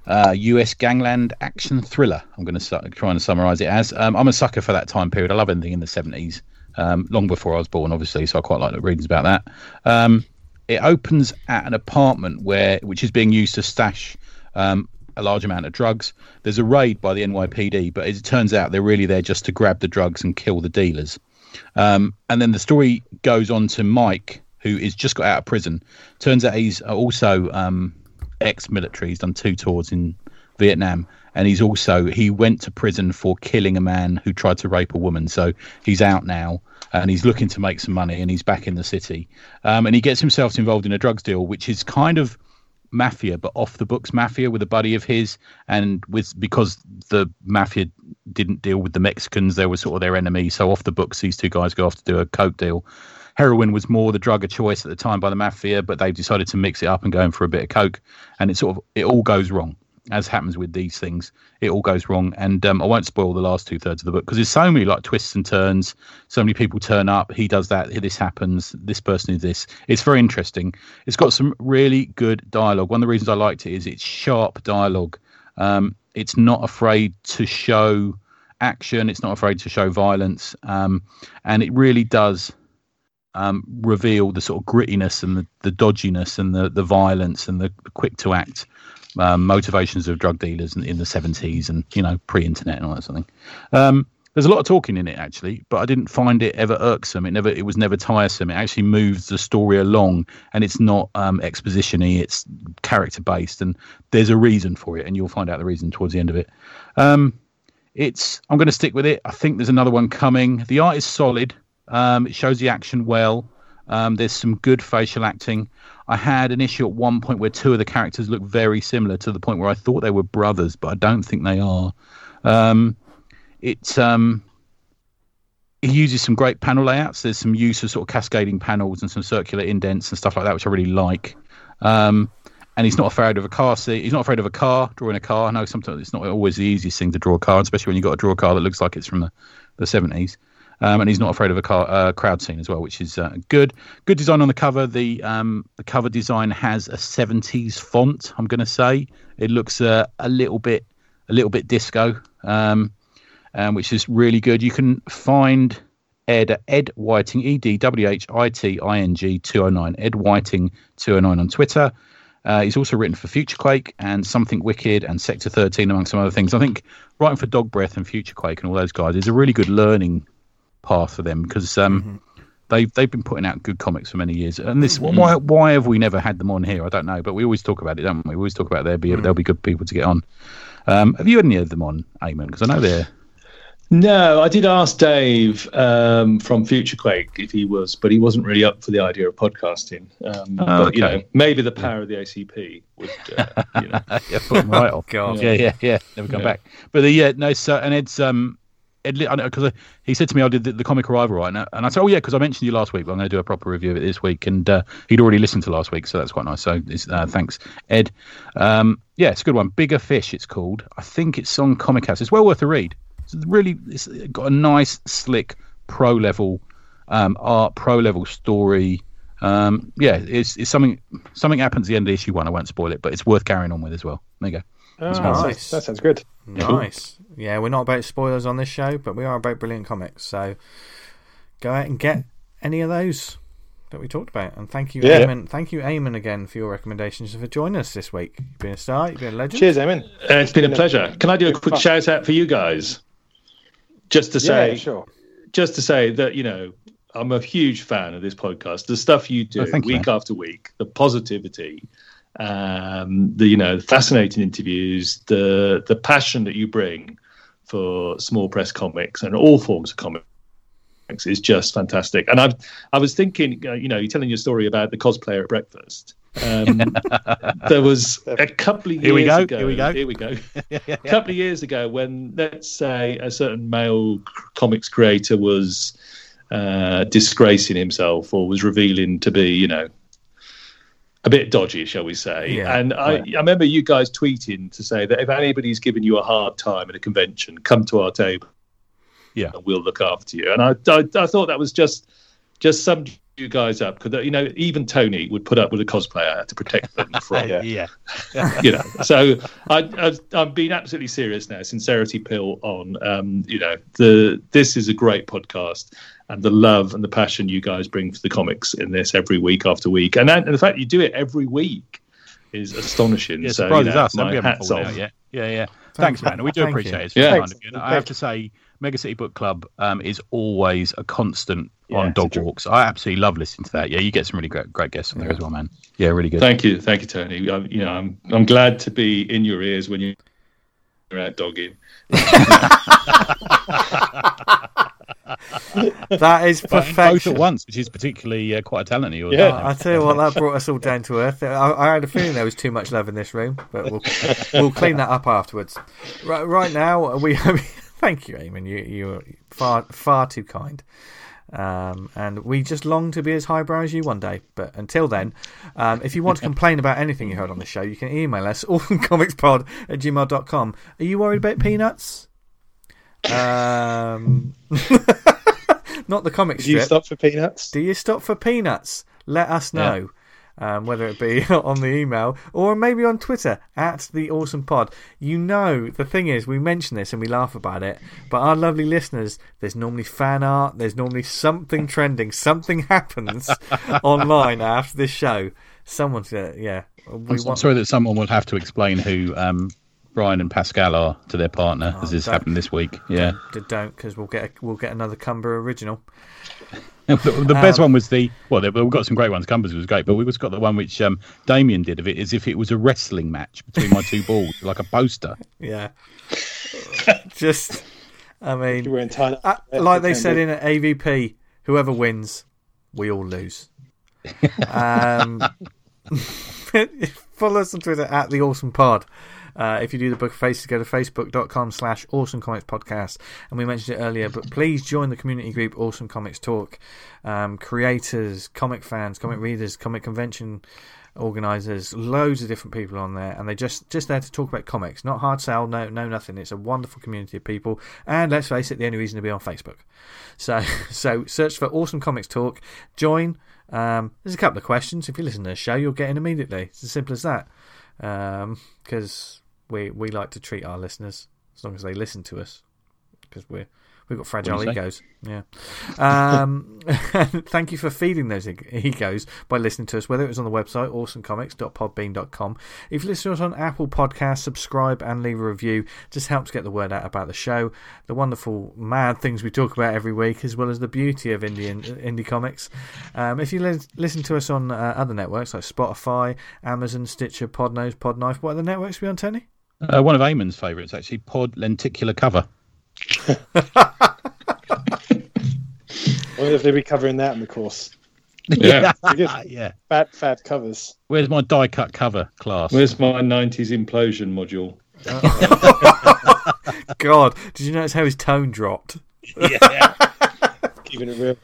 uh, US gangland action thriller. I'm going to su- try and summarize it as. Um, I'm a sucker for that time period. I love anything in the 70s, um, long before I was born, obviously. So I quite like the readings about that. Um, it opens at an apartment where, which is being used to stash um, a large amount of drugs. There's a raid by the NYPD, but it turns out, they're really there just to grab the drugs and kill the dealers. Um, and then the story goes on to Mike, who is just got out of prison. Turns out he's also um, ex-military. He's done two tours in Vietnam, and he's also he went to prison for killing a man who tried to rape a woman. So he's out now, and he's looking to make some money, and he's back in the city. Um, and he gets himself involved in a drugs deal, which is kind of mafia, but off the books mafia with a buddy of his, and with because the mafia didn't deal with the Mexicans, they were sort of their enemy. So off the books, these two guys go off to do a coke deal. Heroin was more the drug of choice at the time by the mafia, but they've decided to mix it up and go in for a bit of coke, and it sort of it all goes wrong. As happens with these things, it all goes wrong, and um, I won't spoil the last two thirds of the book because there's so many like twists and turns. So many people turn up. He does that. This happens. This person is this. It's very interesting. It's got some really good dialogue. One of the reasons I liked it is it's sharp dialogue. Um, it's not afraid to show action. It's not afraid to show violence, um, and it really does um, reveal the sort of grittiness and the, the dodginess and the, the violence and the, quick to act um, motivations of drug dealers in, in the 70s and you know pre-internet and all that sort of thing. Um, there's a lot of talking in it actually, but I didn't find it ever irksome. It never, it was never tiresome. It actually moves the story along, and it's not um, expositiony. It's character based, and there's a reason for it, and you'll find out the reason towards the end of it. Um, it's, I'm going to stick with it. I think there's another one coming. The art is solid. Um, it shows the action well. Um, there's some good facial acting. I had an issue at one point where two of the characters look very similar to the point where I thought they were brothers, but I don't think they are. Um, it's um, it uses some great panel layouts. There's some use of sort of cascading panels and some circular indents and stuff like that, which I really like. Um, and he's not afraid of a car. He's not afraid of a car, drawing a car. I know sometimes it's not always the easiest thing to draw a car, especially when you've got to draw a car that looks like it's from the, the 70s. Um, and he's not afraid of a car, uh, crowd scene as well, which is uh, good. Good design on the cover. The um, the cover design has a 70s font. I'm going to say it looks uh, a little bit a little bit disco. Um, um, which is really good. You can find Ed at Ed Whiting, E D W H I T I N G 209, Ed Whiting 209 on Twitter. Uh, he's also written for Futurequake and Something Wicked and Sector 13, among some other things. I think writing for Dog Breath and Futurequake and all those guys is a really good learning path for them because um, mm-hmm. they've they've been putting out good comics for many years. And this mm-hmm. why why have we never had them on here? I don't know, but we always talk about it, don't we? We always talk about there be mm-hmm. there'll be good people to get on. Um, have you had any of them on, Eamonn? Because I know they're no, I did ask Dave um, from Futurequake if he was, but he wasn't really up for the idea of podcasting. Um, oh, but okay. you know, maybe the power of the ACP would, uh, (laughs) you know. yeah, put him right off. (laughs) God. Yeah, yeah, yeah. Never come yeah. back. But the, yeah, no. So and Ed's um, Ed, because he said to me, "I did the, the comic arrival right now," and I said, "Oh yeah," because I mentioned you last week. But I'm going to do a proper review of it this week, and uh, he'd already listened to last week, so that's quite nice. So uh, thanks, Ed. Um, yeah, it's a good one. Bigger Fish, it's called. I think it's on Comichaus. It's well worth a read. It's really, it's got a nice, slick, pro level um, art, pro level story. Um, yeah, it's, it's something. Something happens at the end of issue one. I won't spoil it, but it's worth carrying on with as well. There you go. Oh, nice. That sounds good. Nice. Yeah, we're not about spoilers on this show, but we are about brilliant comics. So go out and get any of those that we talked about. And thank you, yeah. Eamonn. Thank you, Eamonn, again for your recommendations and for joining us this week. You've been a star. You've been a legend. Cheers, Eamonn. Uh, it's been, been a pleasure. Can I do a quick fun. shout out for you guys? just to say, yeah, sure. just to say that you know, I'm a huge fan of this podcast. The stuff you do oh, week you, after week, the positivity, um, the you know, fascinating interviews, the the passion that you bring for small press comics and all forms of comics is just fantastic. And I I was thinking, uh, you know, you're telling your story about the cosplayer at breakfast. Um, (laughs) there was a couple of years here we go, ago. Here we go. Here we go. (laughs) a couple of years ago, when let's say a certain male comics creator was uh, disgracing himself or was revealing to be, you know, a bit dodgy, shall we say? Yeah, and I, I remember you guys tweeting to say that if anybody's giving you a hard time at a convention, come to our table. Yeah, and we'll look after you. And I, I, I thought that was just just some you guys up because you know even Tony would put up with a cosplayer to protect them (laughs) from yeah, (laughs) you know. So I, I am being absolutely serious now. Sincerity pill on. Um, you know the this is a great podcast and the love and the passion you guys bring for the comics in this every week after week, and, and the fact you do it every week is astonishing. Yeah, so surprises you know, us. My hats off. Yeah, yeah, yeah. Thanks, man. We do Thank appreciate you. it. It's yeah. Kind of you. I have to say, Mega City Book Club um, is always a constant yeah, on dog walks. I absolutely love listening to that. Yeah, you get some really great, great guests on there as well, man. Yeah, really good. Thank you, thank you, Tony. I'm, you know, I'm I'm glad to be in your ears when you're out dogging. (laughs) (laughs) that is perfection. Both at once, which is particularly uh, quite a talent. Yours, yeah, I tell you what, that brought us all down to earth. I, I, had a feeling there was too much love in this room, but we'll we'll clean that up afterwards. Right, right now we. (laughs) Thank you, Eamonn. You you're far far too kind. Um, and we just long to be as highbrow as you one day. But until then, um, if you want to complain about anything you heard on the show, you can email us (laughs) allcomicspod at gmail.com. Are you worried about peanuts? Um, (laughs) not the comic strip. Do you stop for peanuts? Do you stop for peanuts? Let us know. Yeah um, whether it be (laughs) on the email or maybe on Twitter at the Awesome Pod. You know, the thing is, we mention this and we laugh about it, but our lovely listeners, there's normally fan art, there's normally something trending, something happens (laughs) online after this show. Someone's, uh, yeah. We I'm, want... sorry that someone will have to explain who um, Brian and Pascal are to their partner, as has don't- happened this week. Yeah. D- Don't because we'll get a, we'll get another Cumber original. the, the best Um, one was the well, there- we've got some great ones. Cumbers was great, but we've got the one which um, Damien did of it as if it was a wrestling match between my two balls, like a poster. Yeah. Just, I mean, You were in Thailand. Uh, like they said in AVP, whoever wins, we all lose. Um, follow us on Twitter at the Awesome Pod. Uh, if you do the Book of Faces, go to facebook.com slash awesome comics podcast. And we mentioned it earlier, but please join the community group Awesome Comics Talk. Um, creators, comic fans, comic readers, comic convention organizers, loads of different people on there, and they just just there to talk about comics, not hard sell, no no nothing. It's a wonderful community of people, and let's face it, the only reason to be on Facebook. So (laughs) so search for Awesome Comics Talk, join. Um, there's a couple of questions. If you listen to the show, you'll get in immediately. It's as simple as that. Um, because we we like to treat our listeners as long as they listen to us, because we're we've got fragile egos. Yeah. Um, (laughs) thank you for feeding those egos by listening to us, whether it was on the website awesomecomics.podbean.com. If you listen to us on Apple Podcasts, subscribe and leave a review. Just helps get the word out about the show, the wonderful mad things we talk about every week, as well as the beauty of Indian indie comics. Um, if you li- listen to us on uh, other networks like Spotify, Amazon, Stitcher, Podnose, Podknife, what are the networks we on, Tony? Uh, one of Eamonn's favourites, actually, Pod Lenticular Cover. I wonder if they'll be covering that in the course. Yeah. (laughs) yeah. Fat, fat covers. Where's my die cut cover class? Where's my 90s implosion module? (laughs) God, did you notice how his tone dropped? yeah. (laughs) Keeping it real.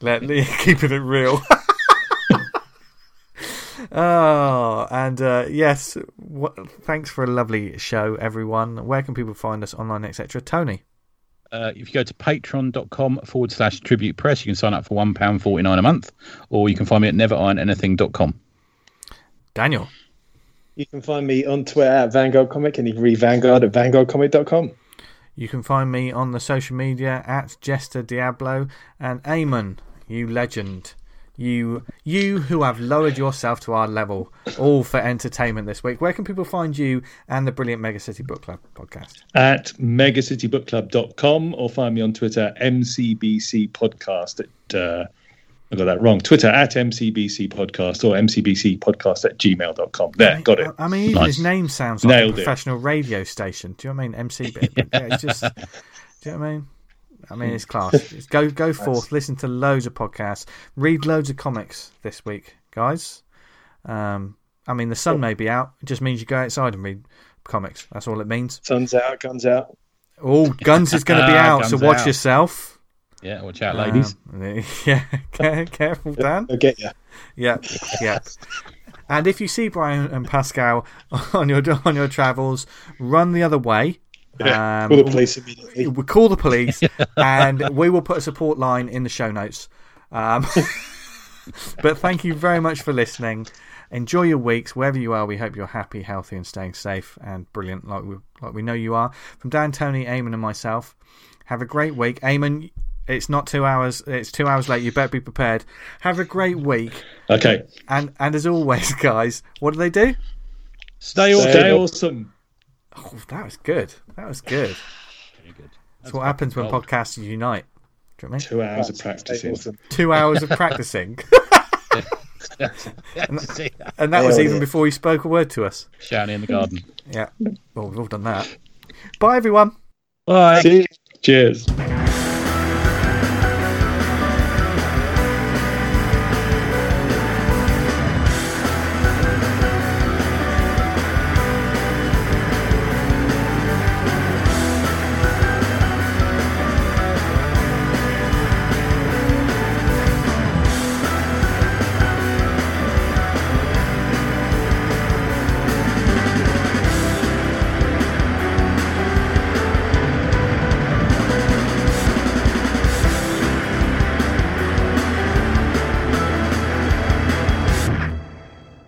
Let keeping it real. oh, and uh, yes, w- thanks for a lovely show, everyone. Where can people find us online, etc.? Tony, Uh, if you go to patreon.com forward slash tribute press, you can sign up for £1.49 a month, or you can find me at neverironanything.com. Daniel, You can find me on Twitter at Vanguard Comic, and you can read Vanguard at vanguardcomic.com. you can find me on the social media at Jester Diablo and Eamonn, you legend. You, you who have lowered yourself to our level, all for entertainment this week. Where can people find you and the brilliant Mega City Book Club podcast? At megacitybookclub.com or find me on Twitter, MCBC Podcast at, uh, I got that wrong, Twitter at MCBC Podcast or MCBC Podcast at gmail.com. There, got it. I mean, even Nice. his name sounds like Nailed a it. professional radio station. Do you know what I mean? MC. But, (laughs) but yeah, it's just. Do you know what I mean? I mean, it's class. (laughs) It's go go forth, listen to loads of podcasts, read loads of comics this week, guys. Um, I mean, the sun may be out. It just means you go outside and read comics. That's all it means. Sun's out, guns out. Oh, Guns is going to be Ah, out, so watch out. yourself. Yeah, watch out, ladies. Um, (laughs) yeah, (laughs) careful, Dan. They'll get you. Yeah, yeah. And if you see Brian and Pascal on your on your travels, run the other way. Um, Call the police immediately. we call the police, (laughs) and we will put a support line in the show notes. Um, (laughs) but thank you very much for listening. Enjoy your weeks wherever you are. We hope you're happy, healthy, and staying safe and brilliant, like we like we know you are. From Dan, Tony, Eamonn, and myself, have a great week. Eamonn, it's not two hours. It's two hours late. You better be prepared. Have a great week. Okay. And and as always, (laughs) guys, what do they do? Stay all Stay awesome. Oh, that was good. That was good. Very good. That's what happens when gold. podcasts unite. Do you know what I mean? Two hours of practicing. awesome. Two hours of practicing. (laughs) See that? And that was oh, even before he spoke a word to us. Shouting in the garden. Yeah. Well, we've all done that. Bye, everyone. Bye. Cheers.